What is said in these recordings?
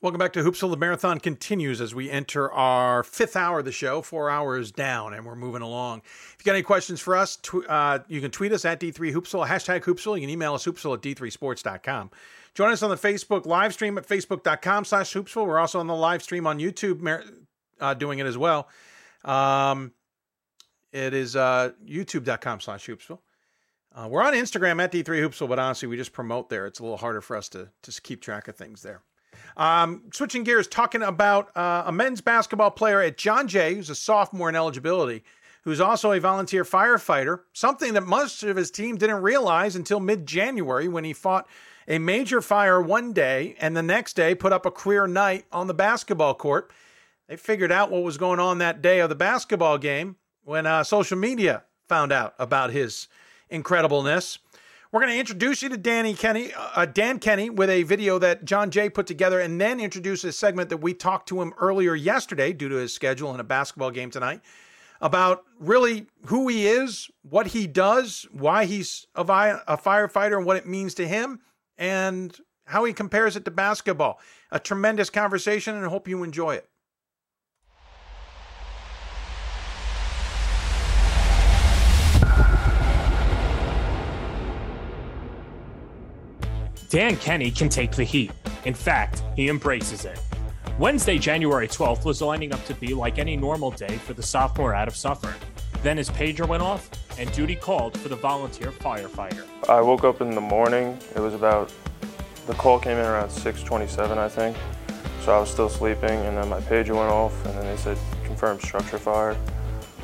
Welcome back to Hoopsville. The marathon continues as we enter our fifth hour of the show, four hours down, and we're moving along. If you got any questions for us, tw- uh, you can tweet us at D3Hoopsville, hashtag Hoopsville. You can email us hoopsville at D3Sports.com. Join us on the Facebook live stream at Facebook.com slash Hoopsville. We're also on the live stream on YouTube, uh, doing it as well. Um, it is uh, YouTube.com slash Hoopsville. Uh, we're on Instagram at D3Hoopsville, but honestly, we just promote there. It's a little harder for us to, to keep track of things there. Um, switching gears, talking about uh, a men's basketball player at John Jay, who's a sophomore in eligibility, who's also a volunteer firefighter, something that most of his team didn't realize until mid January when he fought a major fire one day and the next day put up a queer night on the basketball court. They figured out what was going on that day of the basketball game when uh, social media found out about his incredibleness. We're going to introduce you to Danny Kenny, uh, Dan Kenny, with a video that John Jay put together, and then introduce a segment that we talked to him earlier yesterday due to his schedule and a basketball game tonight about really who he is, what he does, why he's a, vi- a firefighter, and what it means to him, and how he compares it to basketball. A tremendous conversation, and I hope you enjoy it. Dan Kenny can take the heat. In fact, he embraces it. Wednesday, January 12th was lining up to be like any normal day for the sophomore out of Suffern. Then his pager went off and duty called for the volunteer firefighter. I woke up in the morning. It was about, the call came in around 6.27, I think. So I was still sleeping and then my pager went off and then they said confirmed structure fire.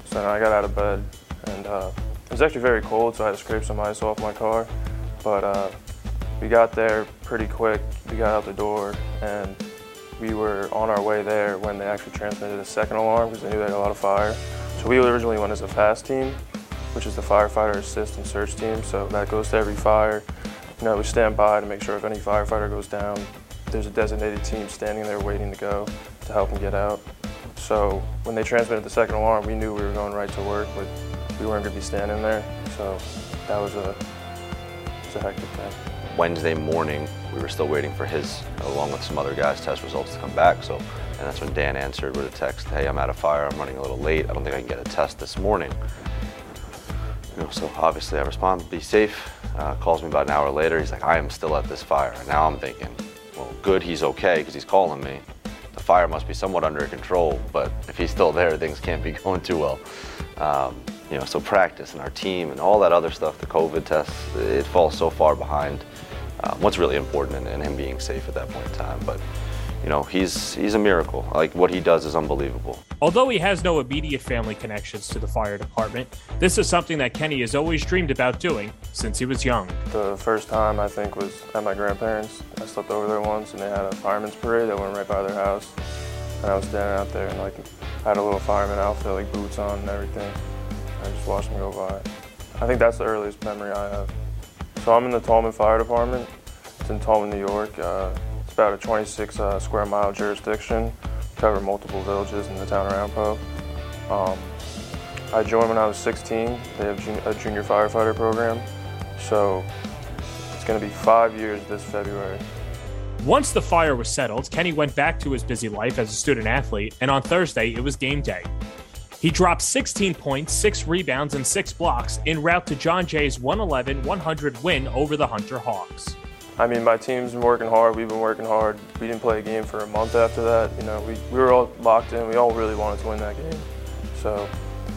So then I got out of bed and uh, it was actually very cold so I had to scrape some ice off my car. But uh, we got there pretty quick. We got out the door and we were on our way there when they actually transmitted a second alarm because they knew they had a lot of fire. So we originally went as a FAST team, which is the firefighter assist and search team. So that goes to every fire. You know, we stand by to make sure if any firefighter goes down, there's a designated team standing there waiting to go to help them get out. So when they transmitted the second alarm, we knew we were going right to work, but we weren't going to be standing there. So that was a, was a hectic thing. Wednesday morning, we were still waiting for his, along with some other guys' test results to come back. So, and that's when Dan answered with a text, "Hey, I'm out of fire. I'm running a little late. I don't think I can get a test this morning." You know, so obviously I respond, "Be safe." Uh, calls me about an hour later. He's like, "I am still at this fire." And now I'm thinking, "Well, good. He's okay because he's calling me. The fire must be somewhat under control. But if he's still there, things can't be going too well." Um, you know, so practice and our team and all that other stuff, the COVID tests, it falls so far behind um, what's really important and, him being safe at that point in time. But you know, he's he's a miracle. Like what he does is unbelievable. Although he has no immediate family connections to the fire department, this is something that Kenny has always dreamed about doing since he was young. The first time I think was at my grandparents. I slept over there once, and they had a fireman's parade that went right by their house. And I was standing out there, and like I had a little fireman outfit, like boots on and everything. I just watched them go by. I think that's the earliest memory I have. So I'm in the Tallman Fire Department. It's in Tallman, New York. Uh, it's about a 26 uh, square mile jurisdiction. Cover multiple villages in the town of Ramapo. Um, I joined when I was 16. They have jun- a junior firefighter program. So it's going to be five years this February. Once the fire was settled, Kenny went back to his busy life as a student athlete, and on Thursday it was game day. He dropped 16 points, 6 rebounds, and 6 blocks en route to John Jay's 111 100 win over the Hunter Hawks. I mean, my team's been working hard. We've been working hard. We didn't play a game for a month after that. You know, we, we were all locked in. We all really wanted to win that game. So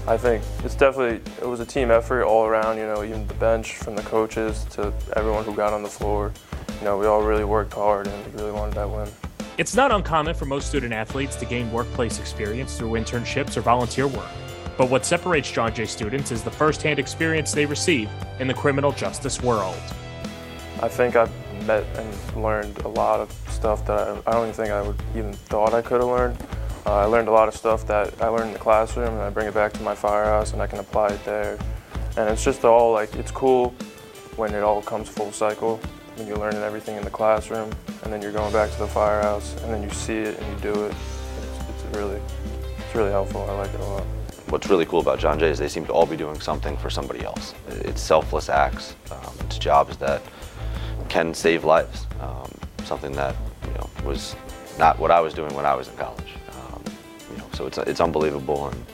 I think it's definitely, it was a team effort all around, you know, even the bench from the coaches to everyone who got on the floor. You know, we all really worked hard and really wanted that win. It's not uncommon for most student athletes to gain workplace experience through internships or volunteer work. But what separates John Jay students is the firsthand experience they receive in the criminal justice world. I think I've met and learned a lot of stuff that I, don't even think I would even thought I could have learned. Uh, I learned a lot of stuff that I learned in the classroom and I bring it back to my firehouse and I can apply it there. And it's just all like, it's cool when it all comes full cycle you're learning everything in the classroom and then you're going back to the firehouse and then you see it and you do it. It's, it's really, it's really helpful. I like it a lot. What's really cool about John Jay is they seem to all be doing something for somebody else. It's selfless acts. Um, it's jobs that can save lives. Um, something that you know was not what I was doing when I was in college. Um, you know, so it's it's unbelievable and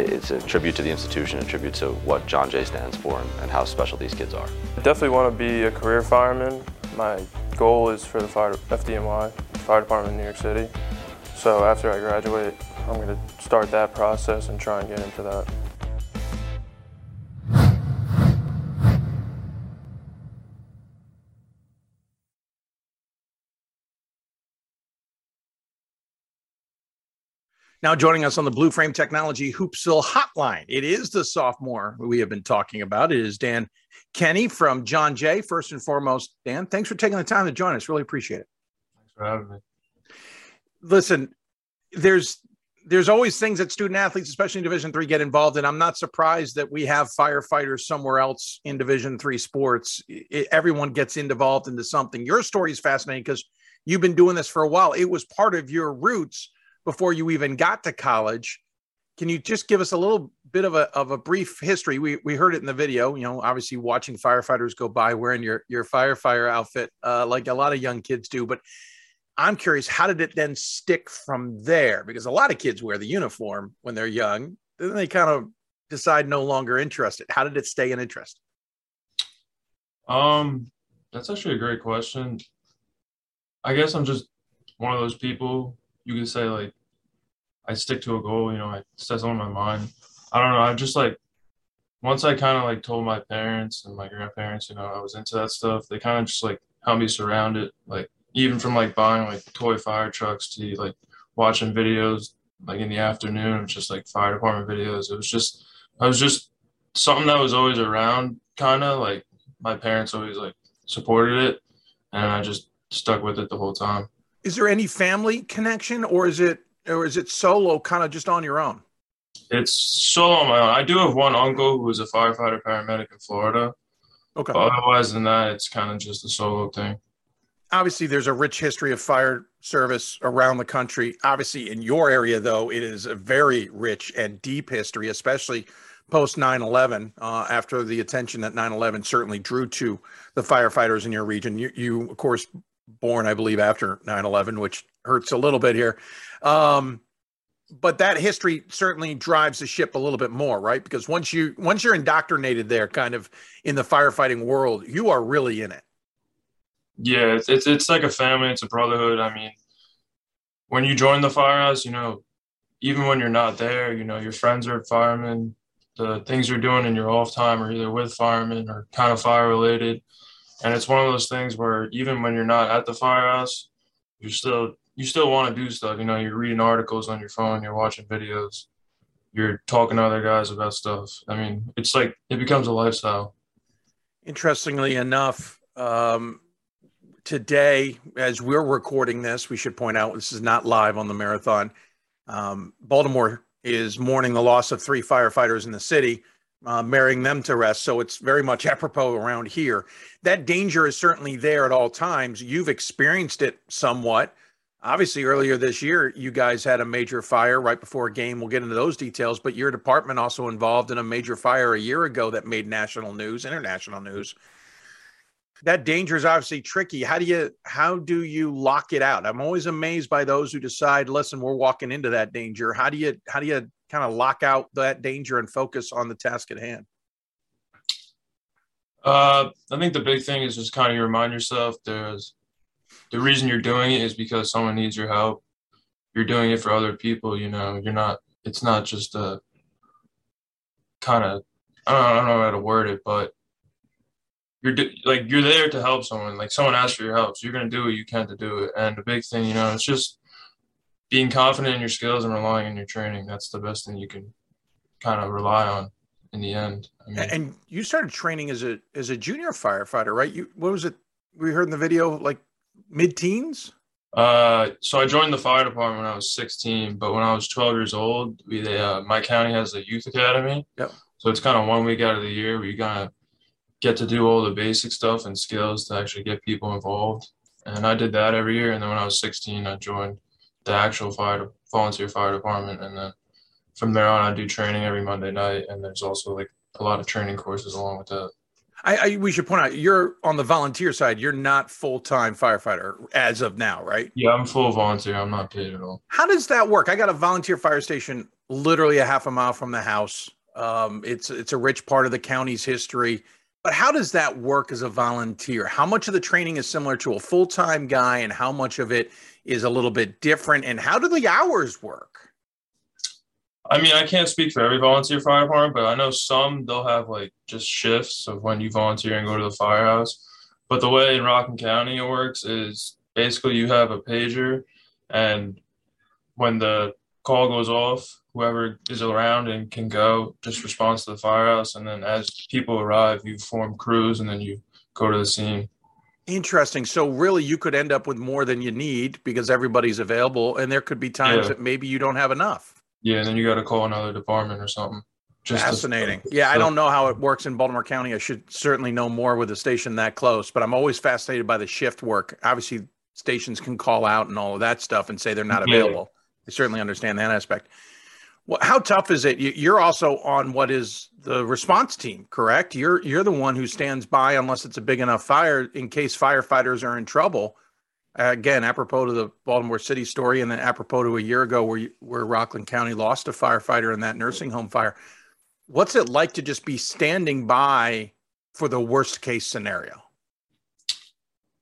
it's a tribute to the institution, a tribute to what John Jay stands for and, and how special these kids are. I definitely want to be a career fireman. My goal is for the fire, FDNY, Fire Department in New York City. So after I graduate, I'm going to start that process and try and get into that. Now joining us on the Blue Frame Technology Hoopsville Hotline, it is the sophomore we have been talking about. It is Dan Kenny from John Jay. First and foremost, Dan, thanks for taking the time to join us. Really appreciate it. Thanks for having me. Listen, there's there's always things that student athletes, especially in Division three, get involved in. I'm not surprised that we have firefighters somewhere else in Division three sports. It, everyone gets involved into something. Your story is fascinating because you've been doing this for a while. It was part of your roots before you even got to college. Can you just give us a little bit of a of a brief history? We we heard it in the video. You know, obviously watching firefighters go by wearing your your firefighter outfit, uh, like a lot of young kids do. But I'm curious, how did it then stick from there? Because a lot of kids wear the uniform when they're young, then they kind of decide no longer interested. How did it stay an interest? Um, that's actually a great question. I guess I'm just one of those people you can say like I stick to a goal, you know, I set on my mind. I don't know, I just like once I kind of like told my parents and my grandparents, you know, I was into that stuff, they kind of just like helped me surround it. Like even from like buying like toy fire trucks to like watching videos like in the afternoon, just like fire department videos. It was just I was just something that was always around kind of like my parents always like supported it and I just stuck with it the whole time. Is there any family connection or is it or is it solo kind of just on your own? It's solo on my own. I do have one uncle who is a firefighter paramedic in Florida. Okay. But otherwise than that, it's kind of just a solo thing. Obviously, there's a rich history of fire service around the country. Obviously, in your area, though, it is a very rich and deep history, especially post 9 11, uh, after the attention that 9 11 certainly drew to the firefighters in your region. You, you, of course, born, I believe, after 9 11, which hurts a little bit here. Um, but that history certainly drives the ship a little bit more, right? Because once you once you're indoctrinated there, kind of in the firefighting world, you are really in it. Yeah, it's it's, it's like a family. It's a brotherhood. I mean, when you join the firehouse, you know, even when you're not there, you know, your friends are firemen. The things you're doing in your off time are either with firemen or kind of fire related. And it's one of those things where even when you're not at the firehouse, you're still you still want to do stuff. You know, you're reading articles on your phone, you're watching videos, you're talking to other guys about stuff. I mean, it's like it becomes a lifestyle. Interestingly enough, um, today, as we're recording this, we should point out this is not live on the marathon. Um, Baltimore is mourning the loss of three firefighters in the city uh, marrying them to rest. So it's very much apropos around here. That danger is certainly there at all times. You've experienced it somewhat. Obviously, earlier this year, you guys had a major fire right before a game. We'll get into those details, but your department also involved in a major fire a year ago that made national news, international news. That danger is obviously tricky. How do you how do you lock it out? I'm always amazed by those who decide, listen, we're walking into that danger. How do you how do you kind of lock out that danger and focus on the task at hand? Uh, I think the big thing is just kind of remind yourself there's the reason you're doing it is because someone needs your help. You're doing it for other people, you know. You're not. It's not just a kind of. I don't know how to word it, but you're like you're there to help someone. Like someone asks for your help, so you're gonna do what you can to do it. And the big thing, you know, it's just being confident in your skills and relying on your training. That's the best thing you can kind of rely on in the end. I mean, and you started training as a as a junior firefighter, right? You what was it? We heard in the video like mid teens. Uh, so I joined the fire department when I was 16, but when I was 12 years old, we uh, my county has a youth academy. Yep. So it's kind of one week out of the year where you kind of get to do all the basic stuff and skills to actually get people involved. And I did that every year. And then when I was 16, I joined the actual fire volunteer fire department, and then from there on, I do training every Monday night, and there's also like a lot of training courses along with that. I, I, we should point out you're on the volunteer side. You're not full time firefighter as of now, right? Yeah, I'm full volunteer. I'm not paid at all. How does that work? I got a volunteer fire station literally a half a mile from the house. Um, it's it's a rich part of the county's history. But how does that work as a volunteer? How much of the training is similar to a full time guy, and how much of it is a little bit different? And how do the hours work? I mean, I can't speak for every volunteer fire department, but I know some they'll have like just shifts of when you volunteer and go to the firehouse. But the way in Rockland County it works is basically you have a pager, and when the call goes off, whoever is around and can go just responds to the firehouse, and then as people arrive, you form crews, and then you go to the scene. Interesting. So really, you could end up with more than you need because everybody's available, and there could be times yeah. that maybe you don't have enough. Yeah, and then you got to call another department or something. Just Fascinating. To, yeah, so. I don't know how it works in Baltimore County. I should certainly know more with a station that close, but I'm always fascinated by the shift work. Obviously, stations can call out and all of that stuff and say they're not available. Yeah. I certainly understand that aspect. Well, how tough is it? You're also on what is the response team, correct? You're you're the one who stands by unless it's a big enough fire in case firefighters are in trouble again, apropos to the Baltimore City story, and then apropos to a year ago where where Rockland County lost a firefighter in that nursing home fire. What's it like to just be standing by for the worst case scenario?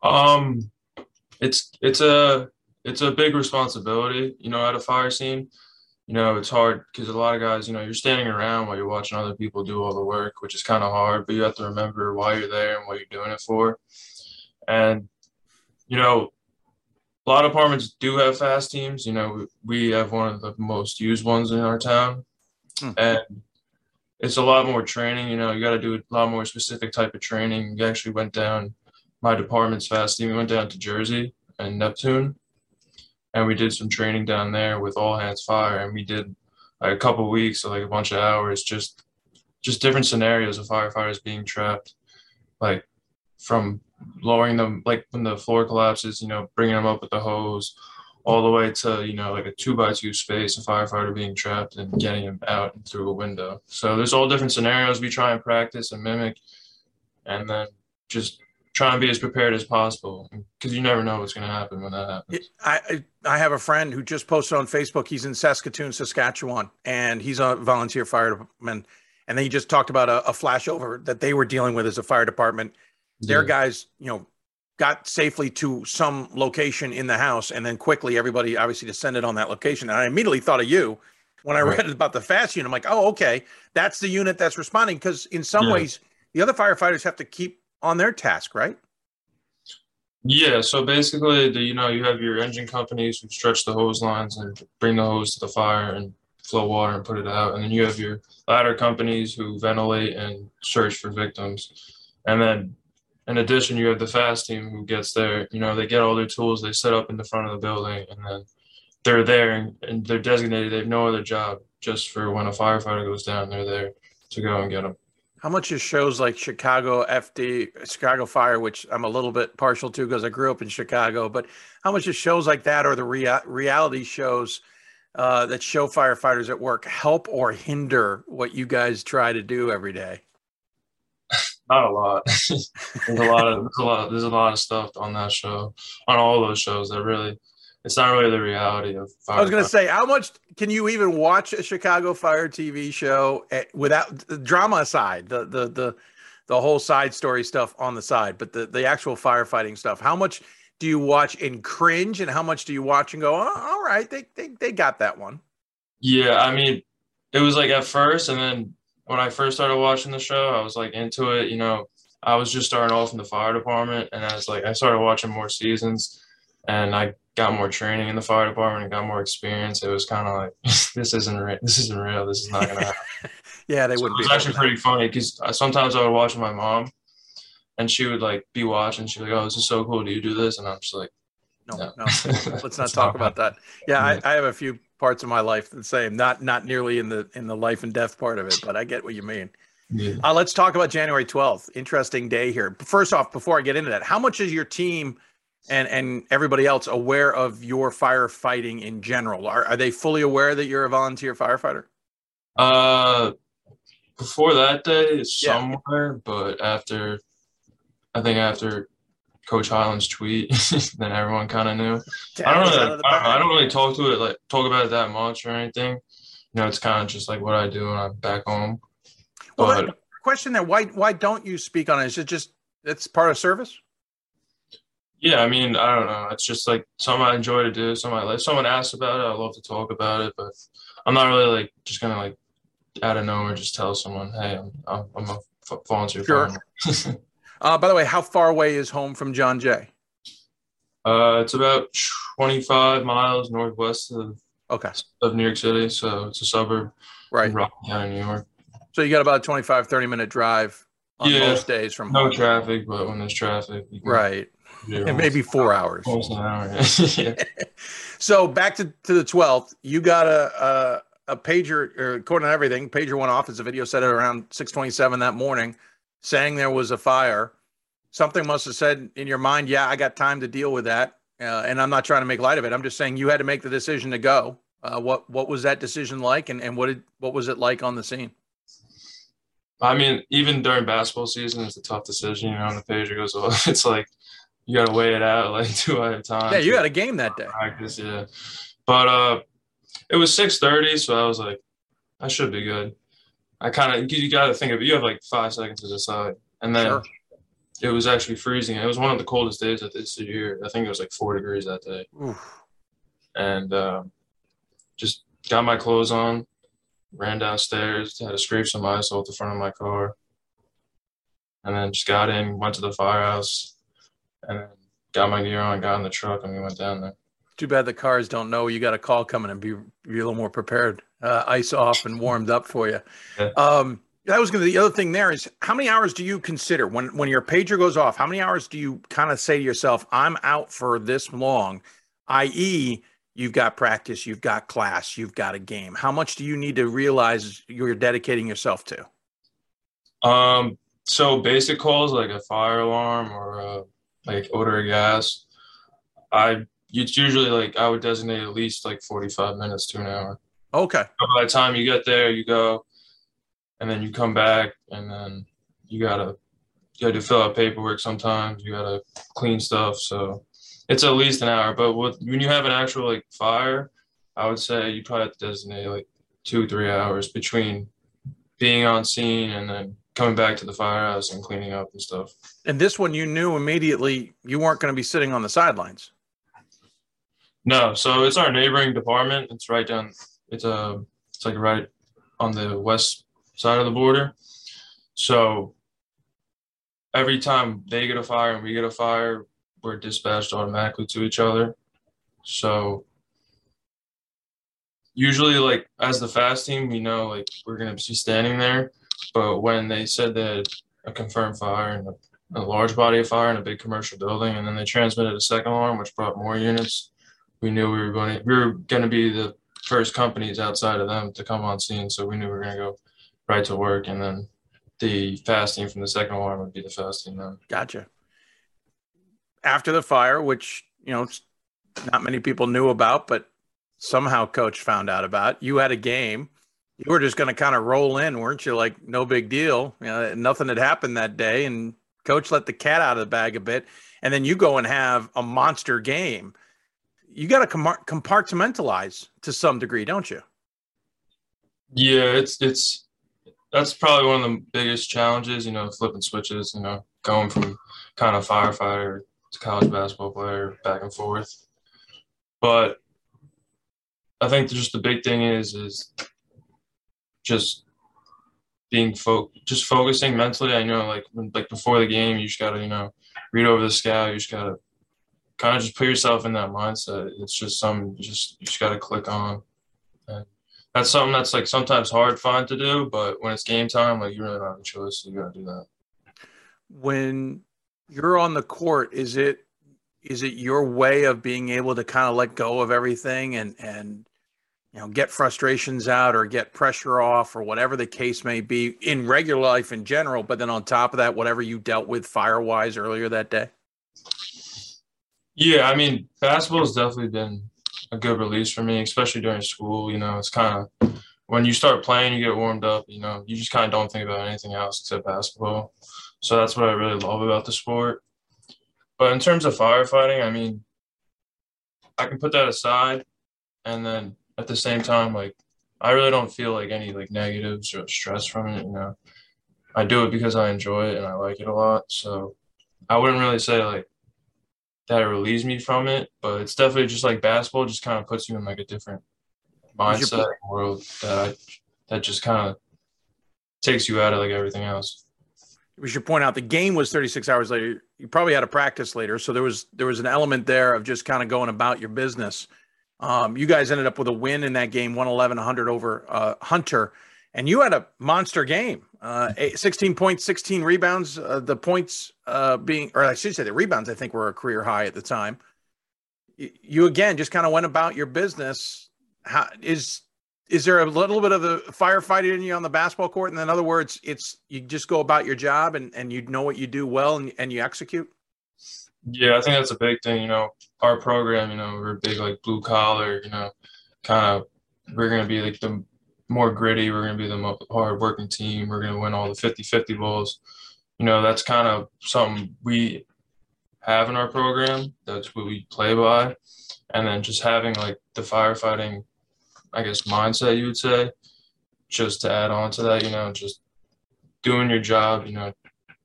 Um, it's it's a it's a big responsibility, you know, at a fire scene. You know, it's hard because a lot of guys, you know, you're standing around while you're watching other people do all the work, which is kind of hard. But you have to remember why you're there and what you're doing it for. And you know, a lot of apartments do have fast teams. You know, we have one of the most used ones in our town, hmm. and it's a lot more training. You know, you got to do a lot more specific type of training. We actually went down my department's fast team. We went down to Jersey and Neptune, and we did some training down there with all hands fire, and we did like a couple weeks, or like a bunch of hours, just just different scenarios of firefighters being trapped, like from lowering them like when the floor collapses, you know, bringing them up with the hose, all the way to you know like a two by two space, a firefighter being trapped and getting him out through a window. So there's all different scenarios we try and practice and mimic, and then just try and be as prepared as possible because you never know what's going to happen when that happens. I I have a friend who just posted on Facebook. He's in Saskatoon, Saskatchewan, and he's a volunteer fireman. And then he just talked about a, a flashover that they were dealing with as a fire department their yeah. guys, you know, got safely to some location in the house, and then quickly everybody obviously descended on that location. And I immediately thought of you when I right. read about the fast unit. I'm like, oh, okay, that's the unit that's responding. Because in some yeah. ways, the other firefighters have to keep on their task, right? Yeah. So basically, the, you know, you have your engine companies who stretch the hose lines and bring the hose to the fire and flow water and put it out, and then you have your ladder companies who ventilate and search for victims, and then in addition, you have the fast team who gets there. You know, they get all their tools, they set up in the front of the building, and then they're there and, and they're designated. They have no other job just for when a firefighter goes down. They're there to go and get them. How much is shows like Chicago FD, Chicago Fire, which I'm a little bit partial to because I grew up in Chicago, but how much is shows like that or the rea- reality shows uh, that show firefighters at work help or hinder what you guys try to do every day? not a lot. there's a lot of there's a lot there's a lot of stuff on that show, on all those shows that really it's not really the reality of fire. I was going to say, how much can you even watch a Chicago Fire TV show eh, without drama aside, the the the the whole side story stuff on the side, but the the actual firefighting stuff? How much do you watch and cringe, and how much do you watch and go, oh, all right, they they they got that one? Yeah, I mean, it was like at first, and then when I first started watching the show, I was like into it. You know, I was just starting off in the fire department, and I was like, I started watching more seasons, and I got more training in the fire department and got more experience. It was kind of like, this isn't real. This isn't real. This is not gonna happen. yeah, they so wouldn't. It was actually pretty funny because sometimes I would watch my mom, and she would like be watching. She'd be like, "Oh, this is so cool. Do you do this?" And I'm just like, no, no, no. let's not talk about that. Yeah, I, I, have a few parts of my life the same. Not not nearly in the in the life and death part of it, but I get what you mean. Yeah. Uh, let's talk about January 12th. Interesting day here. First off, before I get into that, how much is your team and and everybody else aware of your firefighting in general? Are are they fully aware that you're a volunteer firefighter? Uh before that day, Yeah. somewhere, but after, I think after Coach Highland's tweet, then everyone kind of knew. I don't really, out of the I, don't, I don't really talk to it like talk about it that much or anything. You know, it's kind of just like what I do when I'm back home. Well, But question there, why why don't you speak on it? Is it just it's part of service? Yeah, I mean, I don't know. It's just like something I enjoy to do. Something I like. If someone asks about it, I love to talk about it. But I'm not really like just gonna like out of nowhere just tell someone, hey, I'm I'm, I'm a f- volunteer Sure. Uh, by the way, how far away is home from John Jay? uh, it's about 25 miles northwest of, Okay, of New York City, so it's a suburb right. in Rockland County, New York. So you got about a 25, 30 minute drive on Yeah. most days from No home. traffic, but when there's traffic, you can Right. Do And maybe four hours. almost an hour. yeah. So back to, to the 12th, you got a, a, a pager, or according to everything, pager went off as the video said at around 627 that morning, saying there was a fire. Something must have said in your mind, yeah, I got time to deal with that. Uh, and I'm not trying to make light of it. I'm just saying you had to make the decision to go. Uh, what what was that decision like, and, and what did what was it like on the scene? I mean, even during basketball season, it's a tough decision. You know, when the pager goes off, it's like you got to weigh it out. Like, do I have time? Yeah, you had a game that day. practice. Yeah, but uh, it was six thirty, so I was like, I should be good. I kind of you got to think of it. You have like five seconds to decide, and then Sure. it was actually freezing. It was one of the coldest days of this year. I think it was like four degrees that day. Oof. and uh, just got my clothes on, ran downstairs, had to scrape some ice off the front of my car, and then just got in, went to the firehouse, and got my gear on, got in the truck, and we went down there. Too bad the cars don't know you got a call coming and be, be a little more prepared. Uh, ice off and warmed up for you. Yeah. Um, that was going to the other thing there is how many hours do you consider when when your pager goes off? How many hours do you kind of say to yourself, "I'm out for this long," i.e., you've got practice, you've got class, you've got a game. How much do you need to realize you're dedicating yourself to? Um, so basic calls like a fire alarm or uh, like odor of gas, I it's usually like I would designate at least like forty five minutes to an hour. Okay, by the time you get there, you go, and then you come back, and then you gotta you gotta fill out paperwork. Sometimes you gotta clean stuff, so it's at least an hour. But with, when you have an actual like fire, I would say you probably have to designate like two three hours between being on scene and then coming back to the firehouse and cleaning up and stuff. and this one you knew immediately you weren't going to be sitting on the sidelines. No, so it's our neighboring department. It's right down. It's a. It's like right on the west side of the border. So every time they get a fire and we get a fire, we're dispatched automatically to each other. So usually, like as the fast team, we know like we're gonna be standing there. But when they said that a confirmed fire and a, a large body of fire in a big commercial building, and then they transmitted a second alarm, which brought more units we knew we were going to we were going to be the first companies outside of them to come on scene so we knew we were going to go right to work and then the fast team from the second alarm would be the fast team then Gotcha. After the fire, which you know not many people knew about, but somehow coach found out about, you had a game. You were just going to kind of roll in, weren't you? Like no big deal. You know, nothing had happened that day, and coach let the cat out of the bag a bit, and then you go and have a monster game. You got to com- compartmentalize to some degree, don't you? yeah it's it's that's probably one of the biggest challenges you know flipping switches you know going from kind of firefighter to college basketball player back and forth but i think just the big thing is is just being fo- just focusing mentally i know like like before the game you just gotta you know read over the scout you just gotta kind of just put yourself in that mindset. It's just some just you just gotta click on. And that's something that's like sometimes hard fun to do but when it's game time like you really don't have a choice so you gotta do that. When you're on the court is it is it your way of being able to kind of let go of everything and and you know get frustrations out or get pressure off or whatever the case may be in regular life in general but then on top of that whatever you dealt with fire wise earlier that day Yeah, I mean, basketball has definitely been a good release for me, especially during school. You know, it's kind of when you start playing, you get warmed up. You know, you just kind of don't think about anything else except basketball. So that's what I really love about the sport. But in terms of firefighting, I mean, I can put that aside, and then at the same time, like I really don't feel like any like negatives or stress from it. You know, I do it because I enjoy it and I like it a lot. So I wouldn't really say like that it relieves me from it, but it's definitely just like basketball just kind of puts you in like a different mindset world that I, that just kind of takes you out of like everything else. We should point out the game was 36 hours later. You probably had a practice later, so there was there was an element there of just kind of going about your business. Um, you guys ended up with a win in that game, 111 100 over uh, Hunter, and you had a monster game. Uh, 16 points, 16 rebounds. Uh, the points uh, being, or I should say, the rebounds I think were a career high at the time. You again just kind of went about your business how is is there a little bit of the firefighting in you on the basketball court? And in other words, it's you just go about your job and, and you know what you do well and, and you execute? Yeah, I think that's a big thing. You know, our program, you know, we're big like blue collar, you know, kind of we're going to be like the more gritty. We're going to be the hard working team. We're going to win all the 50 50 balls. You know, that's kind of something we have in our program. That's what we play by. And then just having like the firefighting I guess, mindset, you would say, just to add on to that, you know, just doing your job, you know,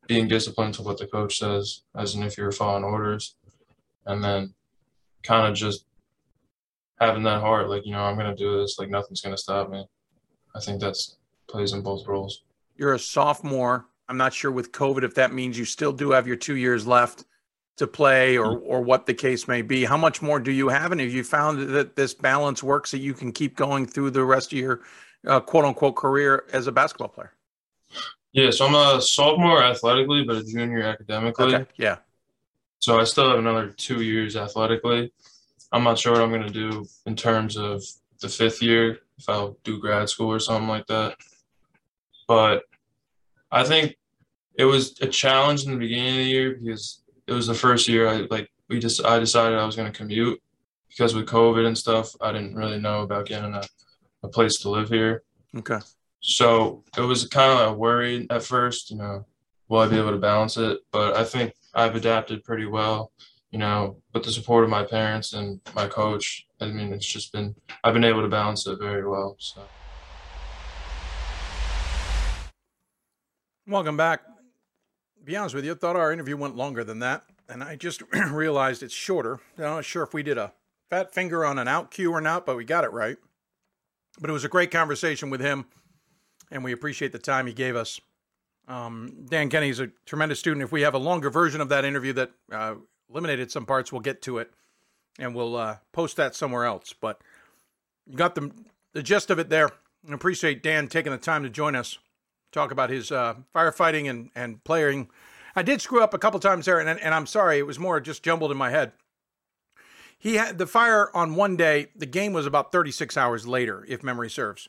being disciplined to what the coach says, as in if you're following orders, and then kind of just having that heart, like, you know, I'm going to do this, like, nothing's going to stop me. I think that's plays in both roles. You're a sophomore. I'm not sure with COVID if that means you still do have your two years left to play or mm. or what the case may be. How much more do you have, and have you found that this balance works that you can keep going through the rest of your uh, quote unquote career as a basketball player? Yeah, so I'm a sophomore athletically, but a junior academically. Okay. Yeah. So I still have another two years athletically. I'm not sure what I'm going to do in terms of the fifth year, if I'll do grad school or something like that. But I think it was a challenge in the beginning of the year because it was the first year I like we just I decided I was going to commute because with COVID and stuff, I didn't really know about getting a, a place to live here. Okay. So it was kind of worried at first, you know, will I be able to balance it? But I think I've adapted pretty well, you know, with the support of my parents and my coach. I mean, it's just been, I've been able to balance it very well. So. Welcome back be honest with you, I thought our interview went longer than that, and I just realized it's shorter. I'm not sure if we did a fat finger on an out cue or not, but we got it right. But it was a great conversation with him, and we appreciate the time he gave us. Um, Dan Kenny is a tremendous student. If we have a longer version of that interview that uh, eliminated some parts, we'll get to it, and we'll uh, post that somewhere else. But you got the the gist of it there. I appreciate Dan taking the time to join us talk about his uh, firefighting and, and playing. I did screw up a couple times there, and, and I'm sorry. It was more just jumbled in my head. He had the fire on one day. The game was about 36 hours later, if memory serves.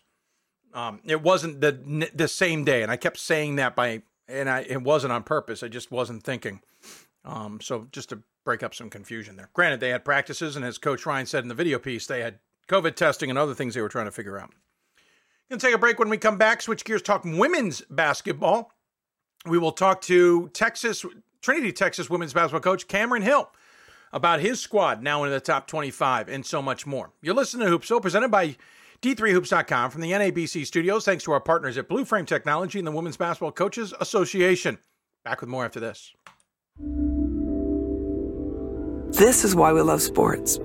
Um, it wasn't the the same day, and I kept saying that by, and I it wasn't on purpose. I just wasn't thinking. Um, so just to break up some confusion there. Granted, they had practices, and as Coach Ryan said in the video piece, they had COVID testing and other things they were trying to figure out. Gonna take a break when we come back. Switch gears, talk women's basketball. We will talk to Texas, Trinity, Texas women's basketball coach Cameron Hill about his squad now in the top 25 and so much more. You're listening to Hoopsville, presented by D3Hoops.com from the NABC studios. Thanks to our partners at Blue Frame Technology and the Women's Basketball Coaches Association. Back with more after this. This is why we love sports.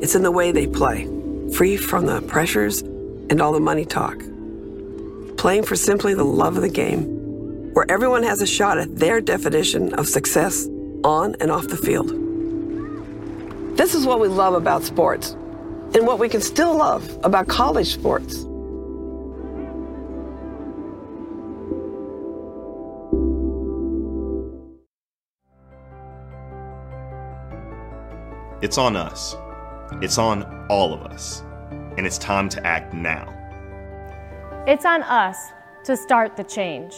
It's in the way they play, free from the pressures and all the money talk. Playing for simply the love of the game, where everyone has a shot at their definition of success on and off the field. This is what we love about sports, and what we can still love about college sports. It's on us. It's on all of us and it's time to act now. It's on us to start the change.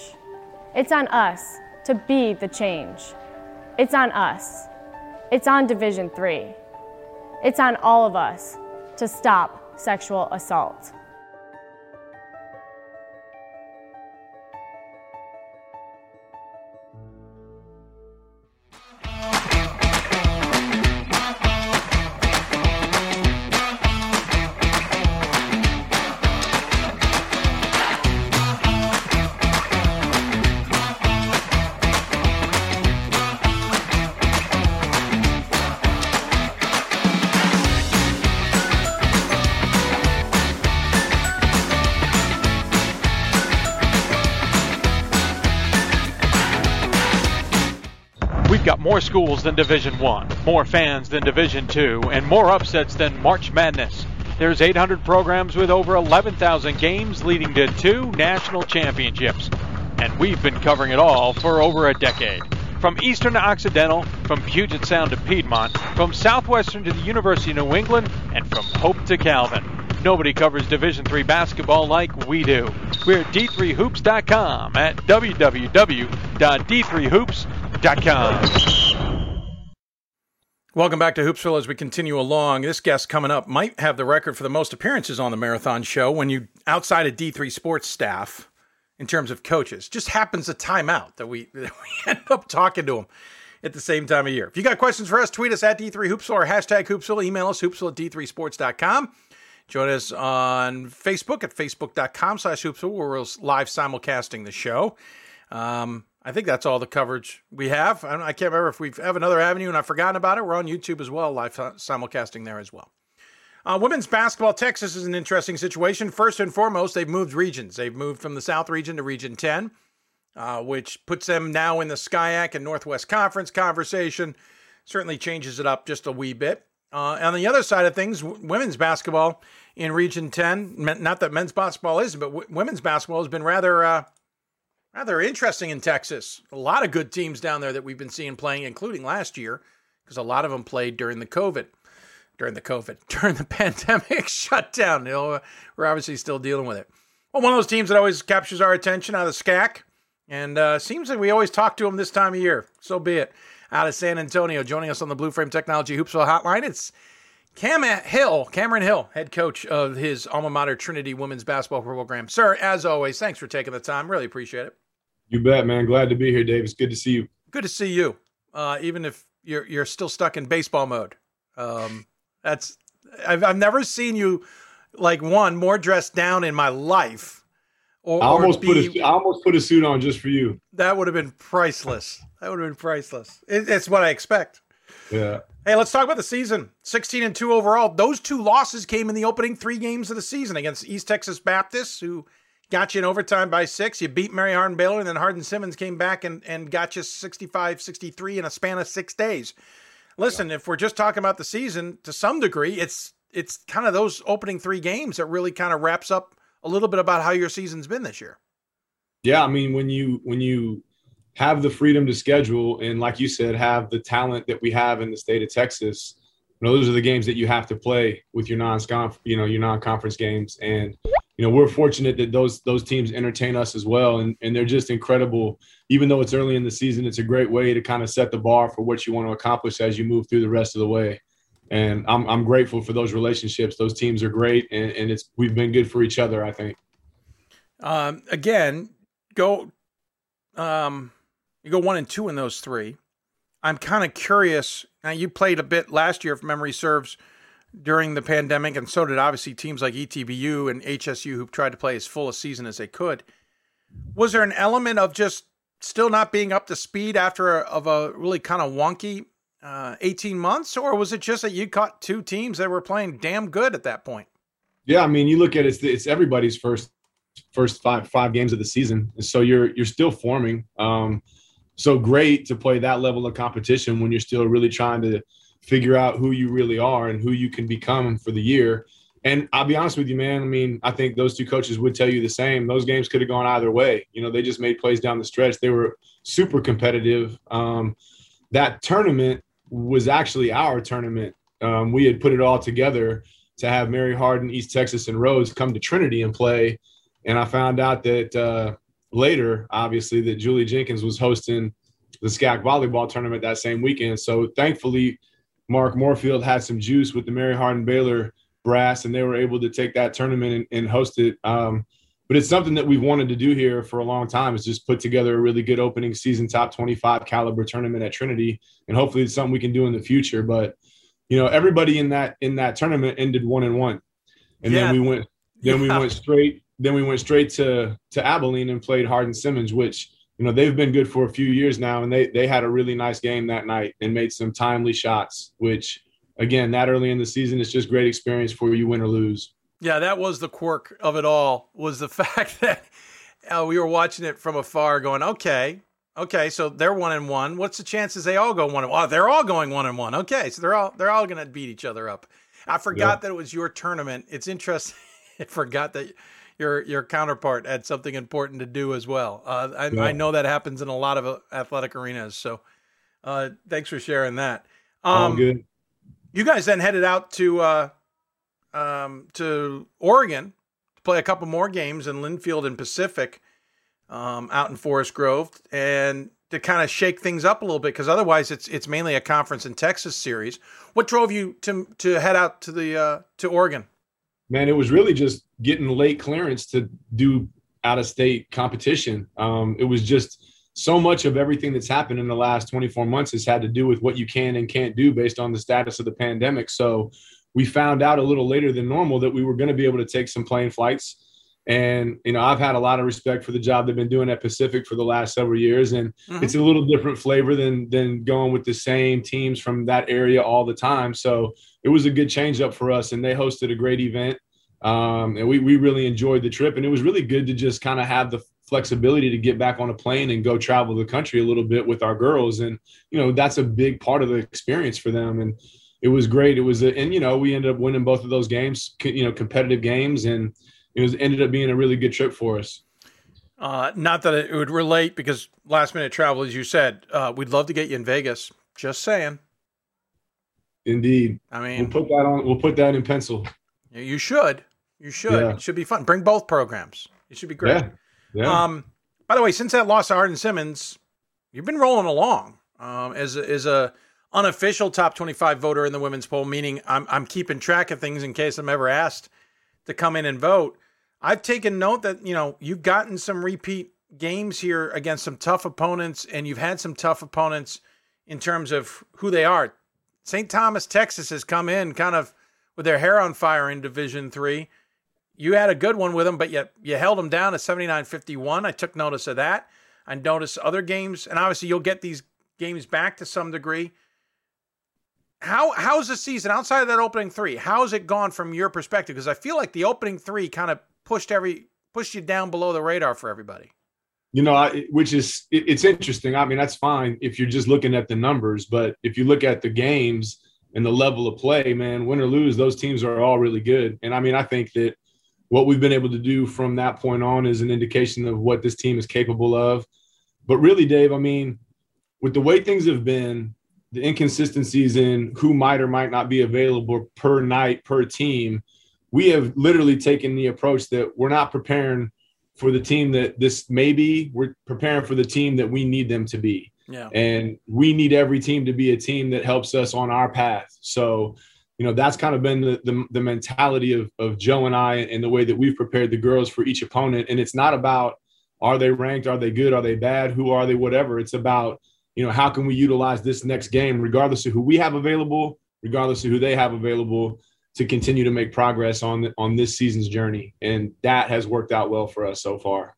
It's on us to be the change. It's on us. It's on Division 3. It's on all of us to stop sexual assault. We've got more schools than Division 1, more fans than Division 2, and more upsets than March Madness. There's 800 programs with over 11,000 games leading to two national championships. And we've been covering it all for over a decade. From eastern to occidental, from Puget Sound to Piedmont, from southwestern to the University of New England, and from Hope to Calvin. Nobody covers Division III basketball like we do. We're at d3hoops.com at www.d3hoops.com. Welcome back to Hoopsville as we continue along. This guest coming up might have the record for the most appearances on the marathon show when you outside of D3 sports staff in terms of coaches. Just happens to time out that we, that we end up talking to him at the same time of year. If you got questions for us, tweet us at D3Hoopsville or hashtag Hoopsville. Email us hoopsville at D3sports.com. Join us on Facebook at facebook.com slash hoopsville where we're live simulcasting the show. Um, I think that's all the coverage we have. I, I, can't remember if we have another avenue and I've forgotten about it. We're on YouTube as well, live simulcasting there as well. Uh, women's basketball, Texas is an interesting situation. First and foremost, they've moved regions. They've moved from the South region to Region 10, uh, which puts them now in the SCIAC and Northwest Conference conversation. Certainly changes it up just a wee bit. Uh, on the other side of things, w- women's basketball in Region 10, not that men's basketball isn't, but w- women's basketball has been rather uh, rather interesting in Texas. A lot of good teams down there that we've been seeing playing, including last year, because a lot of them played during the COVID, during the COVID, during the pandemic shutdown. You know, we're obviously still dealing with it. Well, one of those teams that always captures our attention out of SCAC, and uh, seems like we always talk to them this time of year. So be it. Out of San Antonio, joining us on the Blue Frame Technology Hoopsville Hotline, it's Cam Hill, Cameron Hill, head coach of his alma mater Trinity women's basketball program. Sir, as always, thanks for taking the time. Really appreciate it. You bet, man. Glad to be here, Dave. It's good to see you. Good to see you. Uh, even if you're you're still stuck in baseball mode. Um, that's I've I've never seen you like one more dressed down in my life. Or, I almost be, put a, I almost put a suit on just for you. That would have been priceless. That would have been priceless. It, it's what I expect. Yeah. Hey, let's talk about the season. 16 and 2 overall. Those two losses came in the opening three games of the season against East Texas Baptist, who got you in overtime by six. You beat Mary Hardin Baylor, and then Hardin Simmons came back and, and got you 65 63 in a span of six days. Listen, yeah. if we're just talking about the season to some degree, it's it's kind of those opening three games that really kind of wraps up a little bit about how your season's been this year. Yeah, I mean when you when you have the freedom to schedule and like you said have the talent that we have in the state of Texas, you know, those are the games that you have to play with your non you know your non-conference games. And you know we're fortunate that those those teams entertain us as well. And, and they're just incredible. Even though it's early in the season it's a great way to kind of set the bar for what you want to accomplish as you move through the rest of the way and i'm, I'm grateful for those relationships. Those teams are great and, and it's we've been good for each other i think. Um, again go um, you go one and two in those three. I'm kind of curious now you played a bit last year if memory serves during the pandemic, and so did obviously teams like ETBU and HSU who tried to play as full a season as they could. Was there an element of just still not being up to speed after a, of a really kind of wonky uh, 18 months, or was it just that you caught two teams that were playing damn good at that point? Yeah, I mean, you look at it, it's, it's everybody's first first five five games of the season, and so you're you're still forming. Um, so great to play that level of competition when you're still really trying to figure out who you really are and who you can become for the year. And I'll be honest with you, man. I mean, I think those two coaches would tell you the same. Those games could have gone either way. You know, they just made plays down the stretch. They were super competitive. Um, that tournament was actually our tournament. Um, we had put it all together to have Mary Hardin, East Texas, and Rhodes come to Trinity and play. And I found out that uh, later, obviously, that Julie Jenkins was hosting the SCAC volleyball tournament that same weekend. So thankfully, Mark Morefield had some juice with the Mary Hardin Baylor brass, and they were able to take that tournament and, and host it. Um, but it's something that we've wanted to do here for a long time is just put together a really good opening season top 25 caliber tournament at Trinity. And hopefully it's something we can do in the future. But you know, everybody in that in that tournament ended one and one. And yeah. then we went then yeah. we went straight then we went straight to to Abilene and played Hardin Simmons, which you know they've been good for a few years now and they they had a really nice game that night and made some timely shots which again that early in the season is just great experience for you win or lose yeah that was the quirk of it all was the fact that uh, we were watching it from afar going okay Okay, so they're one and one. What's the chances they all go one and one? Oh, they're all going one and one. Okay, so they're all they're all going to beat each other up. I forgot that it was your tournament. It's interesting. I forgot that your your counterpart had something important to do as well. Uh, I, yeah. I, know that happens in a lot of uh, athletic arenas. So, uh, thanks for sharing that. Um, good. You guys then headed out to uh, um, to Oregon to play a couple more games in Linfield and Pacific um, out in Forest Grove, and to kind of shake things up a little bit because otherwise it's it's mainly a conference in Texas series. What drove you to to head out to the uh, to Oregon? Man, it was really just getting late clearance to do out of state competition. Um, it was just so much of everything that's happened in the last 24 months has had to do with what you can and can't do based on the status of the pandemic. So we found out a little later than normal that we were going to be able to take some plane flights. And you know, I've had a lot of respect for the job they've been doing at Pacific for the last several years, and mm-hmm. it's a little different flavor than than going with the same teams from that area all the time. So it was a good change up for us, and they hosted a great event, um, and we we really enjoyed the trip, and it was really good to just kind of have the flexibility to get back on a plane and go travel the country a little bit with our girls, and you know that's a big part of the experience for them, and it was great. It was, a, and you know, we ended up winning both of those games, you know, competitive games, and it was ended up being a really good trip for us. Uh, not that it would relate because last minute travel, as you said, uh, we'd love to get you in Vegas. Just saying. Indeed. I mean, we'll put that on. We'll put that in pencil. You should. You should. Yeah. It should be fun. Bring both programs. It should be great. Yeah. yeah. Um. By the way, since that loss to Hardin-Simmons, you've been rolling along. Um. As a, as a unofficial top twenty five voter in the women's poll, meaning I'm I'm keeping track of things in case I'm ever asked to come in and vote. I've taken note that, you know, you've gotten some repeat games here against some tough opponents, and you've had some tough opponents in terms of who they are. St. Thomas, Texas has come in kind of with their hair on fire in Division Three. You had a good one with them, but you, you held them down at 79 51. I took notice of that. I noticed other games, and obviously you'll get these games back to some degree. How how's the season outside of that opening three? How's it gone from your perspective? Because I feel like the opening three kind of pushed every pushed you down below the radar for everybody. You know, I, which is it, it's interesting. I mean, that's fine if you're just looking at the numbers, but if you look at the games and the level of play, man, win or lose, those teams are all really good. And I mean, I think that what we've been able to do from that point on is an indication of what this team is capable of. But really, Dave, I mean, with the way things have been, the inconsistencies in who might or might not be available per night per team, we have literally taken the approach that we're not preparing for the team that this may be. We're preparing for the team that we need them to be. Yeah. And we need every team to be a team that helps us on our path. So, you know, that's kind of been the, the, the mentality of, of Joe and I and the way that we've prepared the girls for each opponent. And it's not about are they ranked, are they good, are they bad, who are they, whatever. It's about, you know, how can we utilize this next game, regardless of who we have available, regardless of who they have available to continue to make progress on on this season's journey, and that has worked out well for us so far.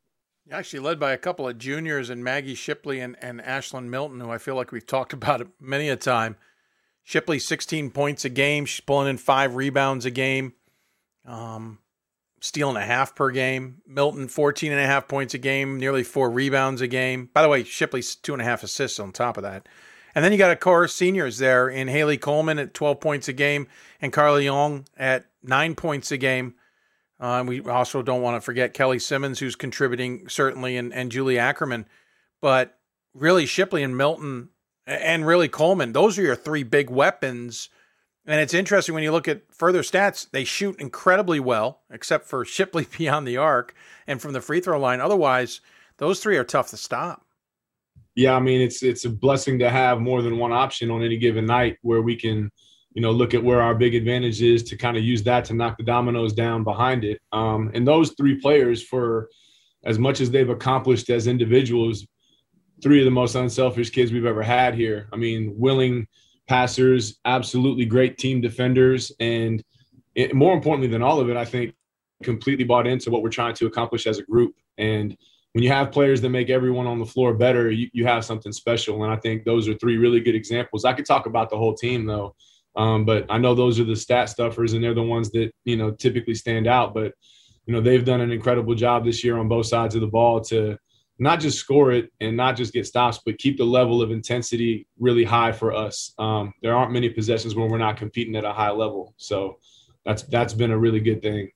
Actually, led by a couple of juniors and Maggie Shipley and, and Ashlyn Milton, who I feel like we've talked about many a time. Shipley, 16 points a game. She's pulling in five rebounds a game, um, stealing a half per game. Milton, 14 and a half points a game, nearly four rebounds a game. By the way, Shipley's two and a half assists on top of that. And then you got, of course, seniors there in Haley Coleman at 12 points a game and Carly Young at nine points a game. Uh, we also don't want to forget Kelly Simmons, who's contributing certainly, and, and Julie Ackerman. But really, Shipley and Milton and really Coleman, those are your three big weapons. And it's interesting when you look at further stats, they shoot incredibly well, except for Shipley beyond the arc and from the free throw line. Otherwise, those three are tough to stop yeah, I mean, it's it's a blessing to have more than one option on any given night where we can, you know, look at where our big advantage is to kind of use that to knock the dominoes down behind it. Um, and those three players, for as much as they've accomplished as individuals, three of the most unselfish kids we've ever had here. I mean, willing passers, absolutely great team defenders, and it, more importantly than all of it, I think completely bought into what we're trying to accomplish as a group. And when you have players that make everyone on the floor better, you, you have something special. And I think those are three really good examples. I could talk about the whole team though, um, but I know those are the stat stuffers and they're the ones that, you know, typically stand out. But, you know, they've done an incredible job this year on both sides of the ball to, not just score it and not just get stops, but keep the level of intensity really high for us. Um, there aren't many possessions where we're not competing at a high level, so that's that's been a really good thing.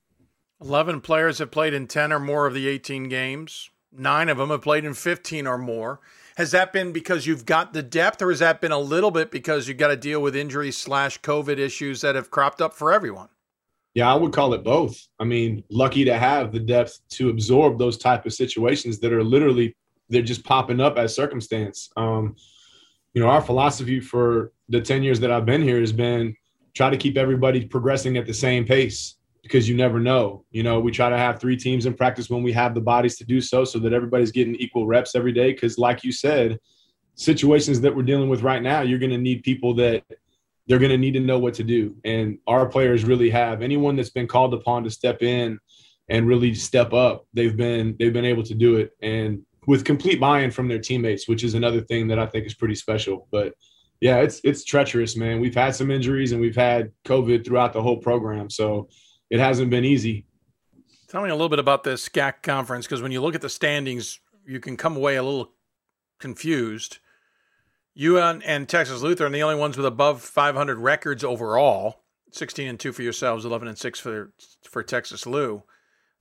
Eleven players have played in ten or more of the eighteen games. Nine of them have played in fifteen or more. Has that been because you've got the depth, or has that been a little bit because you've got to deal with injuries slash COVID issues that have cropped up for everyone? Yeah, I would call it both. I mean, lucky to have the depth to absorb those type of situations that are literally they're just popping up as circumstance. Um, you know, our philosophy for the 10 years that I've been here has been try to keep everybody progressing at the same pace because you never know. You know, we try to have three teams in practice when we have the bodies to do so, so that everybody's getting equal reps every day. Because, like you said, situations that we're dealing with right now, you're going to need people that they're going to need to know what to do. And our players really have. Anyone that's been called upon to step in and really step up, they've been they've been able to do it, and with complete buy-in from their teammates, which is another thing that I think is pretty special. But yeah, it's it's treacherous, man. We've had some injuries and we've had COVID throughout the whole program, so it hasn't been easy. Tell me a little bit about this SCAC conference because when you look at the standings, you can come away a little confused. You and, Texas Lutheran are the only ones with above 500 records overall. 16 and 2 for yourselves, 11 and 6 for for Texas Lou.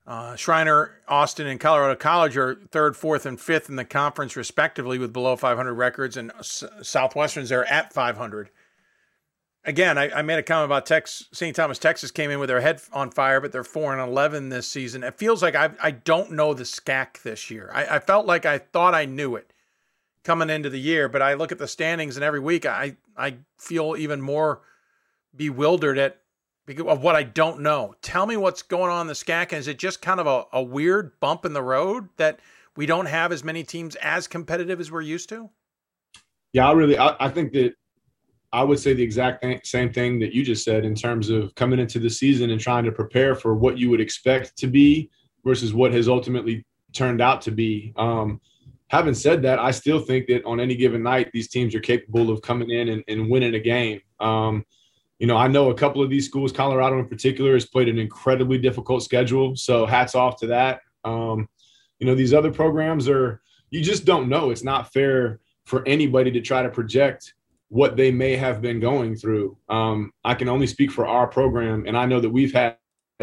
Uh, Schreiner, Austin, and Colorado College are third, fourth, and fifth in the conference, respectively, with below 500 records, and S- Southwestern's are at 500 again, I, I, made a comment about Tex, St. Thomas, Texas came in with their head on fire, but they're four and eleven this season. It feels like I I don't know the SCAC this year. I, I, felt like I thought I knew it coming into the year, but I look at the standings and every week I I feel even more bewildered at of what I don't know. Tell me what's going on in the SCAC, is it just kind of a, a weird bump in the road that we don't have as many teams as competitive as we're used to? Yeah, I really I, I think that I would say the exact th- same thing that you just said in terms of coming into the season and trying to prepare for what you would expect to be versus what has ultimately turned out to be. Um, having said that, I still think that on any given night, these teams are capable of coming in and, and winning a game. Um, you know, I know a couple of these schools, Colorado in particular, has played an incredibly difficult schedule. So hats off to that. Um, you know, these other programs are, you just don't know. It's not fair for anybody to try to project what they may have been going through. Um, I can only speak for our program, and I know that we've had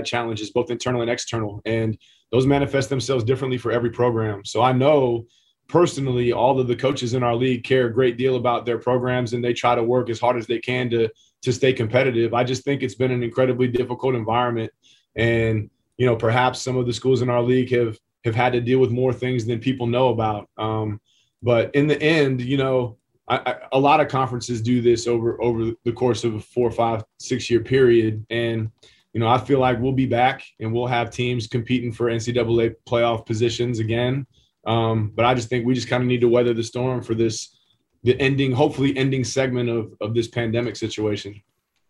challenges both internal and external, and those manifest themselves differently for every program. So I know personally all of the coaches in our league care a great deal about their programs and they try to work as hard as they can to to stay competitive. I just think it's been an incredibly difficult environment and you know perhaps some of the schools in our league have have had to deal with more things than people know about. Um, but in the end, you know, I, I, a lot of conferences do this over over the course of a four, five, six year period, and you know I feel like we'll be back and we'll have teams competing for NCAA playoff positions again. Um, but I just think we just kind of need to weather the storm for this, the ending, hopefully ending segment of of this pandemic situation.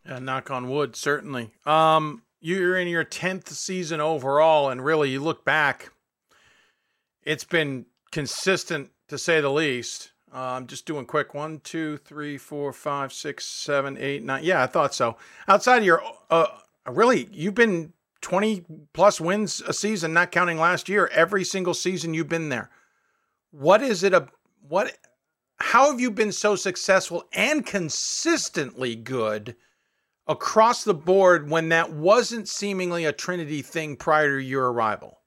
Yeah, knock on wood, certainly. Um, you're in your tenth season overall, and really, you look back, it's been consistent to say the least. Uh, I'm just doing quick. One, two, three, four, five, six, seven, eight, nine. Yeah, I thought so. Outside of your, uh, really, you've been 20 plus wins a season, not counting last year. Every single season you've been there. What is it? A what? How have you been so successful and consistently good across the board when that wasn't seemingly a Trinity thing prior to your arrival?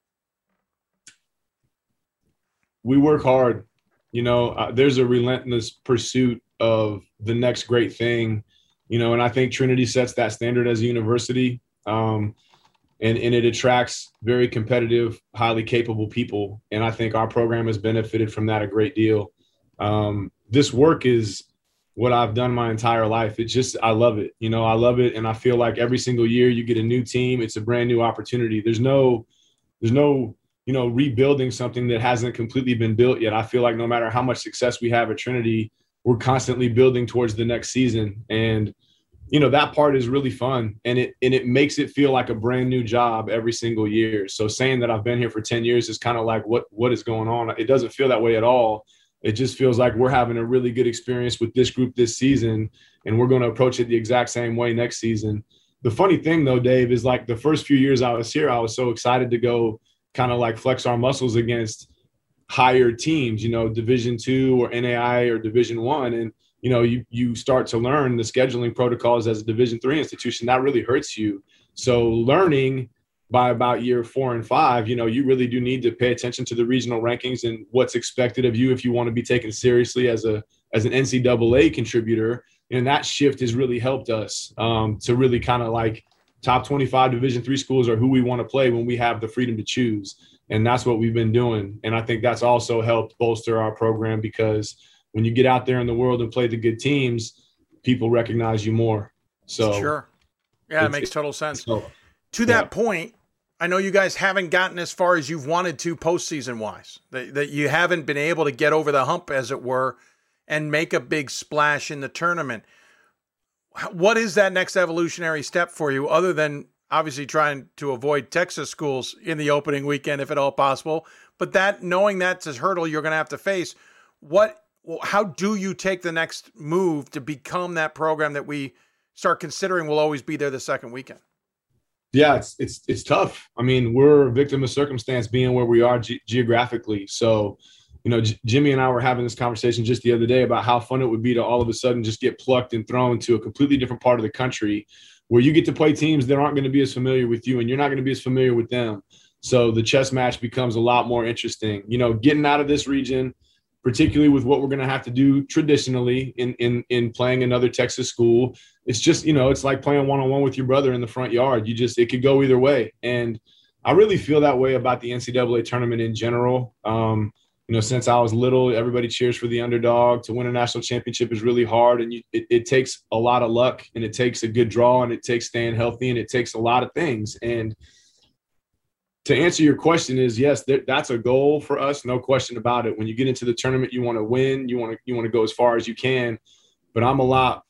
We work hard you know, uh, there's a relentless pursuit of the next great thing, you know, and I think Trinity sets that standard as a university. Um, and, and it attracts very competitive, highly capable people. And I think our program has benefited from that a great deal. Um, this work is what I've done my entire life. It's just, I love it. You know, I love it. And I feel like every single year you get a new team, it's a brand new opportunity. There's no, there's no you know, rebuilding something that hasn't completely been built yet. I feel like no matter how much success we have at Trinity, we're constantly building towards the next season. And, you know, that part is really fun and it and it makes it feel like a brand new job every single year. So saying that I've been here for 10 years is kind of like what what is going on? It doesn't feel that way at all. It just feels like we're having a really good experience with this group this season and we're going to approach it the exact same way next season. The funny thing though, Dave, is like the first few years I was here, I was so excited to go kind of like flex our muscles against higher teams, you know, Division two or NAI or Division one, and you know you you start to learn the scheduling protocols as a Division three institution. That really hurts you. So learning by about year four and five, you know, you really do need to pay attention to the regional rankings and what's expected of you if you want to be taken seriously as a as an NCAA contributor. And that shift has really helped us um, to really kind of like top 25 Division three schools are who we want to play when we have the freedom to choose. And that's what we've been doing. And I think that's also helped bolster our program because when you get out there in the world and play the good teams, people recognize you more. So sure. Yeah, it makes total sense. So, to that yeah. point, I know you guys haven't gotten as far as you've wanted to postseason wise. That, that you haven't been able to get over the hump, as it were, and make a big splash in the tournament. What is that next evolutionary step for you, other than obviously trying to avoid Texas schools in the opening weekend, if at all possible? But that knowing that's a hurdle you're going to have to face. What? How do you take the next move to become that program that we start considering will always be there the second weekend? Yeah, it's it's it's tough. I mean, we're a victim of circumstance being where we are ge- geographically. So, you know, J- Jimmy and I were having this conversation just the other day about how fun it would be to all of a sudden just get plucked and thrown to a completely different part of the country where you get to play teams that aren't going to be as familiar with you and you're not going to be as familiar with them. So the chess match becomes a lot more interesting. You know, getting out of this region, particularly with what we're going to have to do traditionally in in in playing another Texas school. It's just you know it's like playing one on one with your brother in the front yard. You just it could go either way, and I really feel that way about the NCAA tournament in general. Um, you know, since I was little, everybody cheers for the underdog. To win a national championship is really hard, and you, it, it takes a lot of luck, and it takes a good draw, and it takes staying healthy, and it takes a lot of things, and to answer your question is yes that's a goal for us no question about it. When you get into the tournament you want to win you want to you want to go as far as you can. But i'm a lot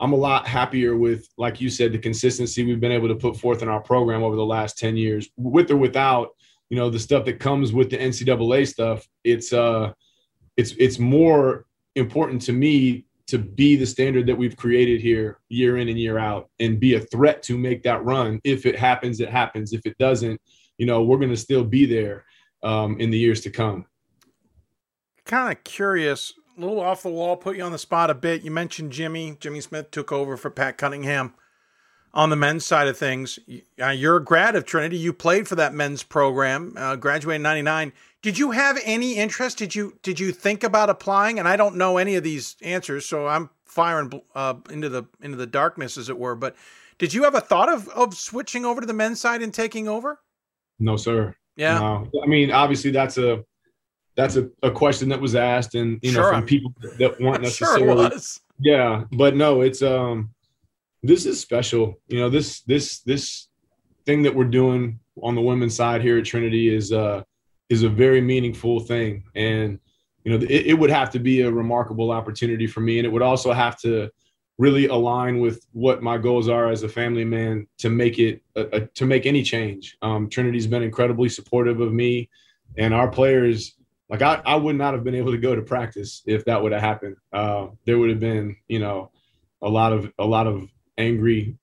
i'm a lot happier with like you said the consistency we've been able to put forth in our program over the last 10 years. With or without you know the stuff that comes with the ncaa stuff it's uh it's it's more important to me to be the standard that we've created here year in and year out and be a threat to make that run. If it happens it happens. If it doesn't you know, we're going to still be there um, in the years to come. Kind of curious, a little off the wall, put you on the spot a bit. You mentioned Jimmy. Jimmy Smith took over for Pat Cunningham on the men's side of things. Uh, you're a grad of Trinity. You played for that men's program, uh, graduated in '99. Did you have any interest? Did you did you think about applying? And I don't know any of these answers, so I'm firing uh, into the into the darkness, as it were. But did you have a thought of of switching over to the men's side and taking over? No, sir. Yeah. No. I mean, obviously that's a that's a, a question that was asked and you know sure, from I'm, people that weren't necessarily sure Yeah, but no, it's um this is special. You know, this this this thing that we're doing on the women's side here at Trinity is uh is a very meaningful thing and you know it, it would have to be a remarkable opportunity for me and it would also have to really align with what my goals are as a family man to make it a, a, to make any change. Um, Trinity's been incredibly supportive of me and our players. Like I, I would not have been able to go to practice if that would have happened. Uh, there would have been, you know, a lot of a lot of angry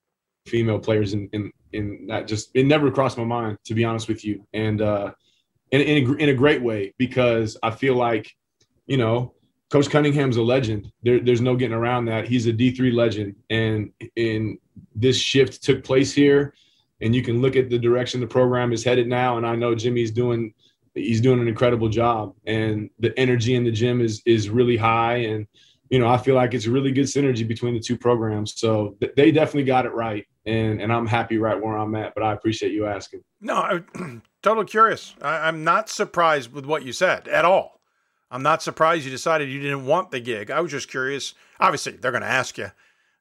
female players in in, in that. Just it never crossed my mind to be honest with you, and uh, in in a, in a great way because I feel like, you know, Coach Cunningham's a legend. There, there's no getting around that. He's a D3 legend, and in this shift took place here, and you can look at the direction the program is headed now. And I know Jimmy's doing he's doing an incredible job, and the energy in the gym is is really high, and you know I feel like it's really good synergy between the two programs. So th- they definitely got it right, and and I'm happy right where I'm at. But I appreciate you asking. No, I'm totally curious. I, I'm not surprised with what you said at all. I'm not surprised you decided you didn't want the gig. I was just curious. Obviously, they're going to ask you.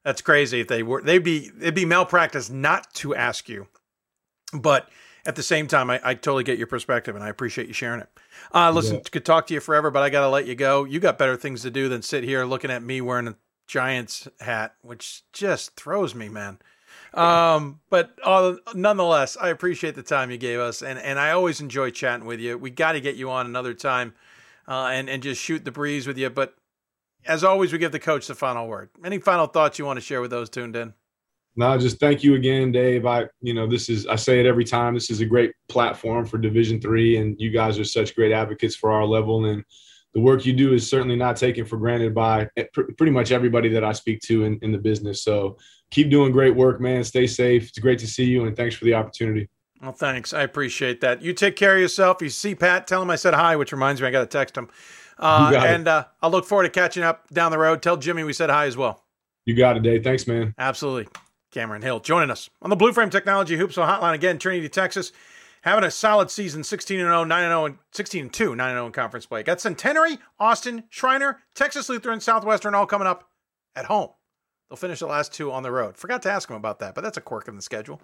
That's crazy if they were. They'd be it'd be malpractice not to ask you. But at the same time, I, I totally get your perspective, and I appreciate you sharing it. Uh, listen, yeah. could talk to you forever, but I got to let you go. You got better things to do than sit here looking at me wearing a Giants hat, which just throws me, man. Um, but uh, nonetheless, I appreciate the time you gave us, and and I always enjoy chatting with you. We got to get you on another time uh, and and just shoot the breeze with you. But as always, we give the coach the final word. Any final thoughts you want to share with those tuned in? No, just thank you again, Dave. I, you know, this is I say it every time. This is a great platform for Division three, and you guys are such great advocates for our level. And the work you do is certainly not taken for granted by pretty much everybody that I speak to in, in the business. So keep doing great work, man. Stay safe. It's great to see you, and thanks for the opportunity. Well, thanks. I appreciate that. You take care of yourself. You see Pat, tell him I said hi, which reminds me I got to text him. Uh, and uh, I'll look forward to catching up down the road. Tell Jimmy we said hi as well. You got it, Dave. Thanks, man. Absolutely. Cameron Hill joining us on the Blue Frame Technology Hoopsville Hotline again, Trinity, Texas. Having a solid season, 16 and 0, 9 and 0, and 16 and 2, 9 and 0 in conference play. Got Centenary, Austin, Schreiner, Texas Lutheran, Southwestern all coming up at home. They'll finish the last two on the road. Forgot to ask them about that, but that's a quirk in the schedule.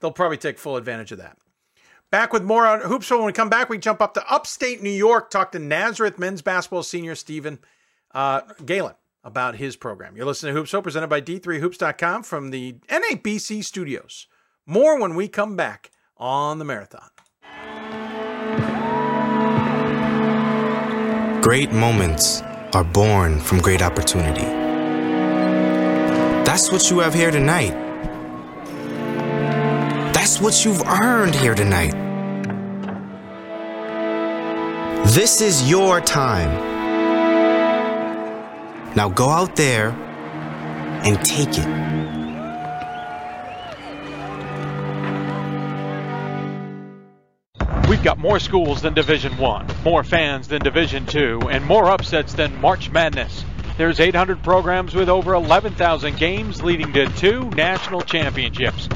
They'll probably take full advantage of that. Back with more on Hoopsville. When we come back, we jump up to upstate New York, talk to Nazareth men's basketball senior Stephen uh, Galen about his program. You're listening to Hoopsville, presented by D3Hoops.com from the NABC studios. More when we come back on the marathon. Great moments are born from great opportunity. That's what you have here tonight. That's what you've earned here tonight. This is your time. Now go out there and take it. We've got more schools than Division 1, more fans than Division 2, and more upsets than March Madness. There's 800 programs with over 11,000 games leading to two national championships.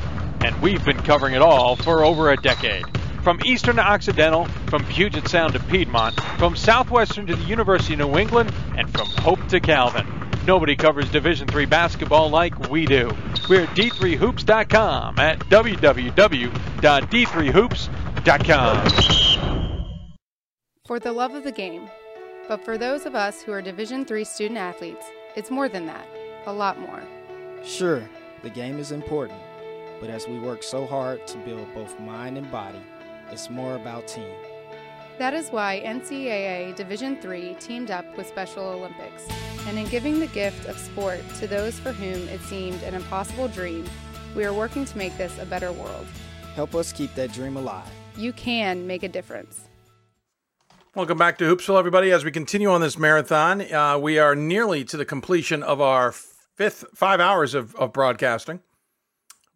And we've been covering it all for over a decade. From Eastern to Occidental, from Puget Sound to Piedmont, from Southwestern to the University of New England, and from Hope to Calvin. Nobody covers Division III basketball like we do. We're at d3hoops.com at www.d3hoops.com. For the love of the game. But for those of us who are Division III student athletes, it's more than that. A lot more. Sure, the game is important. But as we work so hard to build both mind and body, it's more about team. That is why NCAA Division III teamed up with Special Olympics. And in giving the gift of sport to those for whom it seemed an impossible dream, we are working to make this a better world. Help us keep that dream alive. You can make a difference. Welcome back to Hoopsville, everybody. As we continue on this marathon, uh, we are nearly to the completion of our fifth five hours of, of broadcasting.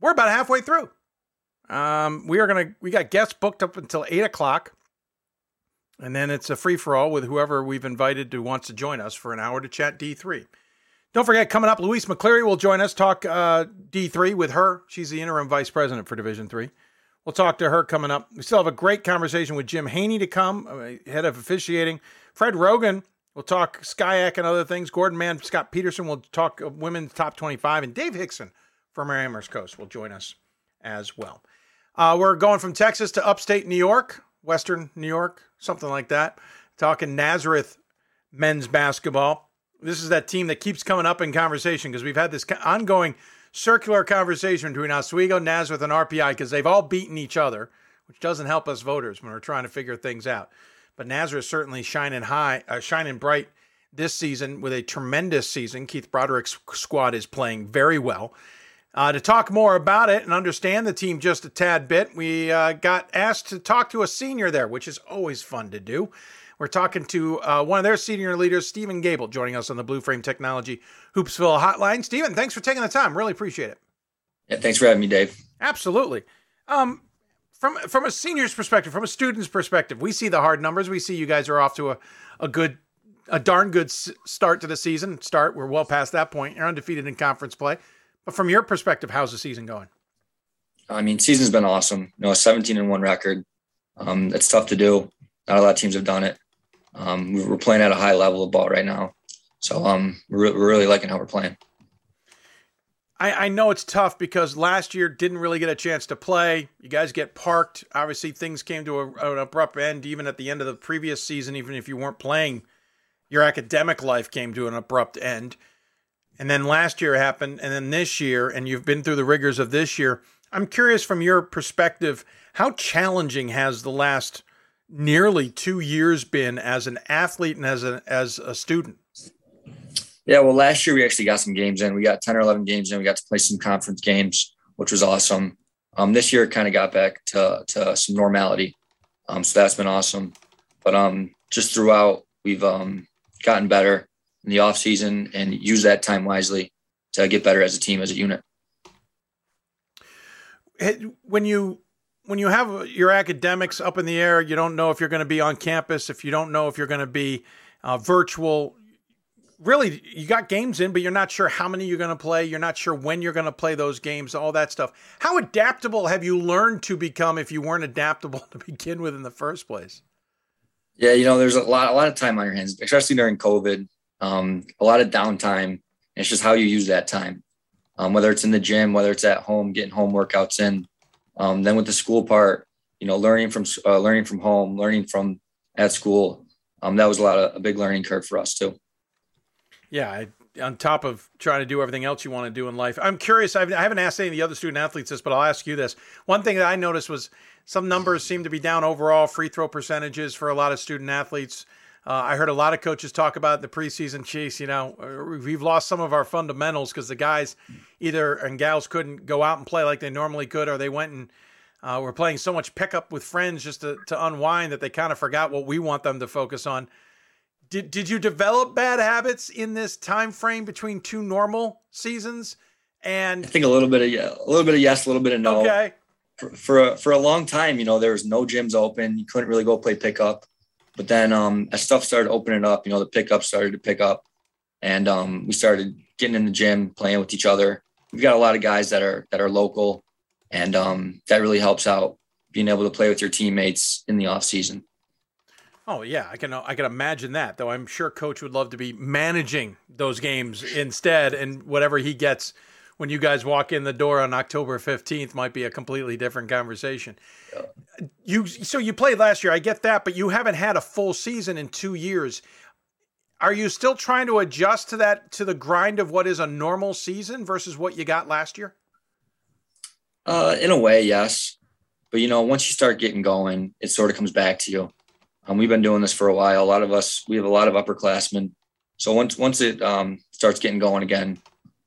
We're about halfway through. Um, we are gonna we got guests booked up until eight o'clock, and then it's a free for all with whoever we've invited who wants to join us for an hour to chat D three. Don't forget, coming up, Louise McCleary will join us talk uh, D three with her. She's the interim vice president for Division three. We'll talk to her coming up. We still have a great conversation with Jim Haney to come, uh, head of officiating. Fred Rogan will talk SCIAC and other things. Gordon Mann, Scott Peterson will talk women's top 25. And Dave Hixon from our Amherst Coast will join us as well. Uh, we're going from Texas to upstate New York, Western New York, something like that. Talking Nazareth men's basketball. This is that team that keeps coming up in conversation because we've had this ongoing circular conversation between Oswego, Nazareth, and RPI because they've all beaten each other, which doesn't help us voters when we're trying to figure things out. But Nazareth certainly shining high, uh, shining bright this season with a tremendous season. Keith Broderick's squad is playing very well. Uh, to talk more about it and understand the team just a tad bit, we uh, got asked to talk to a senior there, which is always fun to do. We're talking to uh, one of their senior leaders, Stephen Gable, joining us on the Blue Frame Technology Hoopsville Hotline. Stephen, thanks for taking the time. Really appreciate it. Yeah, thanks for having me, Dave. Absolutely. Um, from from a senior's perspective, from a student's perspective, we see the hard numbers. We see you guys are off to a, a good, a darn good start to the season. Start. We're well past that point. You're undefeated in conference play. But from your perspective, how's the season going? I mean, season's been awesome. You know, a 17 and one record. Um, it's tough to do. Not a lot of teams have done it. Um, we're playing at a high level of ball right now, so um, we're, we're really liking how we're playing. I, I know it's tough because last year didn't really get a chance to play. You guys get parked. Obviously, things came to a, an abrupt end, even at the end of the previous season. Even if you weren't playing, your academic life came to an abrupt end and then last year happened, and then this year, and you've been through the rigors of this year. I'm curious from your perspective, how challenging has the last nearly two years been as an athlete and as a as a student? Yeah, well, last year we actually got some games in. We got 10 or 11 games in. We got to play some conference games, which was awesome. Um, this year it kind of got back to, to some normality. Um, so that's been awesome. But um, just throughout, we've um, gotten better in the off season and use that time wisely to get better as a team, as a unit. When you when you have your academics up in the air, you don't know if you're going to be on campus, if you don't know if you're going to be uh, virtual. Really, you got games in, but you're not sure how many you're going to play. You're not sure when you're going to play those games, all that stuff. How adaptable have you learned to become if you weren't adaptable to begin with in the first place? Yeah, you know, there's a lot, a lot of time on your hands, especially during COVID. Um, a lot of downtime. It's just how you use that time, um, whether it's in the gym, whether it's at home, getting home workouts in. Um, then with the school part, you know, learning from uh, learning from home, learning from at school. Um, that was a lot of a big learning curve for us too. Yeah, I, on top of trying to do everything else you want to do in life, I'm curious. I've, I haven't asked any of the other student athletes this, but I'll ask you this. One thing that I noticed was some numbers seem to be down overall free throw percentages for a lot of student athletes. Uh, I heard a lot of coaches talk about the preseason chase. You know, uh, we've lost some of our fundamentals because the guys either and gals couldn't go out and play like they normally could, or they went and uh, were playing so much pickup with friends just to, to unwind that they kind of forgot what we want them to focus on. Did did you develop bad habits in this time frame between two normal seasons? And I think a little bit of yeah, a little bit of yes, a little bit of no. Okay. For for a, for a long time, you know, there was no gyms open. You couldn't really go play pickup. But then um, as stuff started opening up, you know, the pickup started to pick up, and um, we started getting in the gym, playing with each other. We've got a lot of guys that are that are local, and um, that really helps out being able to play with your teammates in the off season. Oh yeah, I can I can imagine that. Though I'm sure coach would love to be managing those games instead, and whatever he gets when you guys walk in the door on October 15th might be a completely different conversation. Yeah. You so you played last year, I get that, but you haven't had a full season in 2 years. Are you still trying to adjust to that to the grind of what is a normal season versus what you got last year? Uh in a way, yes. But you know, once you start getting going, it sort of comes back to you. Um, we've been doing this for a while. A lot of us, we have a lot of upperclassmen. So once once it um, starts getting going again,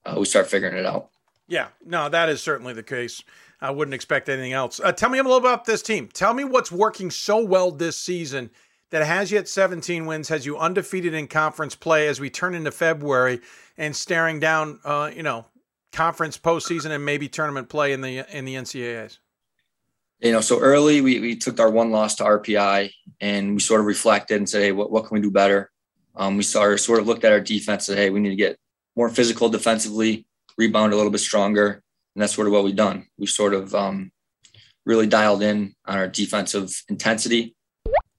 uh, we start figuring it out. Yeah, no, that is certainly the case. I wouldn't expect anything else. Uh, tell me a little about this team. Tell me what's working so well this season that has you at 17 wins, has you undefeated in conference play as we turn into February and staring down, uh, you know, conference postseason and maybe tournament play in the in the NCAA's. You know, so early we we took our one loss to RPI and we sort of reflected and said, hey, what what can we do better? Um, we started, sort of looked at our defense and said, hey, we need to get more physical defensively, rebound a little bit stronger. And that's sort of what we've done. We've sort of um, really dialed in on our defensive intensity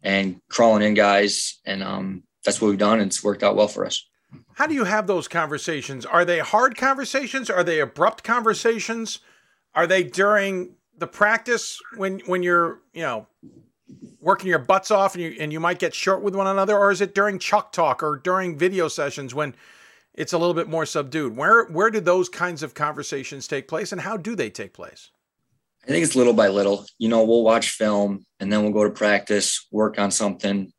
and crawling in guys. And um, that's what we've done. And it's worked out well for us. How do you have those conversations? Are they hard conversations? Are they abrupt conversations? Are they during the practice when when you're, you know, working your butts off and you and you might get short with one another or is it during chalk talk or during video sessions when it's a little bit more subdued. Where where do those kinds of conversations take place, and how do they take place? I think it's little by little. You know, we'll watch film and then we'll go to practice, work on something,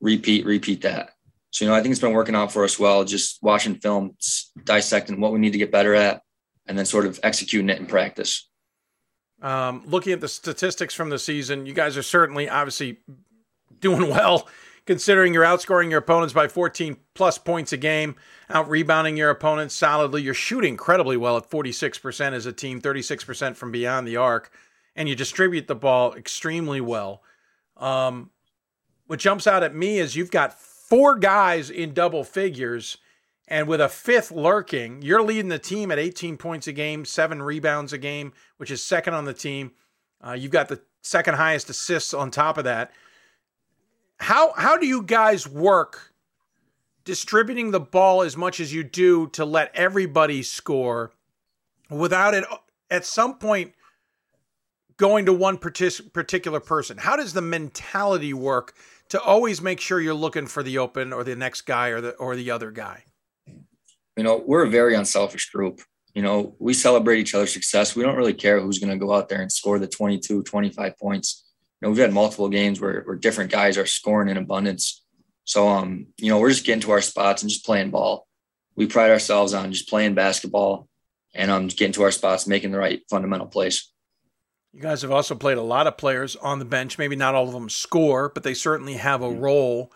repeat, repeat that. So, you know, I think it's been working out for us well, just watching film, dissecting what we need to get better at, and then sort of executing it in practice. Um, looking at the statistics from the season, you guys are certainly obviously doing well considering you're outscoring your opponents by 14 plus points a game, out rebounding your opponents solidly. You're shooting incredibly well at 46% as a team, 36% from beyond the arc, and you distribute the ball extremely well. Um, what jumps out at me is you've got four guys in double figures, and with a fifth lurking, you're leading the team at 18 points a game, seven rebounds a game, which is second on the team. Uh, you've got the second highest assists on top of that. How how do you guys work distributing the ball as much as you do to let everybody score without it at some point going to one particular person? How does the mentality work to always make sure you're looking for the open or the next guy or the or the other guy? You know, we're a very unselfish group. You know, we celebrate each other's success. We don't really care who's going to go out there and score the 22, 25 points know, we've had multiple games where, where different guys are scoring in abundance. So, um, you know, we're just getting to our spots and just playing ball. we pride ourselves on just playing basketball and um, getting to our spots, making the right fundamental plays. You guys have also played a lot of players on the bench. Maybe not all of them score, but they certainly have a role.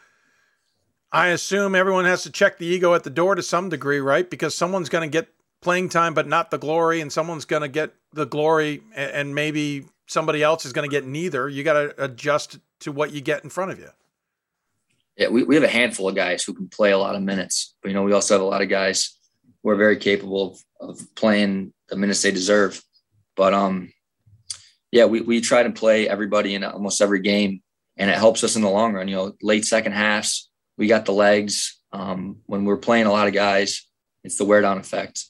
I assume everyone has to check the ego at the door to some degree, right? Because someone's going to get playing time, but not the glory, and someone's going to get the glory, and maybe somebody else is going to get neither. You got to adjust to what you get in front of you. Yeah, we, we have a handful of guys who can play a lot of minutes, but you know we also have a lot of guys who are very capable of, of playing the minutes they deserve. But um, yeah, we, we try to play everybody in almost every game, and it helps us in the long run. You know, late second halves, we got the legs. Um, when we're playing a lot of guys, it's the wear down effect.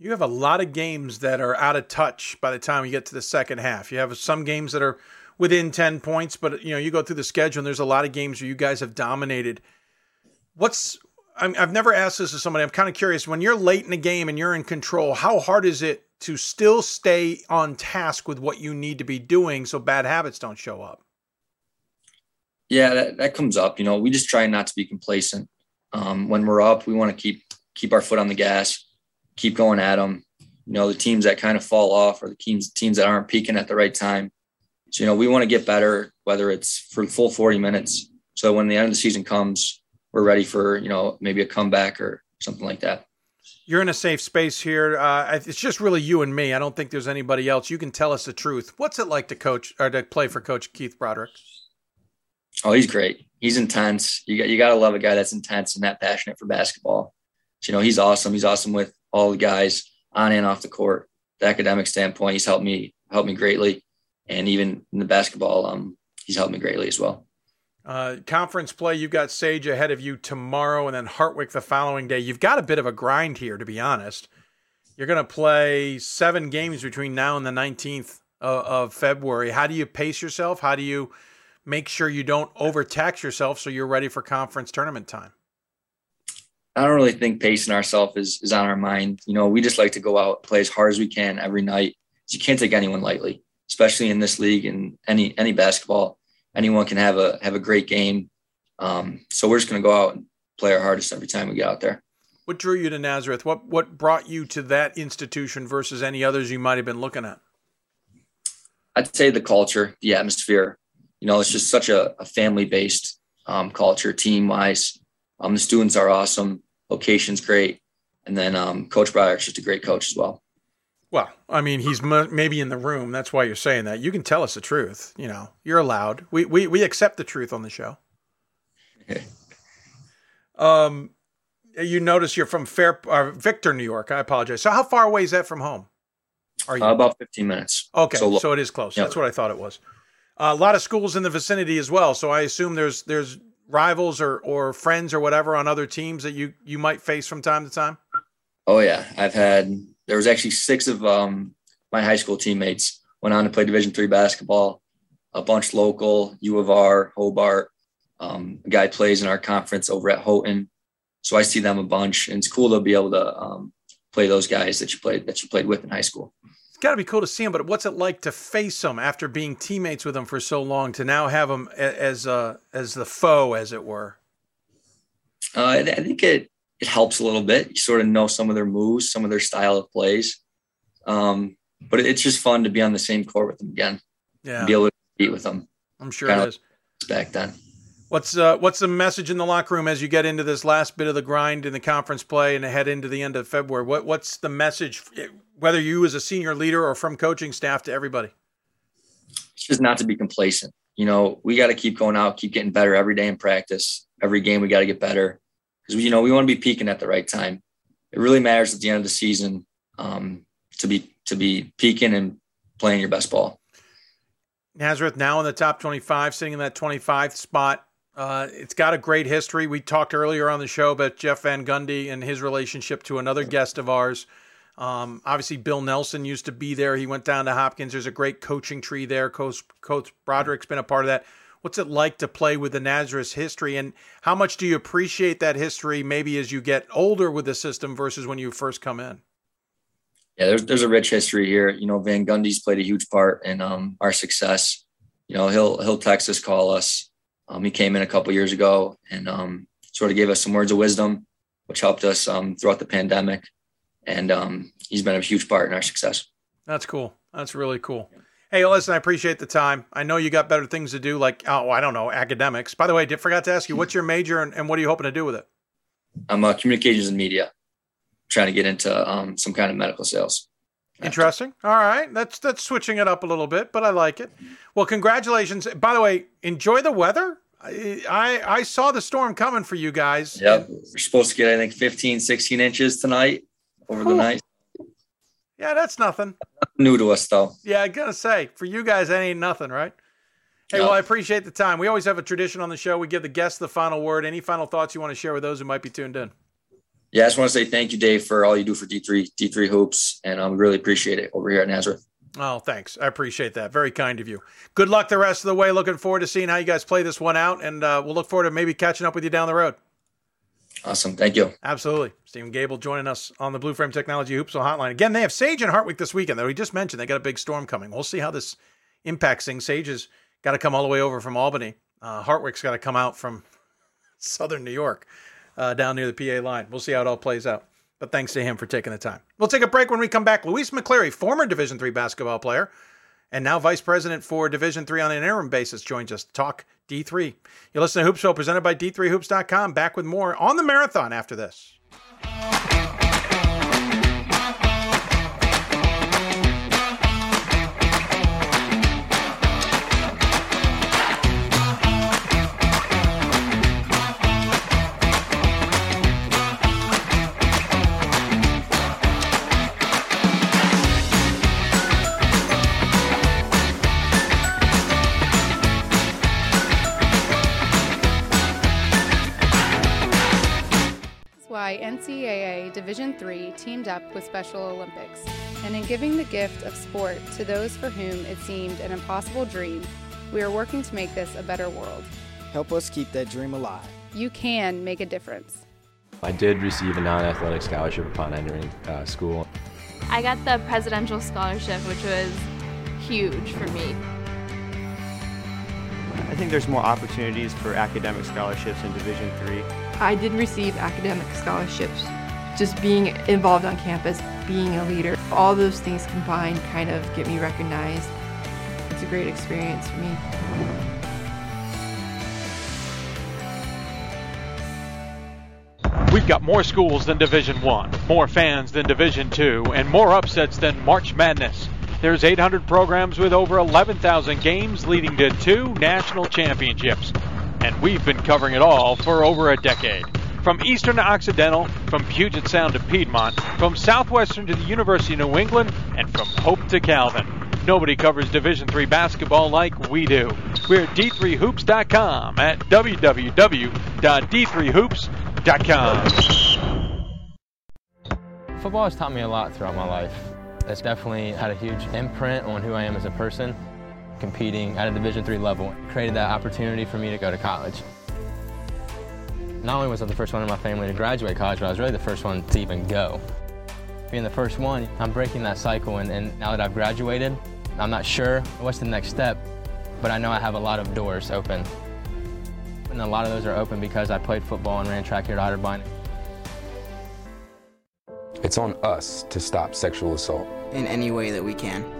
You have a lot of games that are out of touch by the time you get to the second half. You have some games that are within 10 points, but you know, you go through the schedule and there's a lot of games where you guys have dominated. What's i have never asked this to somebody. I'm kind of curious. When you're late in a game and you're in control, how hard is it to still stay on task with what you need to be doing so bad habits don't show up? Yeah, that, that comes up. You know, we just try not to be complacent. Um, when we're up, we want to keep keep our foot on the gas, keep going at them. You know, the teams that kind of fall off or the teams teams that aren't peaking at the right time. So, you know, we want to get better, whether it's for full 40 minutes. So when the end of the season comes, we're ready for, you know, maybe a comeback or something like that you're in a safe space here. Uh, it's just really you and me. I don't think there's anybody else. You can tell us the truth. What's it like to coach or to play for Coach Keith Broderick? Oh, he's great. He's intense. You got you got to love a guy that's intense and that passionate for basketball. So, you know, he's awesome. He's awesome with all the guys on and off the court. The academic standpoint, he's helped me helped me greatly, and even in the basketball, um, he's helped me greatly as well. Uh, conference play, you've got Sage ahead of you tomorrow and then Hartwick the following day. You've got a bit of a grind here, to be honest. You're going to play seven games between now and the 19th of, of February. How do you pace yourself? How do you make sure you don't overtax yourself so you're ready for conference tournament time? I don't really think pacing ourselves is, is on our mind. You know, we just like to go out, play as hard as we can every night. You can't take anyone lightly, especially in this league and any any basketball anyone can have a have a great game. Um, so we're just going to go out and play our hardest every time we get out there. What drew you to Nazareth? What what brought you to that institution versus any others you might have been looking at? I'd say the culture, the atmosphere. You know, it's just such a, a family based um, culture, team wise. Um, the students are awesome. Location's great, and then um, Coach Broderick's just a great coach as well. Well, I mean, he's m- maybe in the room. That's why you're saying that. You can tell us the truth. You know, you're allowed. We we we accept the truth on the show. um, you notice you're from Fair uh, Victor, New York. I apologize. So, how far away is that from home? Are you uh, about 15 minutes? Okay, so, so it is close. Yep. That's what I thought it was. Uh, a lot of schools in the vicinity as well. So I assume there's there's rivals or or friends or whatever on other teams that you you might face from time to time. Oh yeah, I've had there was actually six of um, my high school teammates went on to play Division three basketball. A bunch local, U of R, Hobart. Um, a guy plays in our conference over at Houghton, so I see them a bunch, and it's cool to be able to um, play those guys that you played that you played with in high school. Got to be cool to see them, but what's it like to face them after being teammates with them for so long to now have them as uh, as the foe, as it were? Uh, I think it it helps a little bit. You sort of know some of their moves, some of their style of plays. Um, but it's just fun to be on the same court with them again. Yeah. Be able to compete with them. I'm sure it is. Back then. What's uh, what's the message in the locker room as you get into this last bit of the grind in the conference play and head into the end of February? What what's the message, whether you as a senior leader or from coaching staff to everybody? It's just not to be complacent. You know, we got to keep going out, keep getting better every day in practice. Every game, we got to get better because you know we want to be peaking at the right time. It really matters at the end of the season um, to be to be peaking and playing your best ball. Nazareth now in the top 25, sitting in that 25th spot. Uh, it's got a great history. We talked earlier on the show about Jeff Van Gundy and his relationship to another guest of ours. Um, obviously, Bill Nelson used to be there. He went down to Hopkins. There's a great coaching tree there. Coach, Coach Broderick's been a part of that. What's it like to play with the Nazareth history, and how much do you appreciate that history? Maybe as you get older with the system versus when you first come in. Yeah, there's there's a rich history here. You know, Van Gundy's played a huge part in um, our success. You know, he'll he'll text us, call us. Um, he came in a couple years ago and um, sort of gave us some words of wisdom. which helped us um, throughout the pandemic. And um, he's been a huge part in our success. That's cool. That's really cool. Hey, listen, I appreciate the time. I know you got better things to do, like, oh, I don't know, academics. By the way, I forgot to ask you, what's your major and, and what are you hoping to do with it? I'm uh, communications and media, trying to get into um, some kind of medical sales. Interesting. All right, that's that's switching it up a little bit, but I like it. Well, congratulations. By the way, enjoy the weather. I I, I saw the storm coming for you guys. Yep, we're supposed to get I think 15, 16 inches tonight over the night. Yeah, that's nothing. New to us though. Yeah, I gotta say, for you guys, that ain't nothing, right? Hey, well, I appreciate the time. We always have a tradition on the show. We give the guests the final word. Any final thoughts you want to share with those who might be tuned in? Yeah, I just want to say thank you, Dave, for all you do for D3 D3 hoops, and um, really appreciate it over here at Nazareth. Oh, thanks. I appreciate that. Very kind of you. Good luck the rest of the way. Looking forward to seeing how you guys play this one out, and uh, we'll look forward to maybe catching up with you down the road. Awesome, thank you. Absolutely. Stephen Gable joining us on the Blue Frame Technology Hoopsville Hotline. Again, they have Sage and Hartwick this weekend, though. We just mentioned they got a big storm coming. We'll see how this impacts things. Sage has got to come all the way over from Albany. Uh, Hartwick's got to come out from southern New York uh, down near the PA line. We'll see how it all plays out. But thanks to him for taking the time. We'll take a break when we come back. Louise McCleary, former Division three basketball player, and now vice president for Division three on an interim basis, joins us to talk D3. You listen to Hoopsville, presented by D3Hoops.com. Back with more on the marathon after this. NCAA Division III teamed up with Special Olympics. And in giving the gift of sport to those for whom it seemed an impossible dream, we are working to make this a better world. Help us keep that dream alive. You can make a difference. I did receive a non athletic scholarship upon entering uh, school. I got the presidential scholarship, which was huge for me. I think there's more opportunities for academic scholarships in Division three. I did receive academic scholarships. Just being involved on campus, being a leader, all those things combined kind of get me recognized. It's a great experience for me. We've got more schools than Division 1, more fans than Division 2, and more upsets than March Madness. There's 800 programs with over 11,000 games leading to two national championships. And we've been covering it all for over a decade. From Eastern to Occidental, from Puget Sound to Piedmont, from Southwestern to the University of New England, and from Hope to Calvin. Nobody covers Division III basketball like we do. We're at d3hoops.com at www.d3hoops.com. Football has taught me a lot throughout my life. It's definitely had a huge imprint on who I am as a person. Competing at a Division III level created that opportunity for me to go to college. Not only was I the first one in my family to graduate college, but I was really the first one to even go. Being the first one, I'm breaking that cycle, and, and now that I've graduated, I'm not sure what's the next step, but I know I have a lot of doors open. And a lot of those are open because I played football and ran track here at Otterbein. It's on us to stop sexual assault. in any way that we can.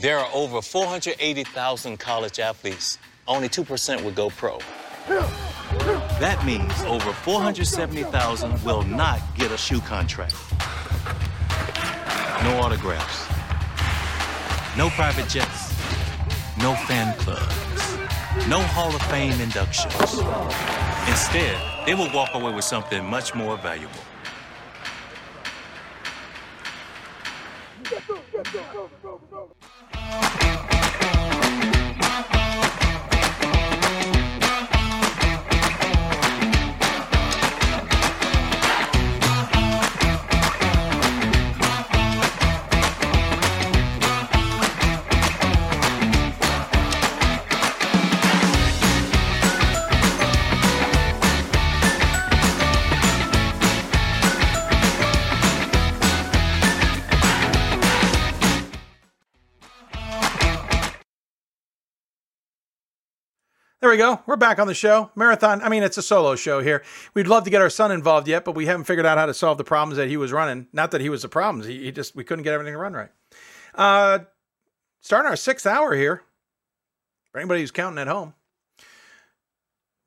There are over 480,000 college athletes. Only 2% would go pro. That means over 470,000 will not get a shoe contract. no autographs, no private jets, no fan clubs, no Hall of Fame inductions. Instead, they will walk away with something much more valuable. Yeah. There we go. We're back on the show. Marathon. I mean, it's a solo show here. We'd love to get our son involved yet, but we haven't figured out how to solve the problems that he was running. Not that he was the problems. He, he just we couldn't get everything to run right. Uh, starting our sixth hour here. For anybody who's counting at home.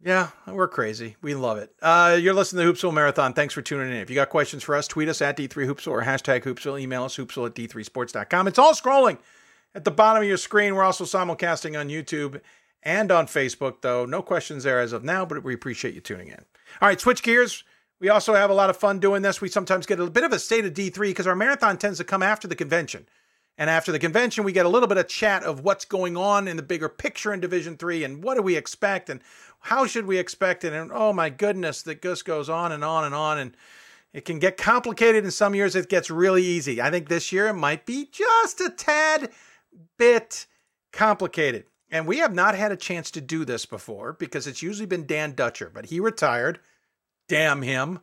Yeah, we're crazy. We love it. Uh, you're listening to Hoopsville Marathon. Thanks for tuning in. If you got questions for us, tweet us at D3Hoopsville or hashtag Hoopsville. Email us, hoopsville at D3Sports.com. It's all scrolling at the bottom of your screen. We're also simulcasting on YouTube and on Facebook, though. No questions there as of now, but we appreciate you tuning in. All right, switch gears. We also have a lot of fun doing this. We sometimes get a bit of a state of D3 because our marathon tends to come after the convention. And after the convention, we get a little bit of chat of what's going on in the bigger picture in Division Three and what do we expect and how should we expect it. And oh my goodness, the just goes on and on and on. And it can get complicated. In some years, it gets really easy. I think this year it might be just a tad bit complicated. And we have not had a chance to do this before because it's usually been Dan Dutcher, but he retired. Damn him.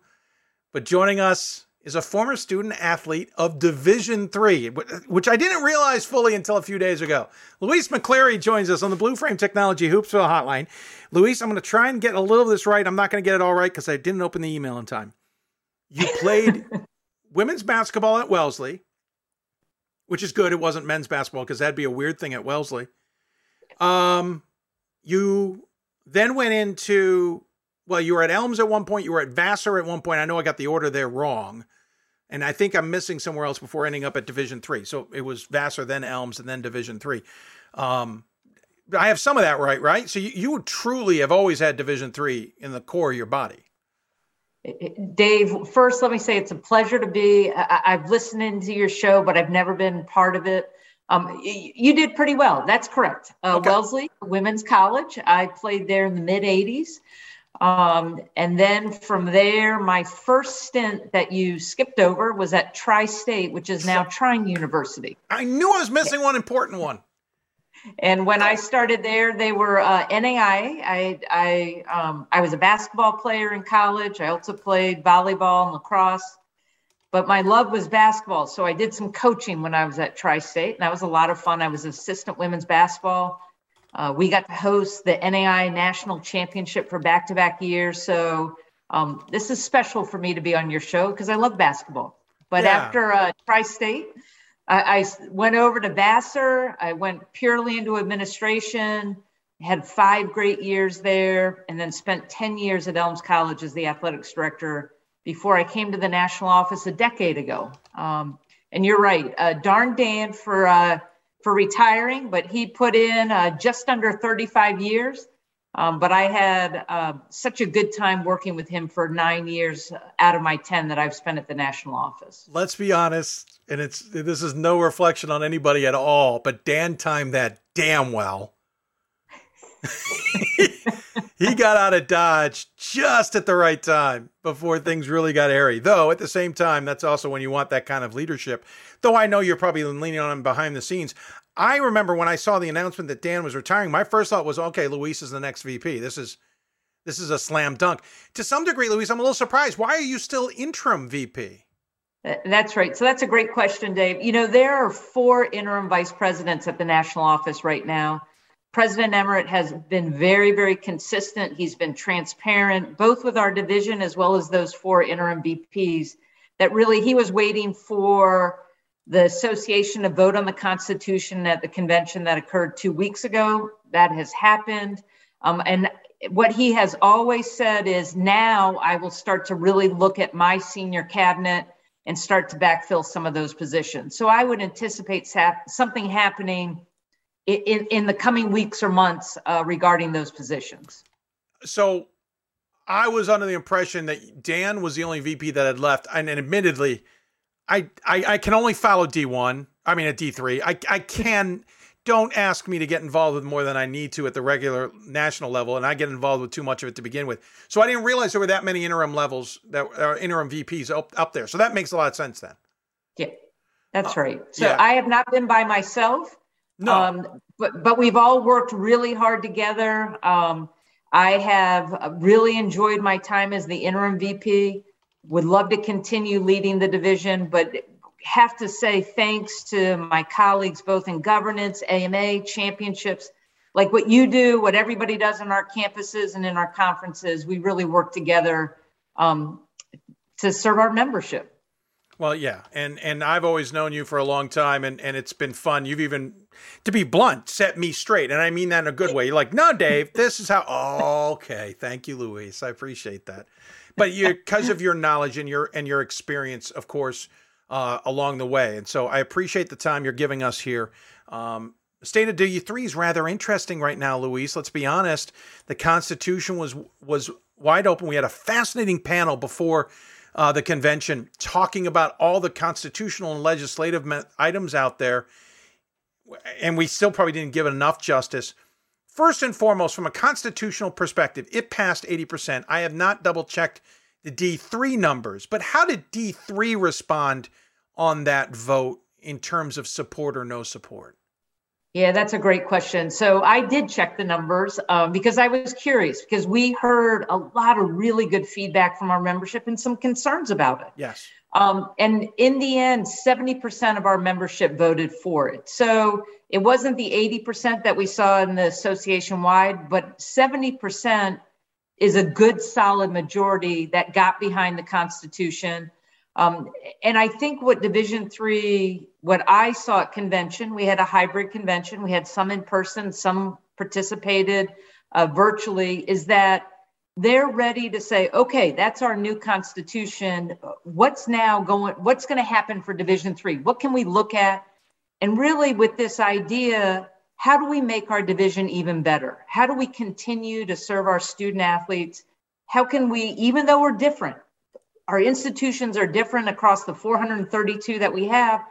But joining us is a former student athlete of Division Three, which I didn't realize fully until a few days ago. Louise McCleary joins us on the Blue Frame Technology Hoopsville Hotline. Louise, I'm going to try and get a little of this right. I'm not going to get it all right because I didn't open the email in time. You played women's basketball at Wellesley, which is good. It wasn't men's basketball because that'd be a weird thing at Wellesley. Um, you then went into well, you were at Elms at one point, you were at Vassar at one point. I know I got the order there wrong. And I think I'm missing somewhere else before ending up at Division Three. So it was Vassar, then Elms, and then Division Three. Um, I have some of that right, right? So you, you truly have always had Division Three in the core of your body. Dave, first, let me say it's a pleasure to be. I, have listened into your show, but I've never been part of it. Um, you, did pretty well. That's correct. Uh, okay. Wellesley Women's College. I played there in the mid 80s. Um, and then from there, my first stint that you skipped over was at Tri State, which is now Trine University. I knew I was missing one important one. And when I started there, they were uh, NAI. I I um, I was a basketball player in college. I also played volleyball and lacrosse, but my love was basketball. So I did some coaching when I was at Tri State, and that was a lot of fun. I was assistant women's basketball. Uh, we got to host the NAI National Championship for back to back years. So um, this is special for me to be on your show because I love basketball. But yeah. after uh, Tri State, I, I, went over to Vassar. I went purely into administration, had five great years there, and then spent 10 years at Elms College as the athletics director before I came to the national office a decade ago. Um, and you're right, uh, darn Dan for uh, for retiring, but he put in uh, just under 35 years. Um, but I had uh, such a good time working with him for nine years out of my 10 that I've spent at the national office. Let's be honest, and it's this is no reflection on anybody at all, but Dan timed that damn well. He got out of Dodge just at the right time before things really got airy. Though at the same time, that's also when you want that kind of leadership. Though I know you're probably leaning on him behind the scenes. I remember when I saw the announcement that Dan was retiring, my first thought was, okay, Louise is the next VP. This is this is a slam dunk. To some degree, Louise, I'm a little surprised. Why are you still interim VP? That's right. So that's a great question, Dave. You know, there are four interim vice presidents at the national office right now. President Emmert has been very, very consistent. He's been transparent, both with our division as well as those four interim VPs, that really he was waiting for the association to vote on the Constitution at the convention that occurred two weeks ago. That has happened. Um, and what he has always said is now I will start to really look at my senior cabinet and start to backfill some of those positions. So I would anticipate something happening in, in, the coming weeks or months uh, regarding those positions. So I was under the impression that Dan was the only VP that had left, and, and admittedly, I, I, I can only follow D1. I mean, at D3, I I can. Don't ask me to get involved with more than I need to at the regular national level, and I get involved with too much of it to begin with. So I didn't realize there were that many interim levels that are interim VPs up, up there. So that makes a lot of sense then. Yeah, that's uh, right. So yeah. I have not been by myself. No. Um, but but we've all worked really hard together. Um, I have really enjoyed my time as the interim VP. Would love to continue leading the division, but have to say thanks to my colleagues, both in governance, AMA, championships, like what you do, what everybody does in our campuses and in our conferences. We really work together um, to serve our membership. Well, yeah, and and I've always known you for a long time, and and it's been fun. You've even, to be blunt, set me straight, and I mean that in a good way. You're like, no, Dave, this is how. Oh, okay, thank you, Louise. I appreciate that. But you, because of your knowledge and your and your experience, of course, uh, along the way, and so I appreciate the time you're giving us here. Um, State of D3 is rather interesting right now, Louise. Let's be honest. The Constitution was was wide open. We had a fascinating panel before uh, the convention, talking about all the constitutional and legislative items out there. And we still probably didn't give it enough justice. First and foremost, from a constitutional perspective, it passed 80%. I have not double checked the D3 numbers, but how did D3 respond on that vote in terms of support or no support? Yeah, that's a great question. So I did check the numbers um, because I was curious because we heard a lot of really good feedback from our membership and some concerns about it. Yes. Um, and in the end, 70% of our membership voted for it. So it wasn't the 80% that we saw in the association wide, but 70% is a good solid majority that got behind the Constitution um, and I think what Division Three, what I saw at convention, we had a hybrid convention. We had some in person, some participated uh, virtually. Is that they're ready to say, okay, that's our new constitution. What's now going? What's going to happen for Division Three? What can we look at? And really, with this idea, how do we make our division even better? How do we continue to serve our student athletes? How can we, even though we're different, our institutions are different across the 432 that we have,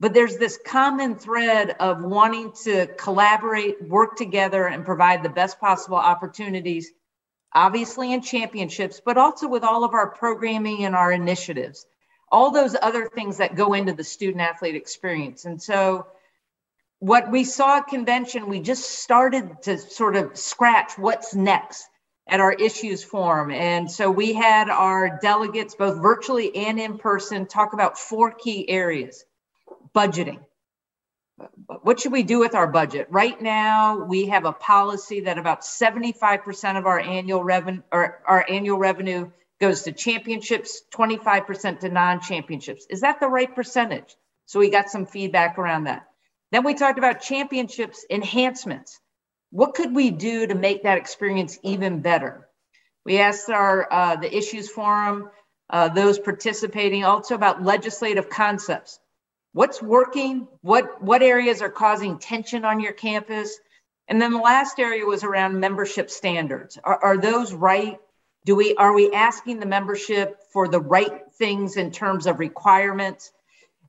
but there's this common thread of wanting to collaborate, work together, and provide the best possible opportunities, obviously in championships, but also with all of our programming and our initiatives, all those other things that go into the student athlete experience. And so, what we saw at convention, we just started to sort of scratch what's next at our issues forum. And so we had our delegates, both virtually and in person, talk about four key areas budgeting. What should we do with our budget? Right now, we have a policy that about 75% of our annual revenue or our annual revenue goes to championships, 25% to non-championships. Is that the right percentage? So we got some feedback around that. Then we talked about championships enhancements. What could we do to make that experience even better? We asked our uh, the issues forum, uh, those participating, also about legislative concepts. What's working? What what areas are causing tension on your campus? And then the last area was around membership standards. Are, are those right? Do we are we asking the membership for the right things in terms of requirements?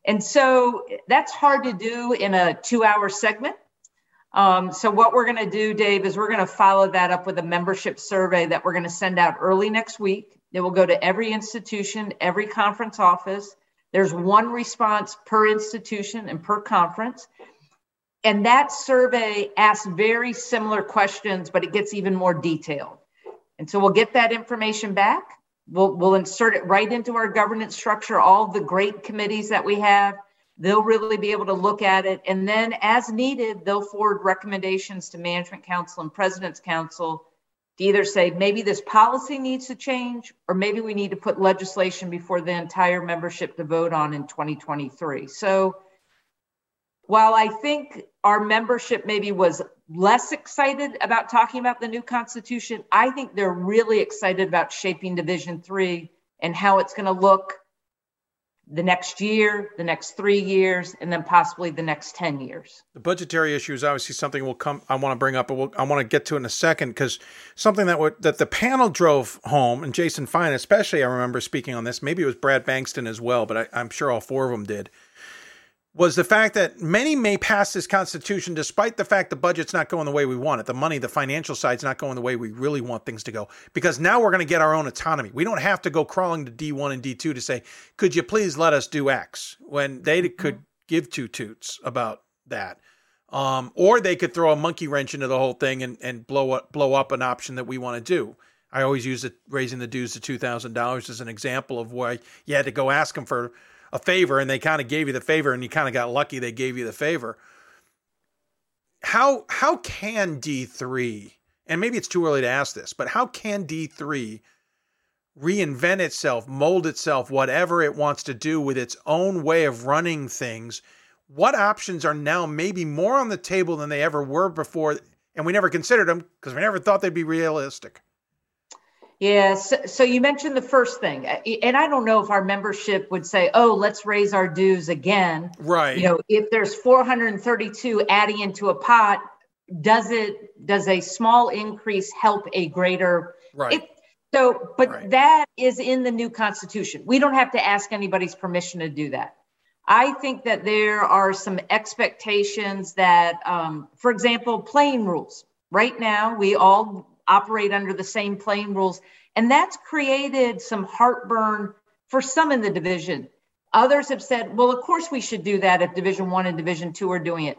And so that's hard to do in a two-hour segment. Um, so what we're going to do, Dave, is we're going to follow that up with a membership survey that we're going to send out early next week. It will go to every institution, every conference office. There's one response per institution and per conference. And that survey asks very similar questions, but it gets even more detailed. And so we'll get that information back. We'll, we'll insert it right into our governance structure, all the great committees that we have they'll really be able to look at it. And then, as needed, they'll forward recommendations to Management Council and President's Council to either say maybe this policy needs to change, or maybe we need to put legislation before the entire membership to vote on in 2023. So, while I think our membership maybe was less excited about talking about the new constitution, I think they're really excited about shaping Division Three and how it's going to look the next year, the next three years, and then possibly the next 10 years. The budgetary issue is obviously something we'll come. I want to bring up, but we'll, I want to get to in a second because something that would, that the panel drove home, and Jason Fine especially, I remember speaking on this. Maybe it was Brad Bankston as well, but I, I'm sure all four of them did was the fact that many may pass this constitution despite the fact the budget's not going the way we want it. The money, the financial side's not going the way we really want things to go. Because now we're going to get our own autonomy. We don't have to go crawling to D1 and D2 to say, could you please let us do X? When they mm-hmm. could give two toots about that. Um, or they could throw a monkey wrench into the whole thing and, and blow up blow up an option that we want to do. I always use it raising the dues to two thousand dollars as an example of why you had to go ask them for a favor and they kind of gave you the favor and you kind of got lucky they gave you the favor. How how can D3 and maybe it's too early to ask this, but how can D3 reinvent itself, mold itself, whatever it wants to do with its own way of running things? What options are now maybe more on the table than they ever were before? And we never considered them because we never thought they'd be realistic. Yeah. So, so, you mentioned the first thing, and I don't know if our membership would say, "Oh, let's raise our dues again." Right. You know, if there's 432 adding into a pot, does it does a small increase help a greater? Right. It, so, but right. that is in the new constitution. We don't have to ask anybody's permission to do that. I think that there are some expectations that, um, for example, playing rules. Right now, we all operate under the same playing rules. And that's created some heartburn for some in the division. Others have said, well, of course we should do that if Division One and Division Two are doing it.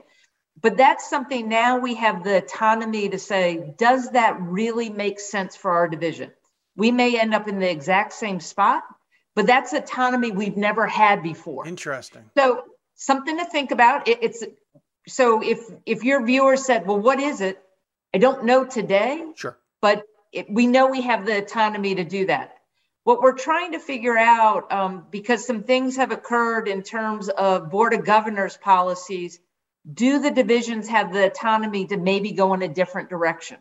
But that's something now we have the autonomy to say, does that really make sense for our division? We may end up in the exact same spot, but that's autonomy we've never had before. Interesting. So something to think about. It, it's so if if your viewers said, well, what is it? I don't know today. Sure. But it, we know we have the autonomy to do that. What we're trying to figure out, um, because some things have occurred in terms of Board of Governors policies, do the divisions have the autonomy to maybe go in a different direction?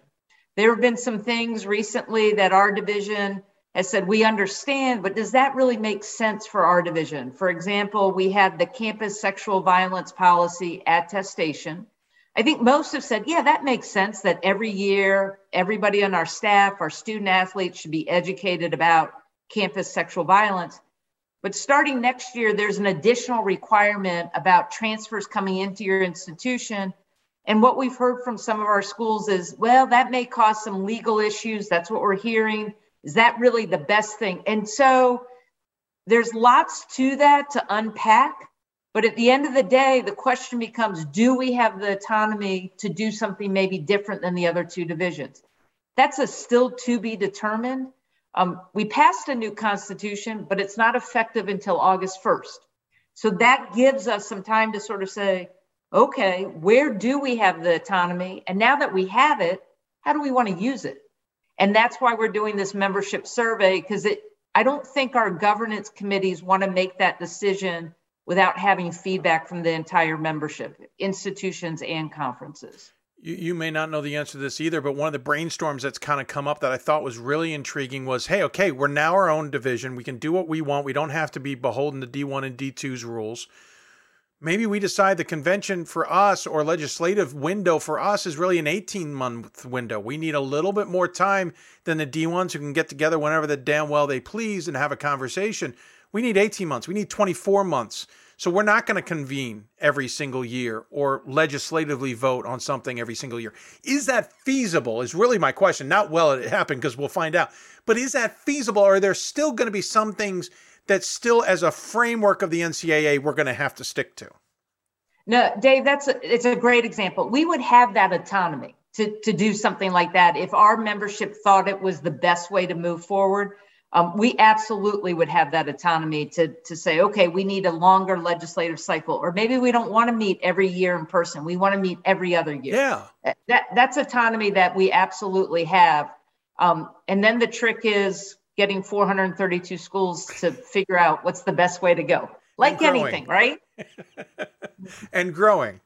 There have been some things recently that our division has said we understand, but does that really make sense for our division? For example, we had the campus sexual violence policy attestation. I think most have said, yeah, that makes sense that every year, everybody on our staff, our student athletes should be educated about campus sexual violence. But starting next year, there's an additional requirement about transfers coming into your institution. And what we've heard from some of our schools is, well, that may cause some legal issues. That's what we're hearing. Is that really the best thing? And so there's lots to that to unpack. But at the end of the day, the question becomes do we have the autonomy to do something maybe different than the other two divisions? That's a still to be determined. Um, we passed a new constitution, but it's not effective until August 1st. So that gives us some time to sort of say, okay, where do we have the autonomy? And now that we have it, how do we want to use it? And that's why we're doing this membership survey because it I don't think our governance committees want to make that decision without having feedback from the entire membership, institutions and conferences. You, you may not know the answer to this either, but one of the brainstorms that's kind of come up that I thought was really intriguing was hey, okay, we're now our own division. We can do what we want. We don't have to be beholden to D1 and D2's rules. Maybe we decide the convention for us or legislative window for us is really an 18 month window. We need a little bit more time than the D1s who can get together whenever the damn well they please and have a conversation. We need 18 months. We need 24 months. So we're not going to convene every single year or legislatively vote on something every single year. Is that feasible? Is really my question. Not well it happened because we'll find out. But is that feasible? Or are there still going to be some things that still as a framework of the NCAA we're going to have to stick to? No, Dave, that's a, it's a great example. We would have that autonomy to, to do something like that if our membership thought it was the best way to move forward um, we absolutely would have that autonomy to, to say, okay, we need a longer legislative cycle, or maybe we don't want to meet every year in person. We want to meet every other year. Yeah. Uh, that, that's autonomy that we absolutely have. Um, and then the trick is getting 432 schools to figure out what's the best way to go, like anything, right? and growing.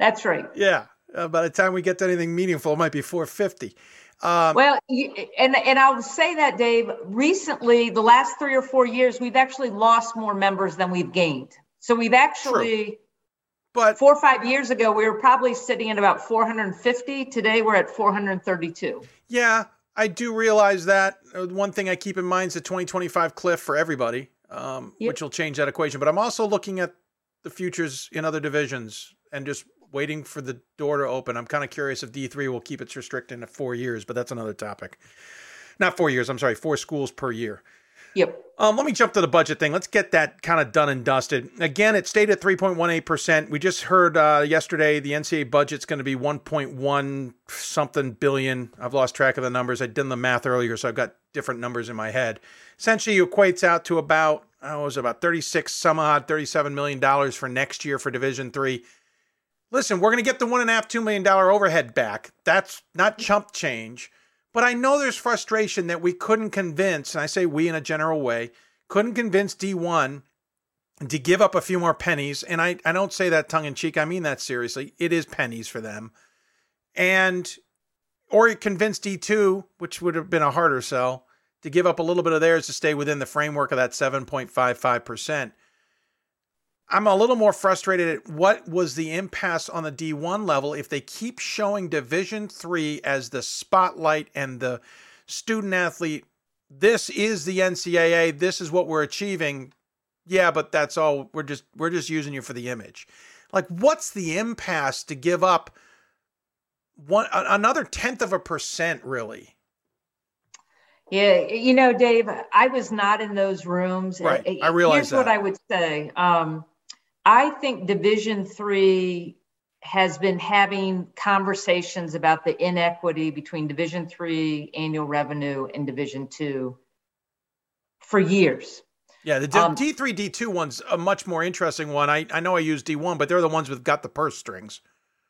That's right. Yeah. Uh, by the time we get to anything meaningful, it might be 450. Um, well, and and I'll say that, Dave. Recently, the last three or four years, we've actually lost more members than we've gained. So we've actually, True. but four or five years ago, we were probably sitting at about 450. Today, we're at 432. Yeah, I do realize that. Uh, One thing I keep in mind is the 2025 cliff for everybody, um, Yep. which will change that equation. But I'm also looking at the futures in other divisions and just waiting for the door to open. I'm kind of curious if D3 will keep its restricted to four years, but that's another topic. Not four years, I'm sorry, four schools per year. Yep. Um, let me jump to the budget thing. Let's get that kind of done and dusted. Again, it stayed at 3.18%. We just heard uh, yesterday the NCAA budget's going to be 1.1 something billion. I've lost track of the numbers. I did the math earlier, so I've got different numbers in my head. Essentially, it equates out to about, oh, it was about 36 some odd, 37 million dollars for next year for Division Three. Listen, we're going to get the one and a half, two million dollar overhead back. That's not chump change. But I know there's frustration that we couldn't convince, and I say we in a general way, couldn't convince D1 to give up a few more pennies. And I, I don't say that tongue in cheek, I mean that seriously. It is pennies for them. And, or convince D2, which would have been a harder sell, to give up a little bit of theirs to stay within the framework of that 7.55%. I'm a little more frustrated at what was the impasse on the D1 level if they keep showing Division 3 as the spotlight and the student athlete this is the NCAA this is what we're achieving yeah but that's all we're just we're just using you for the image like what's the impasse to give up one another tenth of a percent really Yeah, you know, Dave, I was not in those rooms. Right, Uh, I realize Here's what. I would say. Um, I think Division Three has been having conversations about the inequity between Division Three annual revenue and Division Two for years. yeah the D- Um, D3 D2 one's a much more interesting one I I know I use D1 but they're the ones with got the purse strings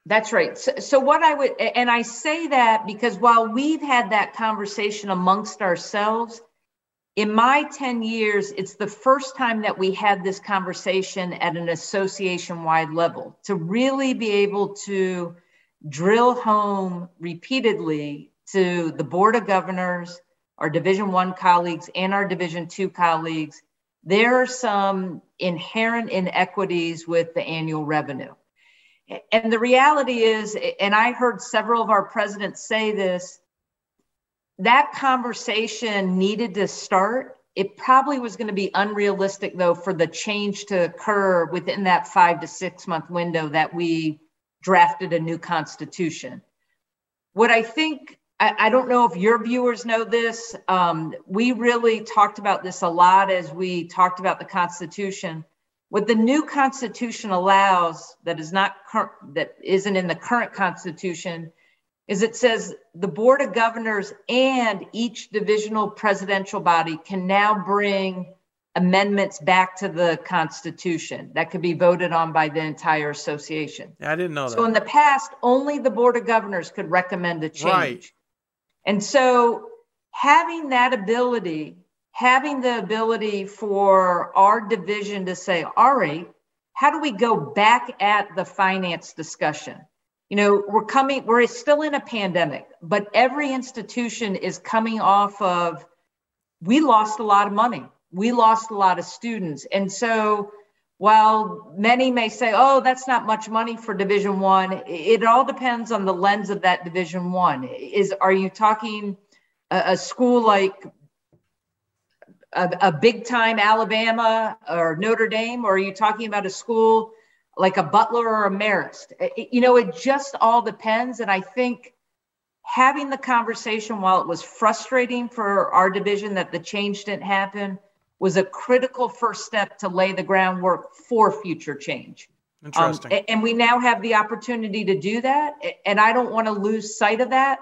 That's right. So, so what I would, and I say that because while we've had that conversation amongst ourselves, in my 10 years, it's the first time that we had this conversation at an association wide level to really be able to drill home repeatedly to the board of governors, our division one colleagues and our division two colleagues. There are some inherent inequities with the annual revenue. And the reality is, and I heard several of our presidents say this, that conversation needed to start. It probably was going to be unrealistic, though, for the change to occur within that five to six month window that we drafted a new constitution. What I think, I, I don't know if your viewers know this, um, we really talked about this a lot as we talked about the Constitution. What the new Constitution allows that is not cur- that isn't in the current Constitution is it says the Board of Governors and each divisional presidential body can now bring amendments back to the Constitution that could be voted on by the entire association. I didn't know that So in the past, only the Board of Governors could recommend a change. Right. And so having that ability, having the ability for our division to say, all right, how do we go back at the finance discussion? You know, we're coming, we're still in a pandemic, but every institution is coming off of, we lost a lot of money. We lost a lot of students. And so while many may say, oh, that's not much money for Division One, it all depends on the lens of that Division One. Is are you talking a, a school like a, a big time Alabama or Notre Dame, or are you talking about a school like a Butler or a Marist? It- you know, it just all depends. And I think having the conversation while it was frustrating for our division that the change didn't happen was a critical first step to lay the groundwork for future change. Um, interesting a- and we now have the opportunity to do that. And I don't want to lose sight of that.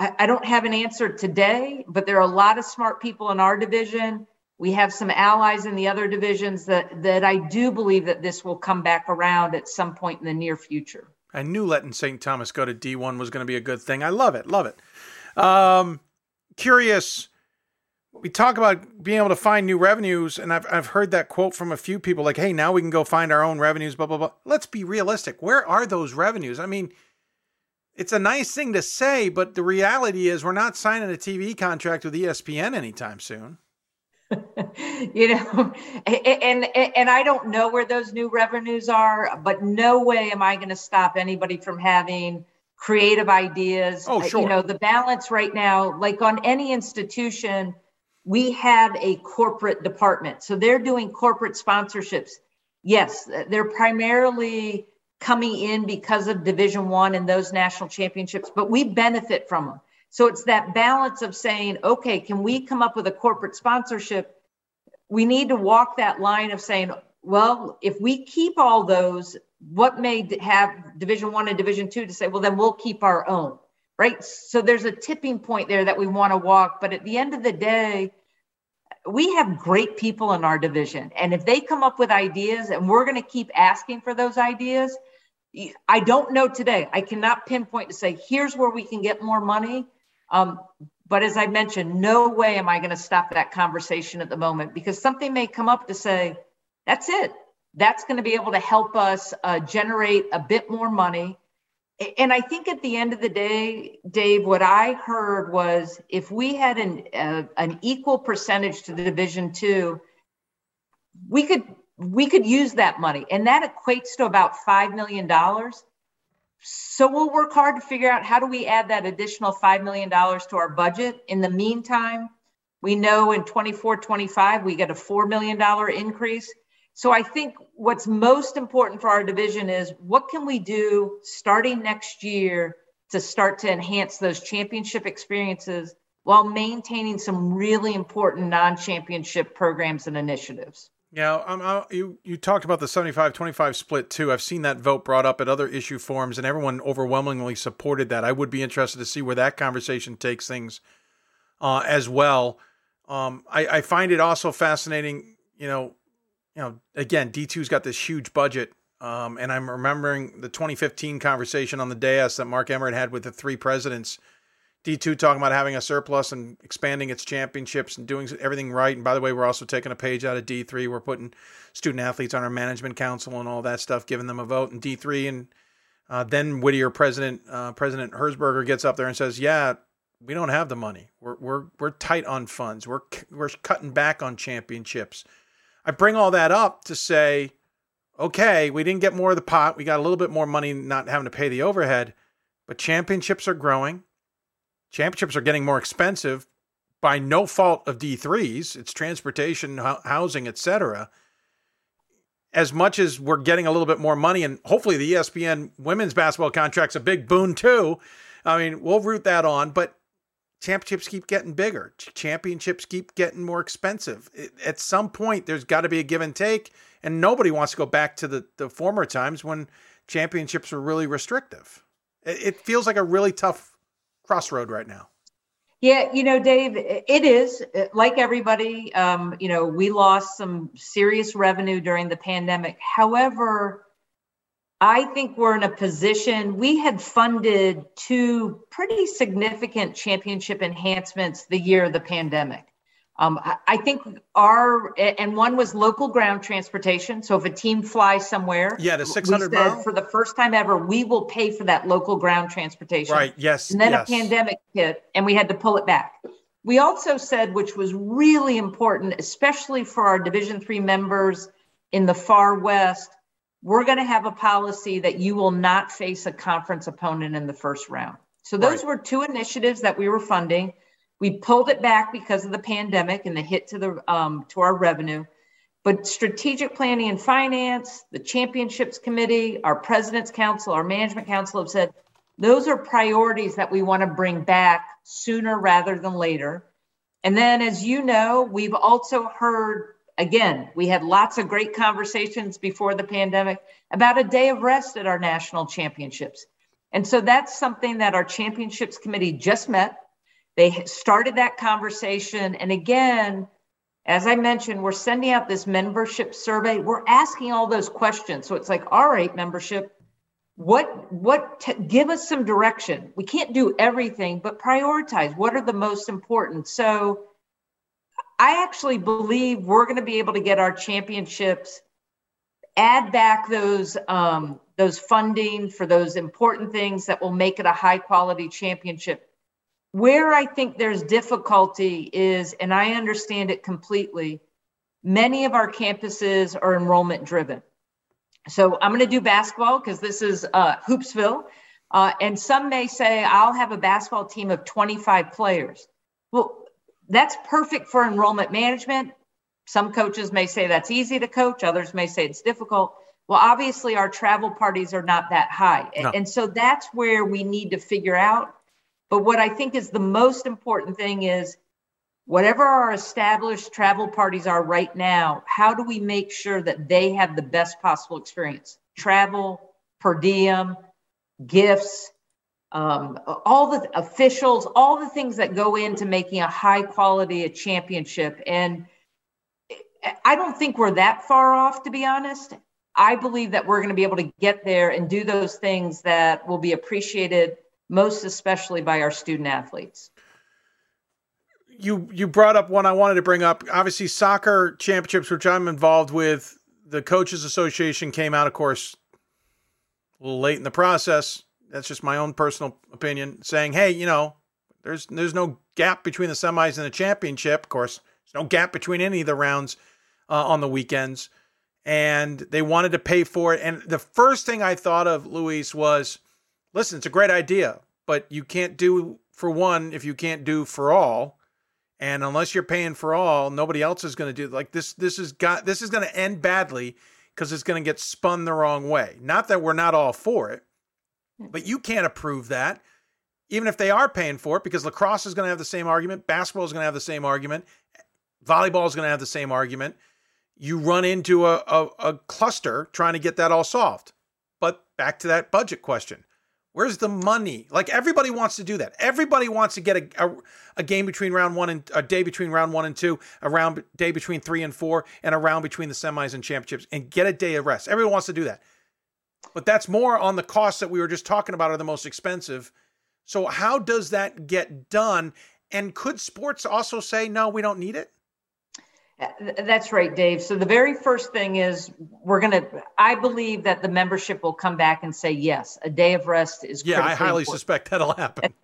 I don't have an answer today, but there are a lot of smart people in our division. We have some allies in the other divisions that, that I do believe that this will come back around at some point in the near future. I knew letting St. Thomas go to D1 was going to be a good thing. I love it. Love it. Um, curious. We talk about being able to find new revenues, and I've, I've heard that quote from a few people like, hey, now we can go find our own revenues, blah, blah, blah. Let's be realistic. Where are those revenues? I mean, it's a nice thing to say, but the reality is we're not signing a TV contract with ESPN anytime soon. you know, and, and and I don't know where those new revenues are, but no way am I going to stop anybody from having creative ideas. Oh, uh, sure. You know, the balance right now, like on any institution, we have a corporate department, so they're doing corporate sponsorships. Yes, they're primarily coming in because of division one and those national championships but we benefit from them so it's that balance of saying okay can we come up with a corporate sponsorship we need to walk that line of saying well if we keep all those what may have division one and division two to say well then we'll keep our own right so there's a tipping point there that we want to walk but at the end of the day we have great people in our division and if they come up with ideas and we're going to keep asking for those ideas I don't know today. I cannot pinpoint to say, here's where we can get more money. Um, but as I mentioned, no way am I going to stop that conversation at the moment because something may come up to say, that's it. That's going to be able to help us uh, generate a bit more money. And I think at the end of the day, Dave, what I heard was if we had an, uh, an equal percentage to the Division Two, we could we could use that money and that equates to about $5 million so we'll work hard to figure out how do we add that additional $5 million to our budget. In the meantime we know in 24 25 we get a $4 million increase. So i think what's most important for our division is what can we do starting next year to start to enhance those championship experiences while maintaining some really important non-championship programs and initiatives yeah, um, uh, you you talked about the 75-25 split too. I've seen that vote brought up at other issue forums, and everyone overwhelmingly supported that. I would be interested to see where that conversation takes things uh, as well. Um, I, I find it also fascinating. You know, you know, again, D 2s got this huge budget, um, and I'm remembering the 2015 conversation on the dais that Mark Emmert had with the three presidents D2 talking about having a surplus and expanding its championships and doing everything right. And by the way, we're also taking a page out of D3. We're putting student athletes on our management council and all that stuff, giving them a vote. And D3 and uh, then Whittier president uh, President Herzberger gets up there and says, "Yeah, we don't have the money. We're we're we're tight on funds. We're we're cutting back on championships." I bring all that up to say, okay, we didn't get more of the pot. We got a little bit more money, not having to pay the overhead, but championships are growing championships are getting more expensive by no fault of D3s. It's transportation, housing, etc. As much as we're getting a little bit more money, and hopefully the ESPN women's basketball contract's a big boon too. I mean, we'll root that on, but championships keep getting bigger. Championships keep getting more expensive. At some point, there's got to be a give and take, and nobody wants to go back to the, the former times when championships were really restrictive. It feels like a really tough crossroad right now? Yeah, you know, Dave, it is like everybody. Um, you know, we lost some serious revenue during the pandemic. However, I think we're in a position, we had funded two pretty significant championship enhancements the year of the pandemic. Um, I think our and one was local ground transportation. So if a team flies somewhere, yeah, the six hundred mile for the first time ever, we will pay for that local ground transportation. Right. Yes. And then yes. a pandemic hit, and we had to pull it back. We also said, which was really important, especially for our Division three members in the far west, we're going to have a policy that you will not face a conference opponent in the first round. So those right. were two initiatives that we were funding. We pulled it back because of the pandemic and the hit to the um, to our revenue. But strategic planning and finance, the championships committee, our president's council, our management council have said those are priorities that we want to bring back sooner rather than later. And then, as you know, we've also heard again, we had lots of great conversations before the pandemic about a day of rest at our national championships. And so that's something that our championships committee just met. They started that conversation. And again, as I mentioned, we're sending out this membership survey. We're asking all those questions. So it's like, all right, membership, what what t- give us some direction. We can't do everything, but prioritize. What are the most important? So I actually believe we're going to be able to get our championships add back those um, those funding for those important things that will make it a high quality championship. Where I think there's difficulty is, and I understand it completely, many of our campuses are enrollment driven. So I'm going to do basketball because this is uh, Hoopsville. Uh, and some may say, I'll have a basketball team of 25 players. Well, that's perfect for enrollment management. Some coaches may say that's easy to coach, others may say it's difficult. Well, obviously, our travel parties are not that high. No. And so that's where we need to figure out. But what I think is the most important thing is whatever our established travel parties are right now, how do we make sure that they have the best possible experience? Travel, per diem, gifts, um, all the officials, all the things that go into making a high quality a championship. And I don't think we're that far off, to be honest. I believe that we're going to be able to get there and do those things that will be appreciated most especially by our student athletes. You you brought up one I wanted to bring up. Obviously, soccer championships, which I'm involved with, the coaches association came out, of course, a little late in the process. That's just my own personal opinion, saying, "Hey, you know, there's there's no gap between the semis and the championship. Of course, there's no gap between any of the rounds uh, on the weekends." And they wanted to pay for it. And the first thing I thought of, Louise, was, "Listen, it's a great idea, but you can't do for one if you can't do for all." And unless you're paying for all, nobody else is going to do like this. This is got this is going to end badly because it's going to get spun the wrong way. Not that we're not all for it, hmm. but you can't approve that, even if they are paying for it, because lacrosse is going to have the same argument, basketball is going to have the same argument, volleyball is going to have the same argument. You run into a, a, a cluster trying to get that all solved. But back to that budget question. Where's the money? Like everybody wants to do that. Everybody wants to get a, a, a, game between round one and a day between round one and two, a round day between three and four, and a round between the semis and championships, and get a day of rest. Everyone wants to do that, but that's more on the costs that we were just talking about are the most expensive. So how does that get done? And could sports also say no, we don't need it? That's right, Dave. So the very first thing is we're going to, I believe that the membership will come back and say, yes, a day of rest is. Yeah, I highly important. suspect that'll happen.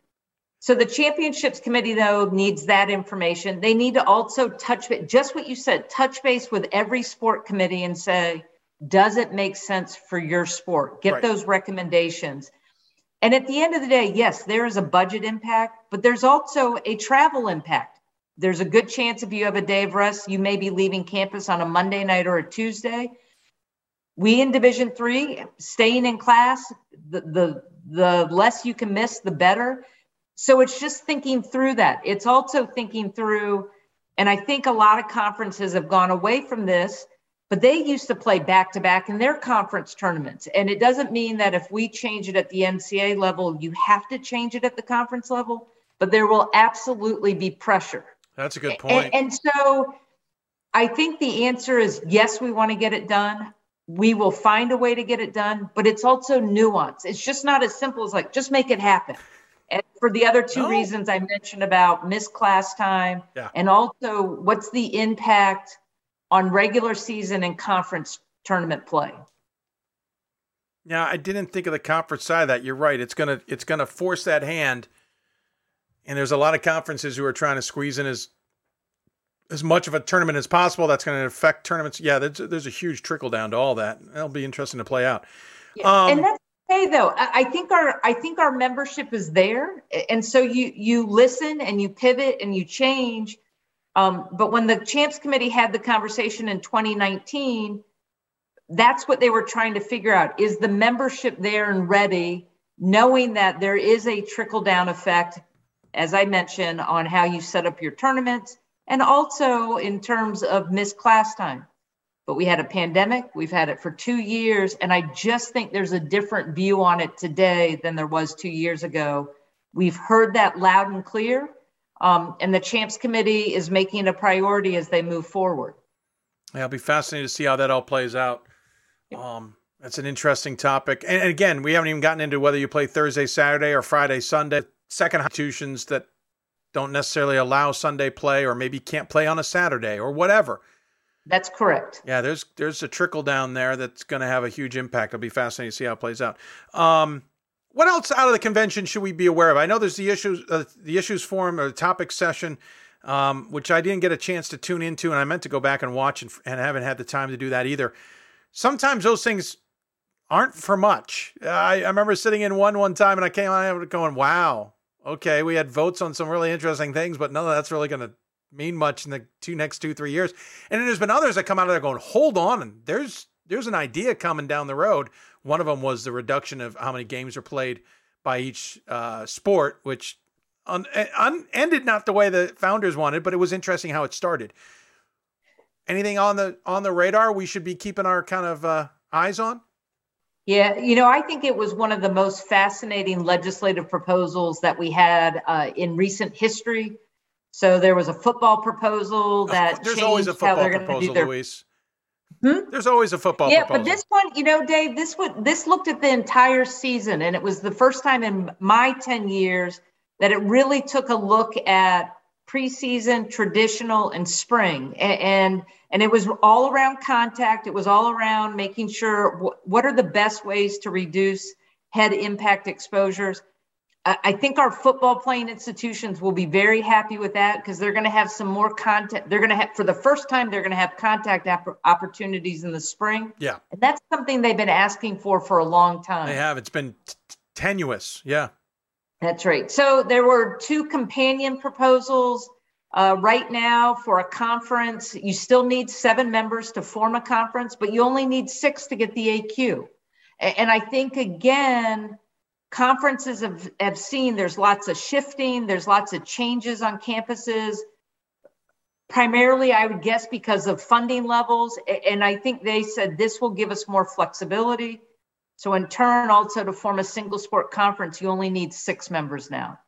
So the championships committee, though, needs that information. They need to also touch just what you said, touch base with every sport committee and say, does it make sense for your sport? Get right. those recommendations. And at the end of the day, yes, there is a budget impact, but there's also a travel impact there's a good chance if you have a day of rest, you may be leaving campus on a Monday night or a Tuesday. We in Division Three, staying in class, the, the the less you can miss, the better. So it's just thinking through that. It's also thinking through, and I think a lot of conferences have gone away from this, but they used to play back to back in their conference tournaments. And it doesn't mean that if we change it at the NCAA level, you have to change it at the conference level, but there will absolutely be pressure that's a good point. And, and so I think the answer is yes, we want to get it done. We will find a way to get it done, but it's also nuance. It's just not as simple as like, just make it happen. And for the other two no. reasons I mentioned about missed class time yeah. and also what's the impact on regular season and conference tournament play. Yeah, I didn't think of the conference side of that. You're right. It's gonna it's gonna force that hand and there's a lot of conferences who are trying to squeeze in as as much of a tournament as possible. That's going to affect tournaments. Yeah, there's, there's a huge trickle down to all that. That'll be interesting to play out. Yeah. Um, and that's okay though. I think our I think our membership is there, and so you you listen and you pivot and you change. Um, but when the champs committee had the conversation in 2019, that's what they were trying to figure out: is the membership there and ready, knowing that there is a trickle down effect as I mentioned, on how you set up your tournaments and also in terms of missed class time. But we had a pandemic, we've had it for two years, and I just think there's a different view on it today than there was two years ago. We've heard that loud and clear, um, and the Champs Committee is making it a priority as they move forward. Yeah, it'll be fascinating to see how that all plays out. Um, that's an interesting topic. And, and again, we haven't even gotten into whether you play Thursday, Saturday, or Friday, Sunday second institutions that don't necessarily allow Sunday play or maybe can't play on a Saturday or whatever. That's correct. Yeah, there's there's a trickle down there that's going to have a huge impact. It'll be fascinating to see how it plays out. Um, what else out of the convention should we be aware of? I know there's the issues uh, the issues forum or the topic session, um, which I didn't get a chance to tune into, and I meant to go back and watch, and, and haven't had the time to do that either. Sometimes those things aren't for much. I, I remember sitting in one one time, and I came out going, "Wow, okay, we had votes on some really interesting things, but none of that's really going to mean much in the two next two three years. And then there's been others that come out of there going, hold on, and there's there's an idea coming down the road. One of them was the reduction of how many games are played by each uh, sport, which un- un- ended not the way the founders wanted, but it was interesting how it started. Anything on the on the radar we should be keeping our kind of uh, eyes on? Yeah, you know, I think it was one of the most fascinating legislative proposals that we had uh, in recent history. So there was a football proposal that there's always a football proposal, their... Louise. Hmm? There's always a football. Yeah, proposal. but this one, you know, Dave, this would this looked at the entire season, and it was the first time in my ten years that it really took a look at preseason, traditional, and spring, and and, and it was all around contact. It was all around making sure what are the best ways to reduce head impact exposures. I think our football playing institutions will be very happy with that because they're going to have some more content. They're going to have, for the first time, they're going to have contact opportunities in the spring. Yeah. And that's something they've been asking for for a long time. They have. It's been t- tenuous. Yeah. That's right. So there were two companion proposals. Uh, right now, for a conference, you still need seven members to form a conference, but you only need six to get the AQ. And I think, again, conferences have, have seen there's lots of shifting, there's lots of changes on campuses. Primarily, I would guess because of funding levels. And I think they said this will give us more flexibility. So, in turn, also to form a single sport conference, you only need six members now.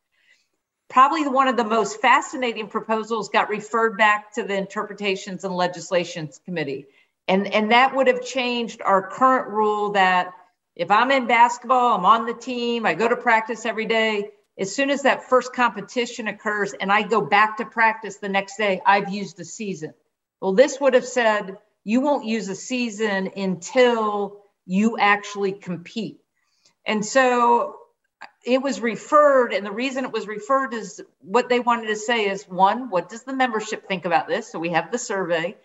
Probably one of the most fascinating proposals got referred back to the Interpretations and Legislations Committee. And, and that would have changed our current rule that if I'm in basketball, I'm on the team, I go to practice every day. As soon as that first competition occurs and I go back to practice the next day, I've used a season. Well, this would have said you won't use a season until you actually compete. And so it was referred, and the reason it was referred is what they wanted to say is one, what does the membership think about this? So we have the survey.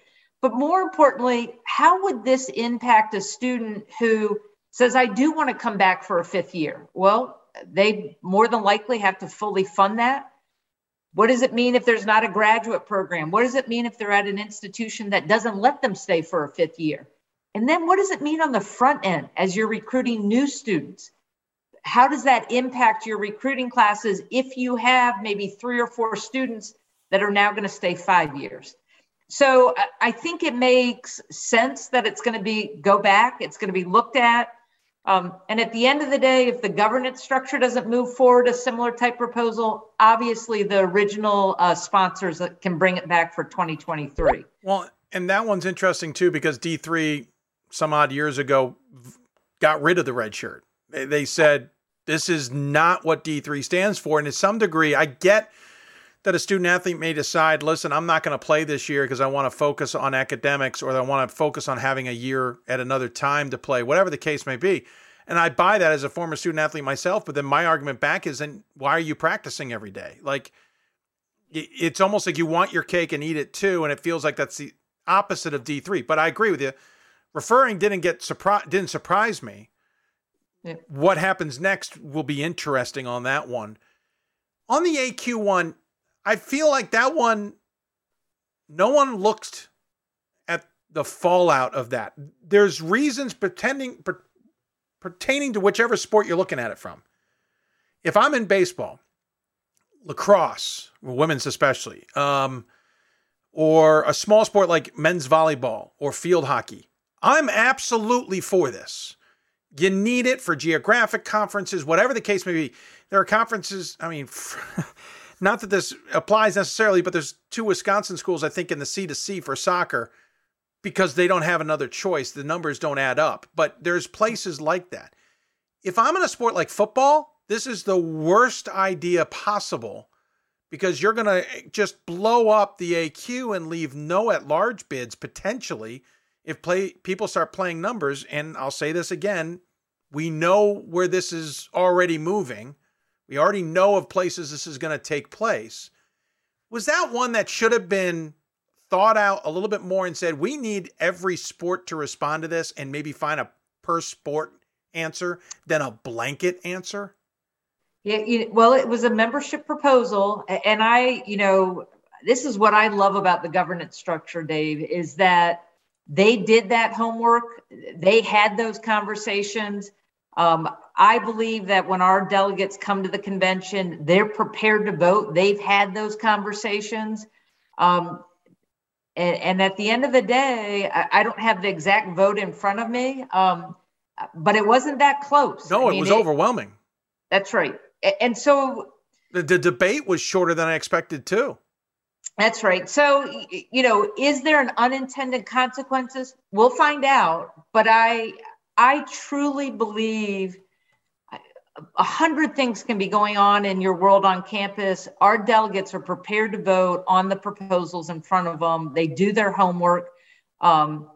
But more importantly, how would this impact a student who says, I do want to come back for a fifth year. Well, they more than likely have to fully fund that. What does it mean if there's not a graduate program? What does it mean if they're at an institution that doesn't let them stay for a fifth year? And then what does it mean on the front end as you're recruiting new students? How does that impact your recruiting classes if you have maybe three or four students that are now going to stay five years? So I think it makes sense that it's going to be go back, it's going to be looked at. Um, and at the end of the day, if the governance structure doesn't move forward a similar type proposal, obviously the original uh, sponsors can bring it back for 2023. Well, and that one's interesting too because D3 some odd years ago got rid of the red shirt. They, said this is not what D3 stands for. And to some degree, I get that a student athlete may decide, listen, I'm not going to play this year because I want to focus on academics or I want to focus on having a year at another time to play, whatever the case may be. And I buy that as a former student athlete myself. But then my argument back is, then why are you practicing every day? Like, it's almost like you want your cake and eat it too. And it feels like that's the opposite of D3. But I agree with you. Referring didn't get surprise didn't surprise me. What happens next will be interesting on that one. On the AQ one, I feel like that one, no one looked at the fallout of that. There's reasons pretending per, pertaining to whichever sport you're looking at it from. If I'm in baseball, lacrosse, women's especially, um, or a small sport like men's volleyball or field hockey, I'm absolutely for this. You need it for geographic conferences, whatever the case may be. There are conferences, I mean, not that this applies necessarily, but there's two Wisconsin schools, I think, in the C2C for soccer because they don't have another choice. The numbers don't add up, but there's places like that. If I'm in a sport like football, this is the worst idea possible because you're going to just blow up the AQ and leave no at large bids potentially if play people start playing numbers and I'll say this again, we know where this is already moving. We already know of places this is going to take place. Was that one that should have been thought out a little bit more and said we need every sport to respond to this and maybe find a per sport answer than a blanket answer? Yeah, well, it was a membership proposal, and I, you know, this is what I love about the governance structure, Dave, is that they did that homework. They had those conversations. Um, I believe that when our delegates come to the convention, they're prepared to vote. They've had those conversations. Um, and, and, at the end of the day, I, I, don't have the exact vote in front of me, um, but it wasn't that close. No, I mean, it was it, overwhelming. That's right. And so the, the debate was shorter than I expected, too. That's right. So, you know, is there an unintended consequences? We'll find out. But I, I truly believe a hundred things can be going on in your world on campus. Our delegates are prepared to vote on the proposals in front of them. They do their homework. Um,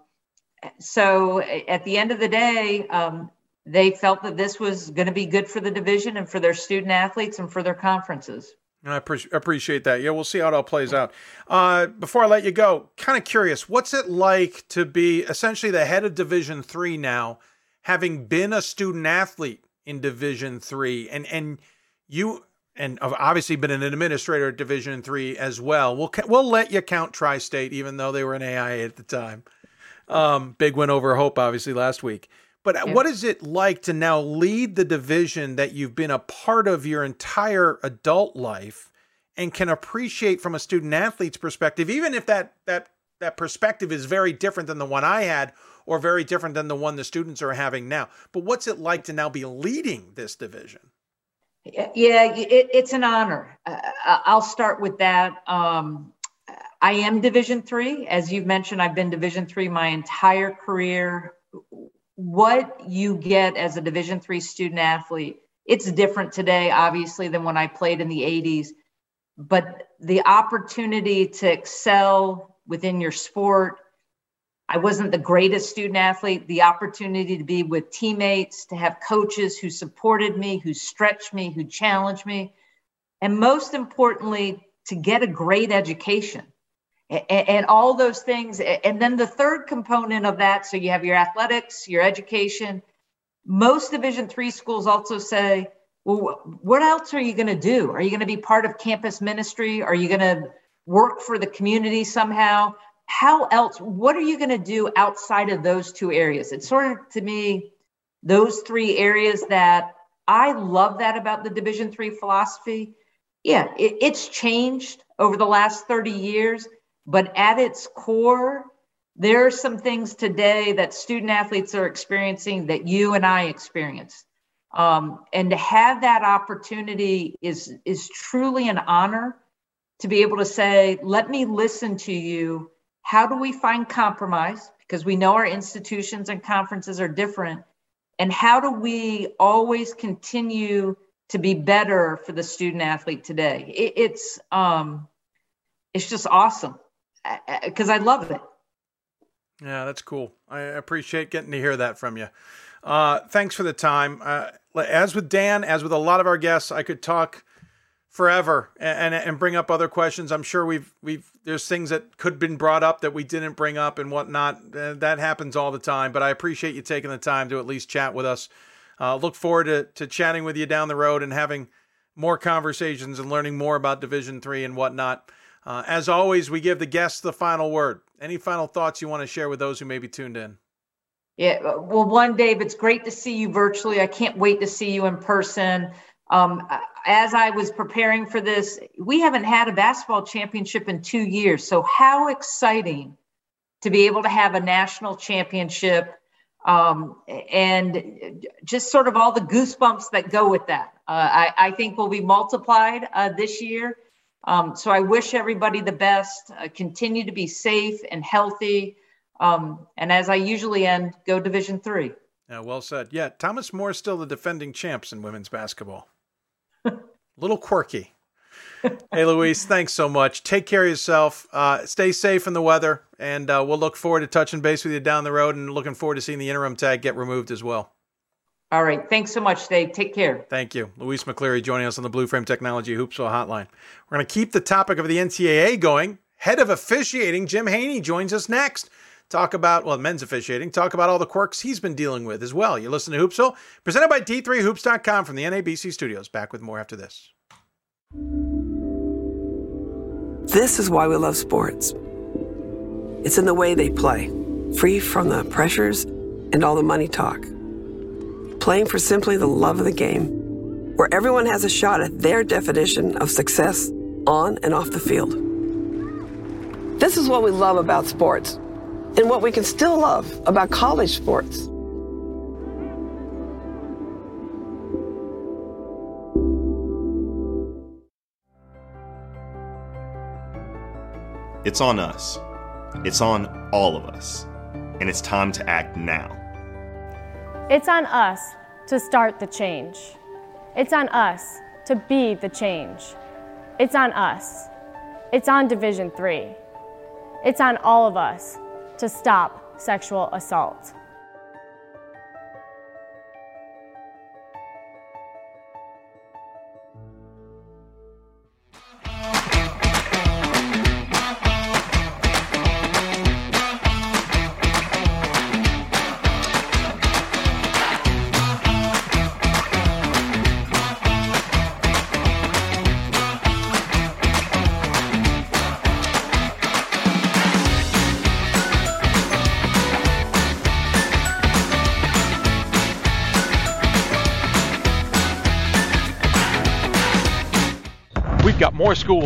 so at the end of the day, um, they felt that this was going to be good for the division and for their student athletes and for their conferences. I pre- appreciate that. Yeah, we'll see how it all plays out. Uh, before I let you go, kind of curious, what's it like to be essentially the head of Division Three now, having been a student athlete in Division Three, and and you and have obviously been an administrator at Division Three as well. We'll we'll let you count Tri-State, even though they were an AIA at the time. Um, big win over Hope, obviously last week. But yeah. what is it like to now lead the division that you've been a part of your entire adult life and can appreciate from a student athlete's perspective, even if that that that perspective is very different than the one I had or very different than the one the students are having now. But what's it like to now be leading this division? Yeah, it, it's an honor. Uh, I'll start with that. Um, I am Division three, as you've mentioned. I've been Division three my entire career what you get as a division three student athlete it's different today obviously than when i played in the 80s but the opportunity to excel within your sport i wasn't the greatest student athlete the opportunity to be with teammates to have coaches who supported me who stretched me who challenged me and most importantly to get a great education and, all those things. And then the third component of that, so you have your athletics, your education. Most Division three schools also say, well, what else are you going to do? Are you going to be part of campus ministry? Are you going to work for the community somehow? How else? What are you going to do outside of those two areas? It's sort of to me those three areas that I love that about the Division three philosophy. Yeah, it, it's changed over the last 30 years, but at its core, there are some things today that student athletes are experiencing that you and I experience. Um, and to have that opportunity is, is truly an honor to be able to say, let me listen to you. How do we find compromise? Because we know our institutions and conferences are different. And how do we always continue to be better for the student athlete today? It, it's, um, it's just awesome because I love it. Yeah, that's cool. I appreciate getting to hear that from you. Uh, thanks for the time. Uh, as with Dan, as with a lot of our guests, I could talk forever and, and, and bring up other questions. I'm sure we've we've there's things that could have been brought up that we didn't bring up and whatnot. Uh, that happens all the time. But I appreciate you taking the time to at least chat with us. Uh, look forward to, to chatting with you down the road and having more conversations and learning more about Division Three and whatnot. Uh, as always, we give the guests the final word. Any final thoughts you want to share with those who may be tuned in? Yeah, well, one, Dave, it's great to see you virtually. I can't wait to see you in person. Um, as I was preparing for this, we haven't had a basketball championship in two years. So, how exciting to be able to have a national championship um, and just sort of all the goosebumps that go with that. Uh, I, I, think will be multiplied uh, this year. Um, so I wish everybody the best. Uh, continue to be safe and healthy. Um, and as I usually end, go Division Three. Yeah, well said. Yeah, Thomas More is still the defending champs in women's basketball. A little quirky. hey, Louise, thanks so much. Take care of yourself. Uh, stay safe in the weather, and uh, we'll look forward to touching base with you down the road and looking forward to seeing the interim tag get removed as well. All right. Thanks so much, Dave. Take care. Thank you. Louise McCleary joining us on the Blue Frame Technology Hoopsville Hotline. We're going to keep the topic of the NCAA going. Head of officiating, Jim Haney, joins us next. Talk about, well, men's officiating, talk about all the quirks he's been dealing with as well. You listen to Hoopsville, presented by D3Hoops.com from the NABC studios. Back with more after this. This is why we love sports. It's in the way they play, free from the pressures and all the money talk. Playing for simply the love of the game, where everyone has a shot at their definition of success on and off the field. This is what we love about sports and what we can still love about college sports. It's on us. It's on all of us. And it's time to act now. It's on us to start the change. It's on us to be the change. It's on us. It's on Division 3. It's on all of us to stop sexual assault.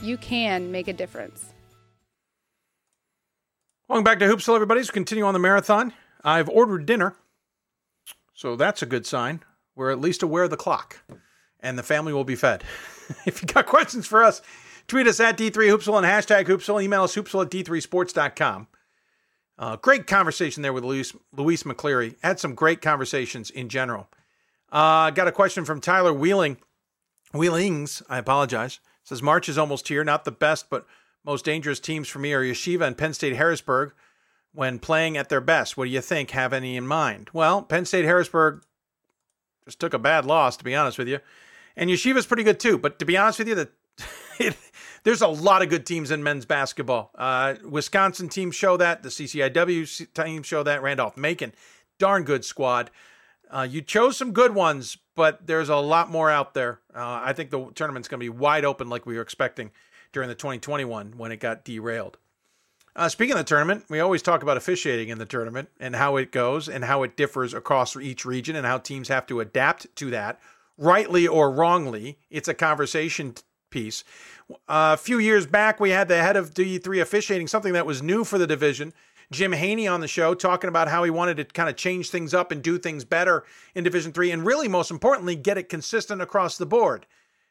You can make a difference. Welcome back to Hoopsville, everybody. So continue on the marathon. I've ordered dinner, so that's a good sign. We're at least aware of the clock, and the family will be fed. if you got questions for us, tweet us at D3Hoopsville and hashtag Hoopsville. Email us hoopsville at D3Sports.com. Uh, great conversation there with Louise, Louise McCleary. Had some great conversations in general. Uh, got a question from Tyler Wheeling. Wheelings, I apologize. Says March is almost here. Not the best, but most dangerous teams for me are Yeshiva and Penn State Harrisburg when playing at their best. What do you think? Have any in mind? Well, Penn State Harrisburg just took a bad loss, to be honest with you. And Yeshiva's pretty good too. But to be honest with you, the, it, there's a lot of good teams in men's basketball. Uh, Wisconsin teams show that. The CCIW teams show that. Randolph Macon, darn good squad. Uh, you chose some good ones, but there's a lot more out there. Uh, I think the tournament's going to be wide open like we were expecting during the 2021 when it got derailed. Uh, speaking of the tournament, we always talk about officiating in the tournament and how it goes and how it differs across each region and how teams have to adapt to that, rightly or wrongly. It's a conversation piece. Uh, a few years back, we had the head of D3 officiating, something that was new for the division. Jim Haney on the show talking about how he wanted to kind of change things up and do things better in Division 3 and really most importantly get it consistent across the board.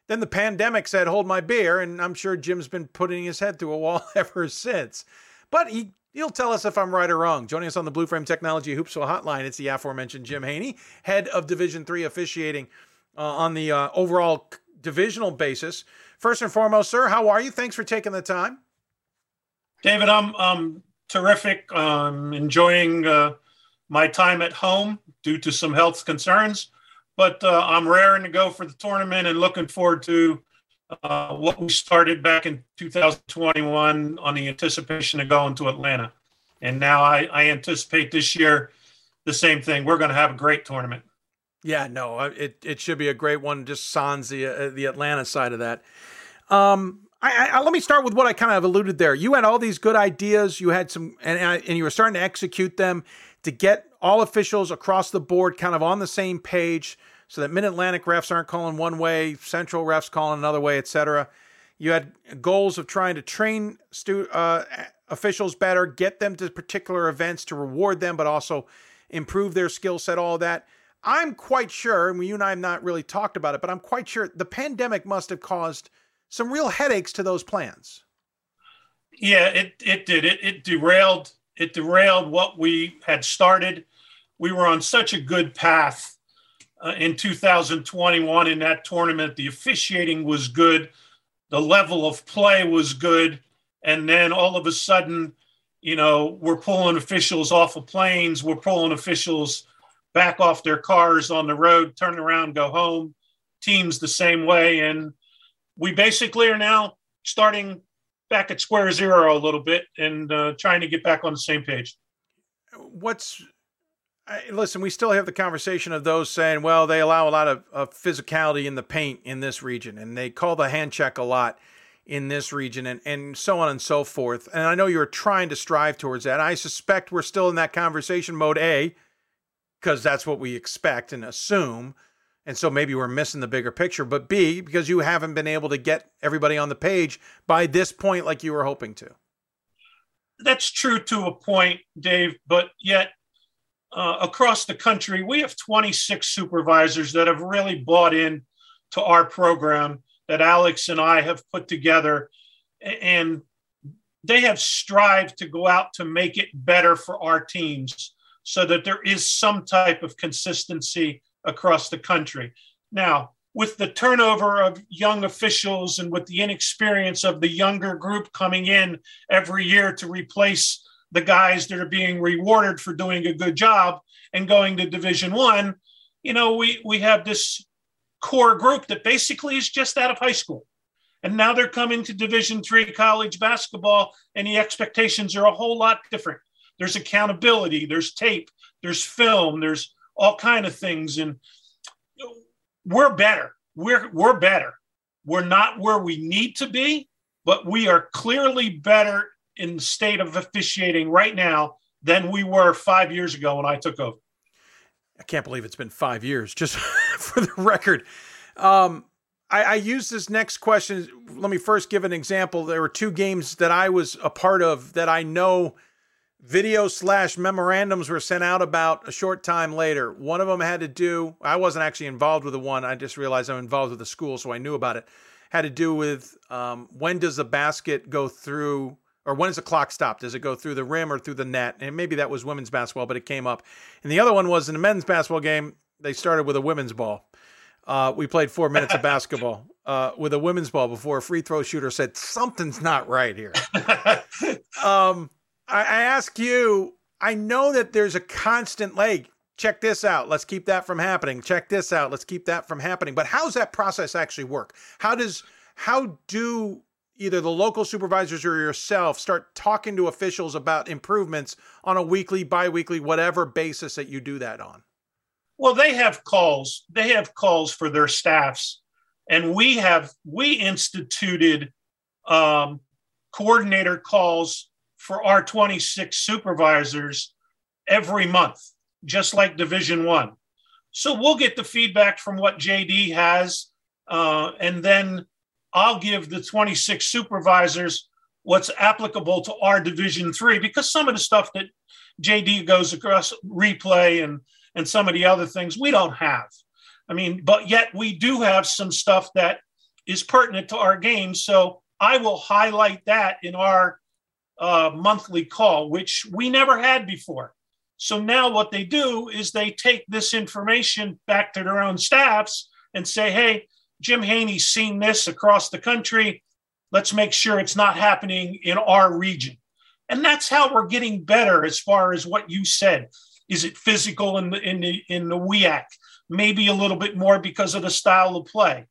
Then the pandemic said hold my beer and I'm sure Jim's been putting his head through a wall ever since. But he He'll tell us if I'm right or wrong. Joining us on the Blue Frame Technology Hoopsville Hotline, it's the aforementioned Jim Haney, head of Division Three officiating uh, on the uh, overall divisional basis. First and foremost, sir, how are you? Thanks for taking the time. David, I'm um, terrific. Um, enjoying uh, my time at home due to some health concerns, but uh, I'm raring to go for the tournament and looking forward to uh, what we started back in 2021 on the anticipation of going to Atlanta. And now I, I anticipate this year the same thing. We're going to have a great tournament. Yeah, no, it, it should be a great one. Just sans the uh, the Atlanta side of that. Um, I, I, let me start with what I kind of alluded there. You had all these good ideas. You had some, and and you were starting to execute them to get all officials across the board kind of on the same page so that Mid Atlantic refs aren't calling one way, Central refs calling another way, etc. You had goals of trying to train stu- uh, officials better, get them to particular events to reward them, but also improve their skill set, all that. I'm quite sure, and you and I have not really talked about it, but I'm quite sure the pandemic must have caused some real headaches to those plans. Yeah, it, it did. It, it derailed it derailed what we had started. We were on such a good path uh, in 2021 in that tournament. The officiating was good, the level of play was good, and then all of a sudden, you know, we're pulling officials off of planes, we're pulling officials back off their cars on the road, turn around, go home. Teams the same way, and we basically are now starting back at square zero a little bit and uh, trying to get back on the same page. What's I, listen, we still have the conversation of those saying, well, they allow a lot of, of physicality in the paint in this region, and they call the hand check a lot in this region, and, and so on and so forth. And I know you're trying to strive towards that. I suspect we're still in that conversation mode, A, because that's what we expect and assume. And so maybe we're missing the bigger picture. But B, because you haven't been able to get everybody on the page by this point like you were hoping to. That's true to a point, Dave, but yet uh, across the country, we have 26 supervisors that have really bought in to our program that Alex and I have put together. And they have strived to go out to make it better for our teams so that there is some type of consistency across the country. Now, with the turnover of young officials and with the inexperience of the younger group coming in every year to replace the guys that are being rewarded for doing a good job and going to division one you know we we have this core group that basically is just out of high school and now they're coming to division three college basketball and the expectations are a whole lot different there's accountability there's tape there's film there's all kind of things and we're better we're we're better we're not where we need to be but we are clearly better in the state of officiating right now than we were five years ago when I took over. I can't believe it's been five years, just for the record. Um, I, I use this next question. Let me first give an example. There were two games that I was a part of that I know video slash memorandums were sent out about a short time later. One of them had to do, I wasn't actually involved with the one. I just realized I'm involved with the school, so I knew about it. Had to do with um, when does the basket go through or when does the clock stop? Does it go through the rim or through the net? And maybe that was women's basketball, but it came up. And the other one was in the men's basketball game, they started with a women's ball. Uh, we played four minutes of basketball uh, with a women's ball before a free throw shooter said, Something's not right here. um, I, I ask you, I know that there's a constant leg. Check this out. Let's keep that from happening. Check this out. Let's keep that from happening. But how's that process actually work? How does how do either the local supervisors or yourself start talking to officials about improvements on a weekly, biweekly, whatever basis that you do that on? Well, they have calls. They have calls for their staffs, and we have we instituted um, coordinator calls for our 26 supervisors every month, just like Division One. So we'll get the feedback from what JD has, uh, and then I'll give the 26 supervisors what's applicable to our Division Three because some of the stuff that JD goes across replay and and some of the other things we don't have. I mean, but yet we do have some stuff that is pertinent to our game. So I will highlight that in our uh, monthly call, which we never had before. So now what they do is they take this information back to their own staffs and say, hey, Jim Haney's seen this across the country. Let's make sure it's not happening in our region. And that's how we're getting better as far as what you said. Is it physical in the in the in the WIAC? Maybe a little bit more because of the style of play.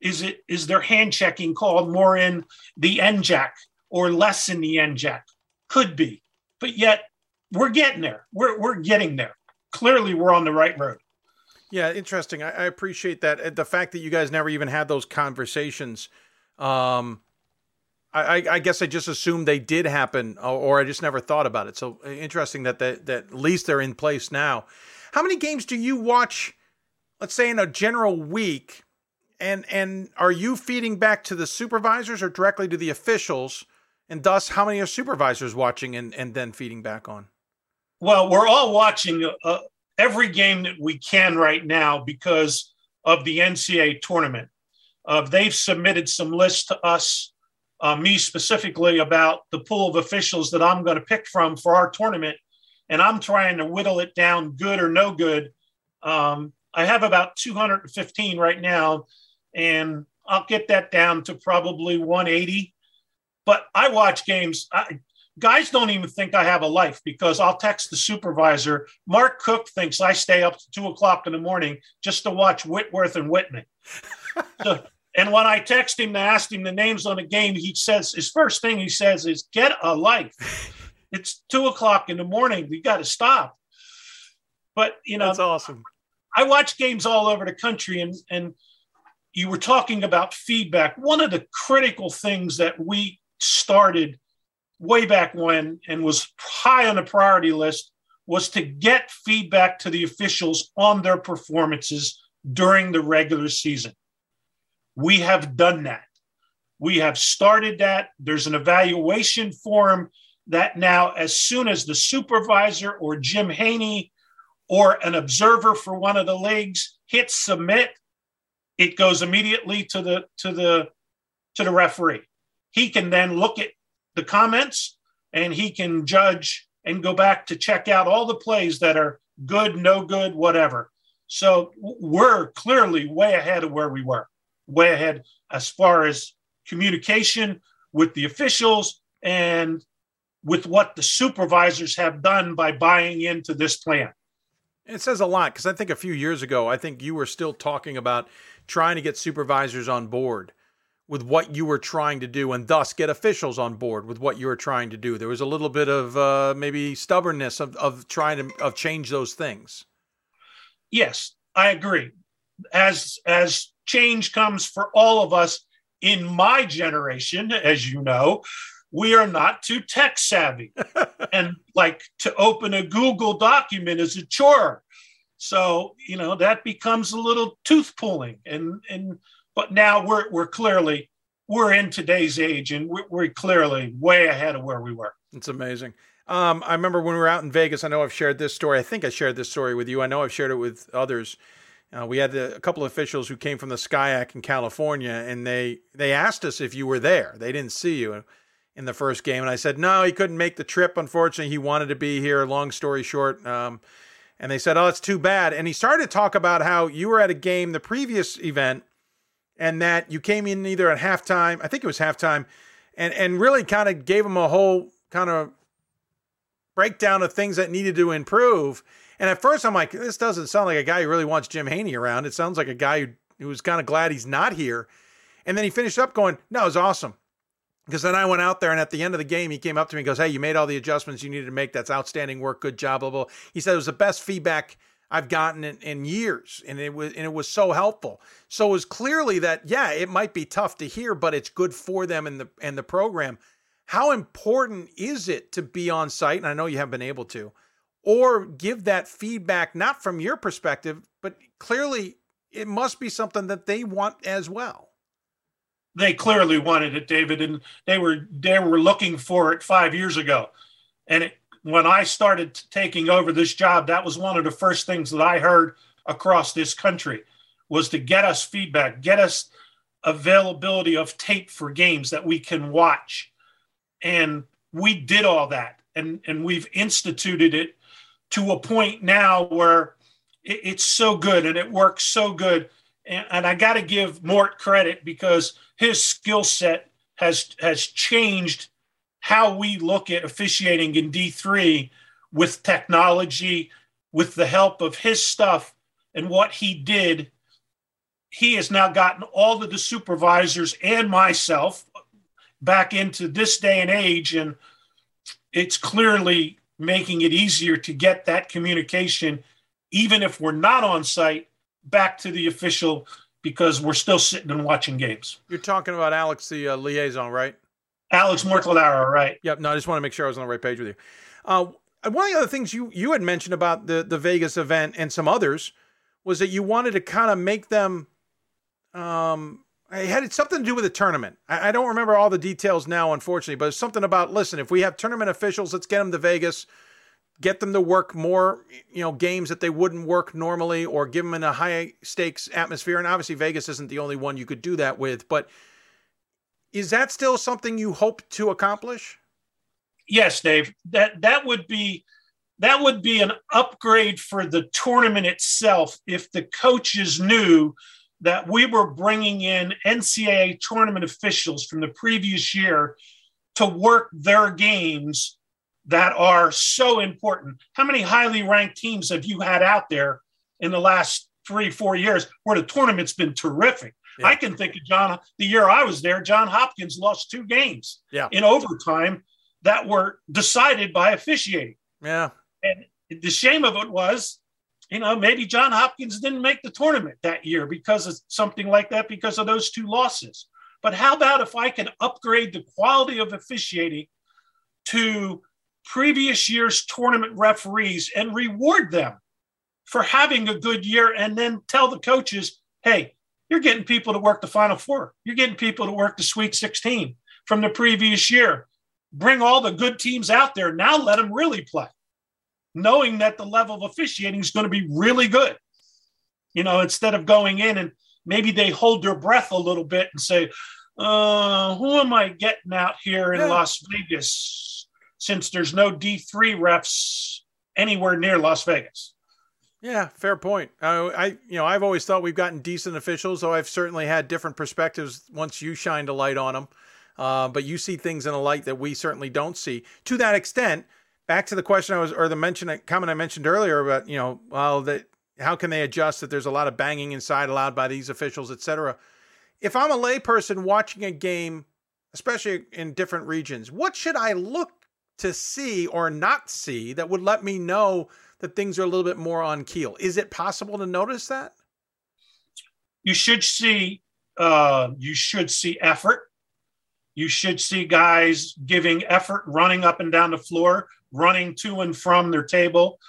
Is it is their hand checking called more in the NJAC or less in the NJAC? Could be, but yet we're getting there. We're we're getting there. Clearly, we're on the right road. Yeah, interesting. I, I appreciate that. The fact that you guys never even had those conversations. Um, I, I, guess I just assumed they did happen, or, or I just never thought about it. So uh, interesting that, that that at least they're in place now. How many games do you watch? Let's say in a general week, and and are you feeding back to the supervisors or directly to the officials? And thus, how many are supervisors watching and, and then feeding back on? Well, we're all watching uh, every game that we can right now because of the NCAA tournament. Uh, they've submitted some lists to us uh, me specifically about the pool of officials that I'm going to pick from for our tournament, and I'm trying to whittle it down, good or no good. Um, I have about 215 right now, and I'll get that down to probably 180. But I watch games. I, guys don't even think I have a life because I'll text the supervisor. Mark Cook thinks I stay up to two o'clock in the morning just to watch Whitworth and Whitman. so, and when I text him to ask him the names on the game, he says his first thing he says is, "Get a life." it's two o'clock in the morning. We got to stop. But you know, that's awesome. I watch games all over the country, and and you were talking about feedback. One of the critical things that we started way back when and was high on the priority list was to get feedback to the officials on their performances during the regular season. We have done that. We have started that. There's an evaluation form that now, as soon as the supervisor or Jim Haney or an observer for one of the leagues hits submit, it goes immediately to the to the to the referee. He can then look at the comments and he can judge and go back to check out all the plays that are good, no good, whatever. So we're clearly way ahead of where we were way ahead as far as communication with the officials and with what the supervisors have done by buying into this plan. It says a lot because I think a few years ago, I think you were still talking about trying to get supervisors on board with what you were trying to do and thus get officials on board with what you were trying to do. There was a little bit of uh, maybe stubbornness of, of trying to of change those things. Yes, I agree. As as change comes for all of us in my generation, as you know, we are not too tech savvy. and like to open a Google document is a chore. So, you know, that becomes a little tooth pulling. And, and, but now we're, we're clearly, we're in today's age and we're, we're clearly way ahead of where we were. It's amazing. Um, I remember when we were out in Vegas, I know I've shared this story. I think I shared this story with you. I know I've shared it with others. Uh, we had a couple of officials who came from the SCIAC in California, and they they asked us if you were there. They didn't see you in the first game, and I said no, he couldn't make the trip. Unfortunately, he wanted to be here. Long story short, um, and they said, oh, it's too bad. And he started to talk about how you were at a game, the previous event, and that you came in either at halftime. I think it was halftime, and and really kind of gave him a whole kind of breakdown of things that needed to improve and at first, I'm like, this doesn't sound like a guy who really wants Jim Haney around. It sounds like a guy who, who was kind of glad he's not here. And then he finished up going, no, it was awesome. Because then I went out there, and at the end of the game, he came up to me and goes, Hey, you made all the adjustments you needed to make. That's outstanding work. Good job. Blah, blah. He said it was the best feedback I've gotten in, in years, and it was and it was so helpful. So it was clearly that yeah, it might be tough to hear, but it's good for them in the and the program. How important is it to be on site? And I know you haven't been able to, or give that feedback not from your perspective, but clearly it must be something that they want as well. They clearly wanted it, David, and they were they were looking for it five years ago, and it when I started taking over this job, that was one of the first things that I heard across this country was to get us feedback, get us availability of tape for games that we can watch. And we did all that. And, and we've instituted it to a point now where it, it's so good and it works so good. And, and I got to give Mort credit because his skill set has has changed how we look at officiating in D3 with technology, with the help of his stuff and what he did. He has now gotten all of the supervisors and myself back into this day and age, and it's clearly making it easier to get that communication, even if we're not on site, back to the official because we're still sitting and watching games. You're talking about Alex, the uh, liaison, right? Alex Mortellaro, right? Yep. No, I just want to make sure I was on the right page with you. Uh, one of the other things you you had mentioned about the the Vegas event and some others was that you wanted to kind of make them. Um, it had something to do with the tournament. I, I don't remember all the details now, unfortunately, but it's something about listen. If we have tournament officials, let's get them to Vegas, get them to work more, you know, games that they wouldn't work normally, or give them in a high stakes atmosphere. And obviously, Vegas isn't the only one you could do that with, but is that still something you hope to accomplish? Yes, Dave. That that would be that would be an upgrade for the tournament itself if the coaches knew that we were bringing in NCAA tournament officials from the previous year to work their games that are so important. How many highly ranked teams have you had out there in the last three, four years where the tournament's been terrific? Yeah. I can think of John, the year I was there, John Hopkins lost two games yeah. in overtime that were decided by officiating. Yeah. And the shame of it was, you know, maybe John Hopkins didn't make the tournament that year because of something like that, because of those two losses. But how about if I can upgrade the quality of officiating to previous year's tournament referees and reward them for having a good year and then tell the coaches, hey, you're getting people to work the Final Four. You're getting people to work the Sweet 16 from the previous year. Bring all the good teams out there. Now let them really play, knowing that the level of officiating is going to be really good. You know, instead of going in and maybe they hold their breath a little bit and say, uh, who am I getting out here in yeah. Las Vegas since there's no D3 refs anywhere near Las Vegas? Yeah, fair point. Uh, I, you know, I've always thought we've gotten decent officials, though I've certainly had different perspectives once you shined a light on them. Uh, but you see things in a light that we certainly don't see. To that extent, back to the question I was, or the mention comment I mentioned earlier about, you know, well, that how can they adjust that there's a lot of banging inside allowed by these officials, etc. If I'm a layperson watching a game, especially in different regions, what should I look to see or not see that would let me know? That things are a little bit more on keel. Is it possible to notice that? You should see uh, you should see effort. You should see guys giving effort, running up and down the floor, running to and from their table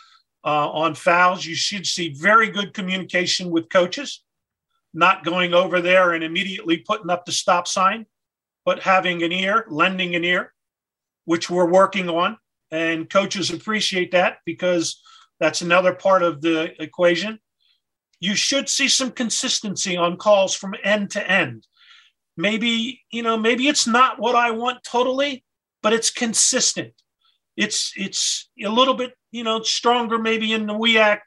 uh, on fouls. You should see very good communication with coaches, not going over there and immediately putting up the stop sign, but having an ear, lending an ear, which we're working on. And coaches appreciate that because that's another part of the equation. You should see some consistency on calls from end to end. Maybe, you know, maybe it's not what I want totally, but it's consistent. It's it's a little bit, you know, stronger maybe in the WIAC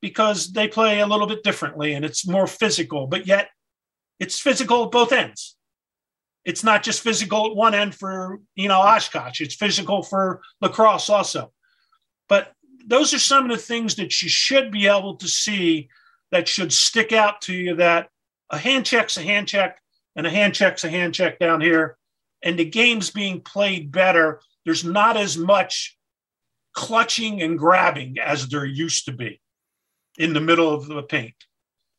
because they play a little bit differently and it's more physical, but yet it's physical at both ends. It's not just physical at one end for, you know, Oshkosh. It's physical for La Crosse also. But those are some of the things that you should be able to see that should stick out to you that a hand check's a hand check and a hand check's a hand check down here and the game's being played better there's not as much clutching and grabbing as there used to be in the middle of the paint.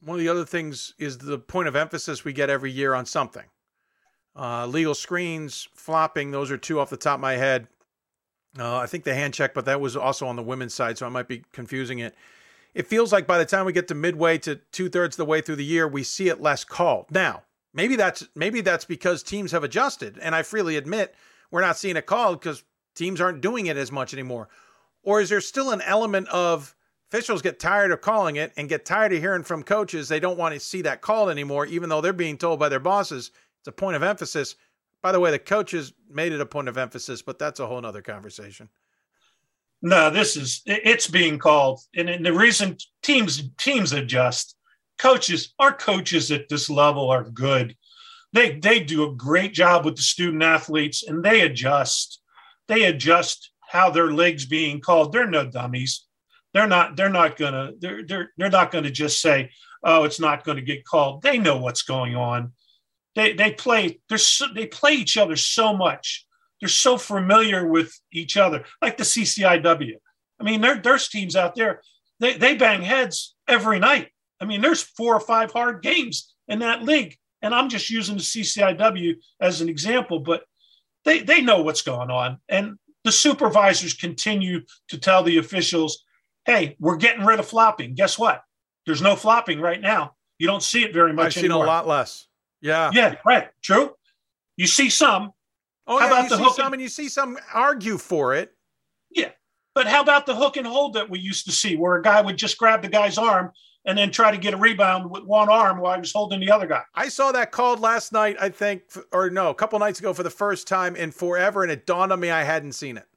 One of the other things is the point of emphasis we get every year on something. Uh, legal screens, flopping, those are two off the top of my head. Uh, I think the hand check, but that was also on the women's side, so I might be confusing it. It feels like by the time we get to midway to two thirds of the way through the year, we see it less called. Now, maybe that's maybe that's because teams have adjusted, and I freely admit we're not seeing it called because teams aren't doing it as much anymore. Or is there still an element of officials get tired of calling it and get tired of hearing from coaches they don't want to see that called anymore, even though they're being told by their bosses it's a point of emphasis. By the way, the coaches made it a point of emphasis, but that's a whole other conversation. No, this is it's being called, and, the reason teams teams adjust. Coaches, our coaches at this level are good. They they do a great job with the student athletes, and they adjust. They adjust how their legs being called. They're no dummies. They're not. They're not gonna. They're they're they're not gonna just say, "Oh, it's not going to get called." They know what's going on. They they play. They're so, they play each other so much they're so familiar with each other, like the CCIW. I mean, there, there's teams out there, they, they bang heads every night. I mean, there's four or five hard games in that league. And I'm just using the CCIW as an example, but they, they know what's going on. And the supervisors continue to tell the officials, hey, we're getting rid of flopping. Guess what? There's no flopping right now. You don't see it very much I've seen a lot less. Yeah. Yeah, right. True. You see some, Oh, How yeah, about you the see hook some and- and you see some argue for it. Yeah. But how about the hook and hold that we used to see where a guy would just grab the guy's arm and then try to get a rebound with one arm while he was holding the other guy? I saw that called last night, I think, or no, a couple nights ago for the first time in forever, and it dawned on me I hadn't seen it.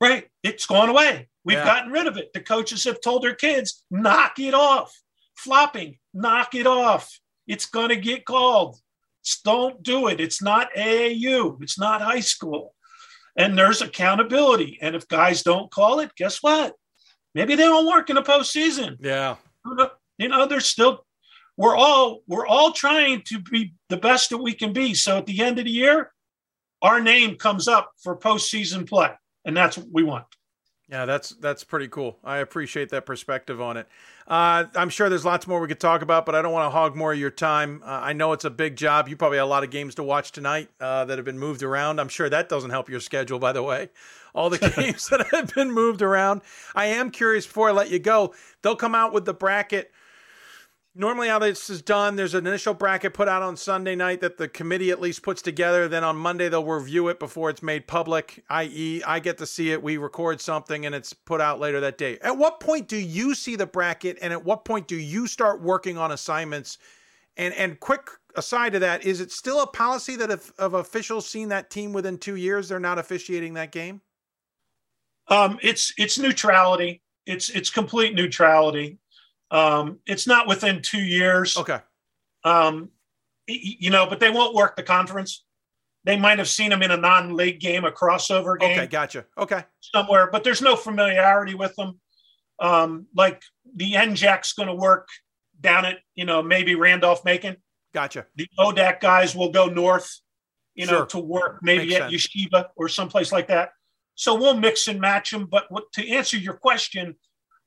Right. It's gone away. We've Yeah. gotten rid of it. The coaches have told their kids, knock it off. Flopping, knock it off. It's going to get called. Don't do it. It's not AAU, it's not high school. And there's accountability. And if guys don't call it, guess what? Maybe they don't work in the postseason. Yeah. You know, there's still we're all we're all trying to be the best that we can be. So at the end of the year, our name comes up for postseason play, and that's what we want. Yeah, that's that's pretty cool. I appreciate that perspective on it. Uh, I'm sure there's lots more we could talk about, but I don't want to hog more of your time. Uh, I know it's a big job. You probably have a lot of games to watch tonight uh, that have been moved around. I'm sure that doesn't help your schedule, by the way. All the games that have been moved around. I am curious before I let you go. They'll come out with the bracket. Normally, how this is done, there's an initial bracket put out on Sunday night that the committee at least puts together. Then on Monday, they'll review it before it's made public, i.e., I get to see it. We record something and it's put out later that day. At what point do you see the bracket? And at what point do you start working on assignments? And, and quick aside to that, is it still a policy that if of officials seen that team within two years, they're not officiating that game? Um, it's it's neutrality. It's it's complete neutrality. Um, it's not within two years. Okay. Um, you know, but they won't work the conference. They might have seen them in a non-league game, a crossover game. Okay, gotcha. Okay. somewhere, but there's no familiarity with them. Um, like the NJAC's going to work down at, you know, maybe Randolph Macon. Gotcha. The ODAC guys will go north, you know, Sure. to work maybe Makes at sense. Yeshiva or someplace like that. So we'll mix and match them. But what, to answer your question,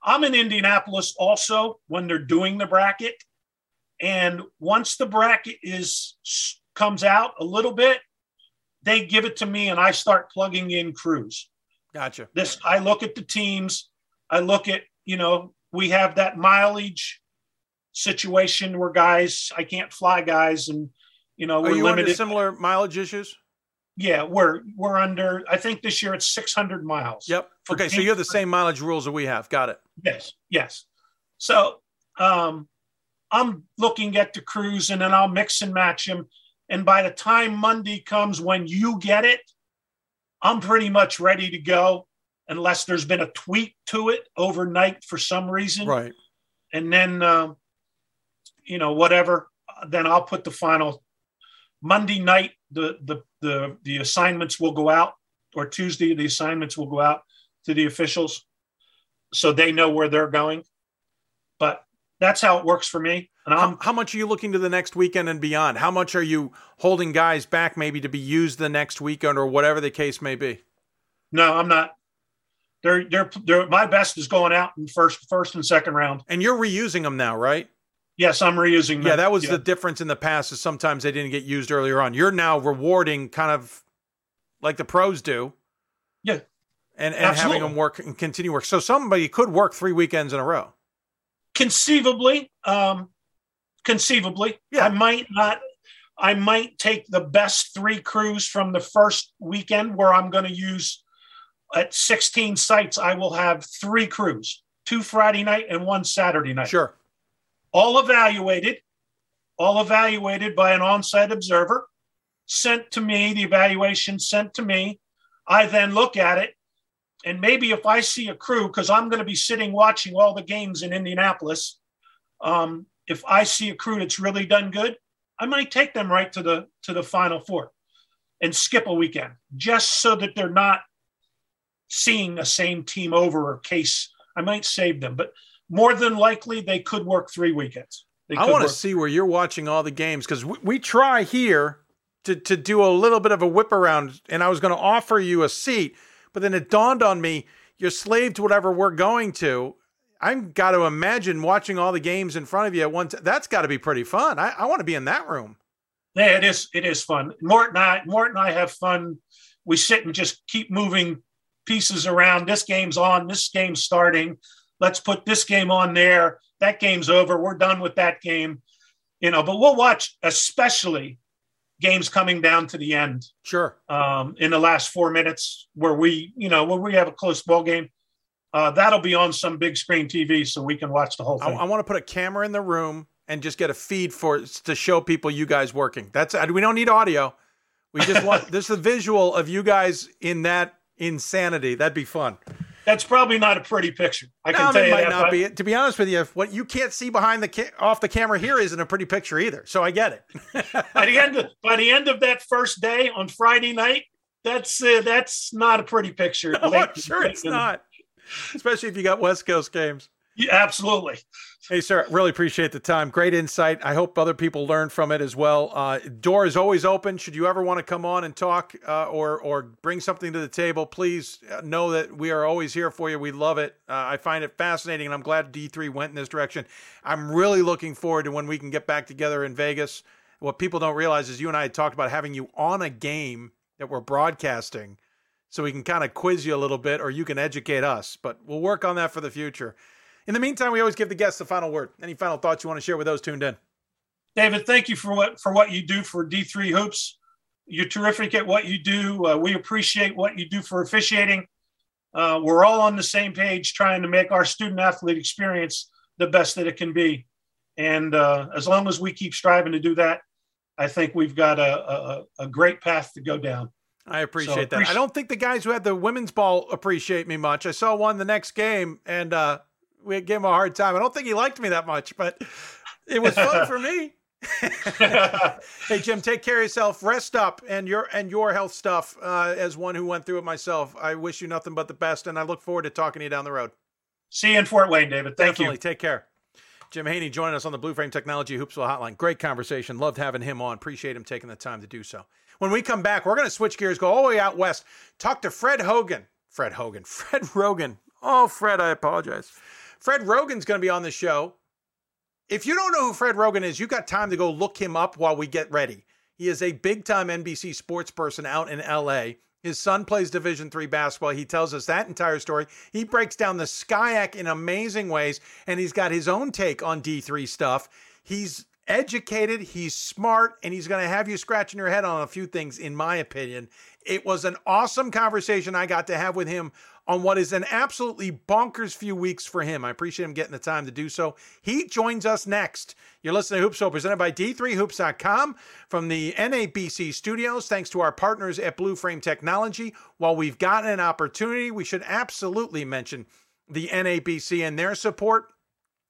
I'm in Indianapolis also when they're doing the bracket. And once the bracket is comes out a little bit, they give it to me and I start plugging in crews Gotcha. this i look at the teams i look at you know we have that mileage situation where guys i can't fly guys and you know Are we're you limited similar mileage issues? Yeah we're we're under i think this year it's 600 miles Yep. Okay, so you have the same mileage rules that we have. Got it. yes yes so um i'm looking at the crews and then i'll mix and match them and by the time monday comes when you get it i'm pretty much ready to go unless there's been a tweak to it overnight for some reason Right. and then um, you know whatever then i'll put the final monday night the the the, the assignments will go out or tuesday the assignments will go out to the officials so they know where they're going but that's how it works for me and i'm How, how much are you looking to the next weekend and beyond? How much are you holding guys back maybe to be used the next weekend or whatever the case may be? no i'm not they're, they're, they're, my best is going out in first, first and second round. And you're reusing them now, right? Yes, I'm reusing them. Yeah, that was Yeah. the difference in the past. Is sometimes they didn't get used earlier on. You're now rewarding kind of like the pros do. Yeah, and and having them work and continue work. So somebody could work three weekends in a row. conceivably um conceivably i might not i might take the best three crews from the first weekend where i'm going to use at 16 sites i will have three crews two friday night and one saturday night Sure. All evaluated all evaluated by an on-site observer sent to me the evaluation sent to me. I then look at it and maybe if i see a crew because i'm going to be sitting watching all the games in indianapolis um, if i see a crew that's really done good i might take them right to the to the final four and skip a weekend just so that they're not seeing the same team over or case. I might save them but more than likely they could work three weekends I want to see where you're watching all the games because we, we try here to to do a little bit of a whip around, and I was going to offer you a seat, but then it dawned on me you're slave to whatever we're going to. I've got to imagine watching all the games in front of you at once. That's got to be pretty fun. I, I want to be in that room. Yeah, it is. It is fun. Mort and I, Mort and I have fun. We sit and just keep moving pieces around. This game's on. This game's starting. Let's put this game on there. That game's over. We're done with that game. You know, but we'll watch, especially games coming down to the end. Sure. Um, in the last four minutes, where we, you know, where we have a close ball game, uh, that'll be on some big screen TV, so we can watch the whole I, thing. I want to put a camera in the room and just get a feed for to show people you guys working. That's we don't need audio. We just want this is the visual of you guys in that insanity. That'd be fun. That's probably not a pretty picture. I can No, tell it you might that. not but- be. To be honest with you, what you can't see behind the ca- off the camera here isn't a pretty picture either. So I get it. by the end of by the end of that first day on Friday night, that's uh, that's not a pretty picture. No, I'm sure it's not. Especially if you got West Coast games. Yeah, absolutely. Hey, sir, really appreciate the time. Great insight. I hope other people learn from it as well. Uh, door is always open. Should you ever want to come on and talk uh, or or bring something to the table, please uh, know that we are always here for you. We love it. Uh, I find it fascinating, and I'm glad D3 went in this direction. I'm really looking forward to when we can get back together in Vegas. What people don't realize is you and I had talked about having you on a game that we're broadcasting so we can kind of quiz you a little bit or you can educate us. But we'll work on that for the future. In the meantime, we always give the guests the final word. Any final thoughts you want to share with those tuned in? David, thank you for what for what you do for D3 Hoops. You're terrific at what you do. Uh, we appreciate what you do for officiating. Uh, we're all on the same page, trying to make our student athlete experience the best that it can be. And uh, as long as we keep striving to do that, I think we've got a, a, a great path to go down. I appreciate So that. I don't think the guys who had the women's ball appreciate me much. I saw one the next game and uh, we gave him a hard time. I don't think he liked me that much, but it was fun for me. hey Jim, take care of yourself. Rest up and your and your health stuff. Uh, as one who went through it myself, I wish you nothing but the best, and I look forward to talking to you down the road. See you in Fort Wayne, David. Thank Definitely. you. Take care. Jim Haney joining us on the Blue Frame Technology Hoopsville Hotline. Great conversation. Loved having him on. Appreciate him taking the time to do so. When we come back, we're going to switch gears, go all the way out west, talk to Fred Hogan. Fred Hogan. Fred Rogan. Oh, Fred, I apologize. Fred Rogan's going to be on the show. If you don't know who Fred Rogan is, you've got time to go look him up while we get ready. He is a big time NBC sports person out in LA. His son plays Division three basketball. He tells us that entire story. He breaks down the SCIAC in amazing ways, and he's got his own take on D3 stuff. He's educated, he's smart, and he's going to have you scratching your head on a few things, in my opinion. It was an awesome conversation I got to have with him on what is an absolutely bonkers few weeks for him. I appreciate him getting the time to do so. He joins us next. You're listening to Hoopsville, presented by D3Hoops.com from the NABC studios. Thanks to our partners at Blue Frame Technology. While we've gotten an opportunity, we should absolutely mention the NABC and their support.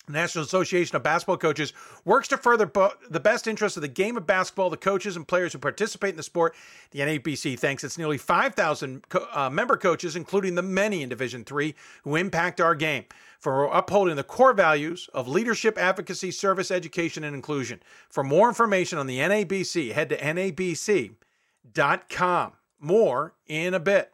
National Association of Basketball Coaches works to further bo- the best interests of the game of basketball, the coaches and players who participate in the sport. The NABC thanks its nearly 5,000 co- uh, member coaches, including the many in Division Three, who impact our game for upholding the core values of leadership, advocacy, service, education, and inclusion. For more information on the NABC, head to nabc.com. More in a bit.